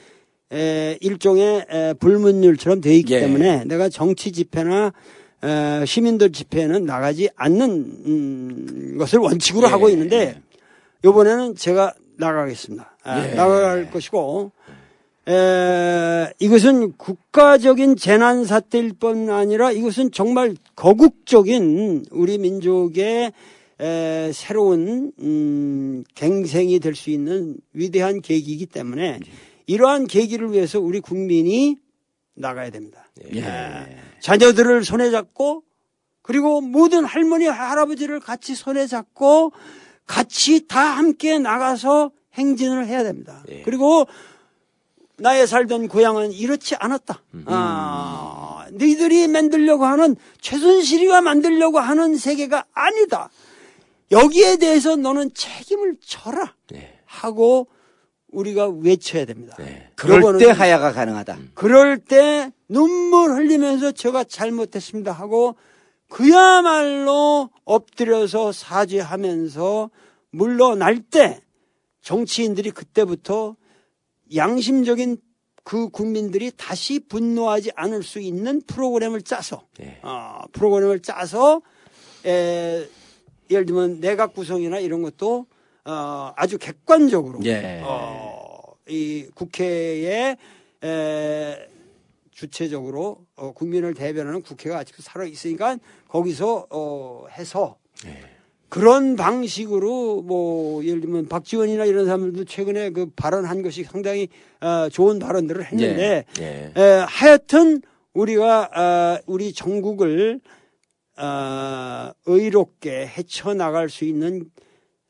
에, 일종의 에, 불문율처럼 되어 있기 예. 때문에 내가 정치 집회나 에, 시민들 집회는 나가지 않는 음, 것을 원칙으로 예. 하고 있는데 이번에는 제가 나가겠습니다. 아, 예. 나갈 것이고 에, 이것은 국가적인 재난 사태일 뿐 아니라 이것은 정말 거국적인 우리 민족의 에, 새로운 음, 갱생이 될 수 있는 위대한 계기이기 때문에 이러한 계기를 위해서 우리 국민이 나가야 됩니다. 예. 자녀들을 손에 잡고 그리고 모든 할머니 할아버지를 같이 손에 잡고 같이 다 함께 나가서 행진을 해야 됩니다. 그리고 나의 살던 고향은 이렇지 않았다. 아, 너희들이 만들려고 하는 최순실이가 만들려고 하는 세계가 아니다. 여기에 대해서 너는 책임을 져라. 하고 우리가 외쳐야 됩니다. 그럴 요거는 때 하야가 가능하다. 그럴 때 눈물 흘리면서 제가 잘못했습니다 하고 그야말로 엎드려서 사죄하면서 물러날 때 정치인들이 그때부터 양심적인 그 국민들이 다시 분노하지 않을 수 있는 프로그램을 짜서 어, 프로그램을 짜서 에, 예를 들면 내각 구성이나 이런 것도 어, 아주 객관적으로 예. 어, 이 국회에 에, 주체적으로 어, 국민을 대변하는 국회가 아직도 살아 있으니까 거기서 어, 해서 그런 방식으로 뭐 예를 들면 박지원이나 이런 사람들도 최근에 그 발언한 것이 상당히 어, 좋은 발언들을 했는데 예. 에, 하여튼 우리가 어, 우리 전국을 어, 의롭게 헤쳐나갈 수 있는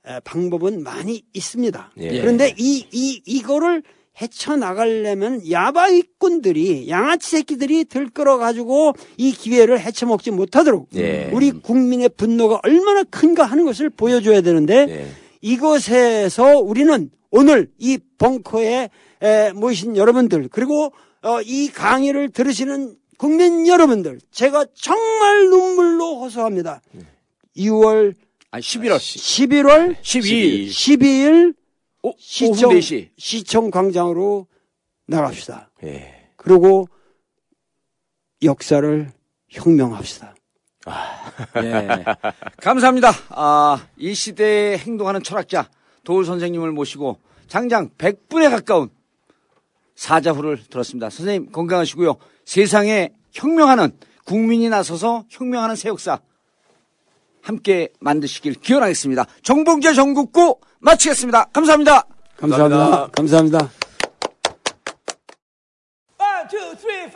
에, 방법은 많이 있습니다. 예. 그런데 이, 이, 이거를 헤쳐나가려면 야바위꾼들이 양아치 새끼들이 들끓어 가지고 이 기회를 헤쳐먹지 못하도록 예. 우리 국민의 분노가 얼마나 큰가 하는 것을 보여줘야 되는데 예. 이것에서 우리는 오늘 이 벙커에 에, 모이신 여러분들 그리고 어, 이 강의를 들으시는 국민 여러분들 제가 정말 눈물로 호소합니다. 2월 아니, 11월 11월 12일 12일 오, 오후 시청 4시. 시청 광장으로 나갑시다. 예. 그리고 역사를 혁명합시다. <laughs> 예. 감사합니다. 아, 이 시대에 행동하는 철학자 도울 선생님을 모시고 장장 100분에 가까운 사자후를 들었습니다. 선생님 건강하시고요. 세상에 혁명하는 국민이 나서서 혁명하는 새 역사 함께 만드시길 기원하겠습니다. 정봉재 전국구 마치겠습니다. 감사합니다. 감사합니다. 감사합니다. 감사합니다. One, two, three,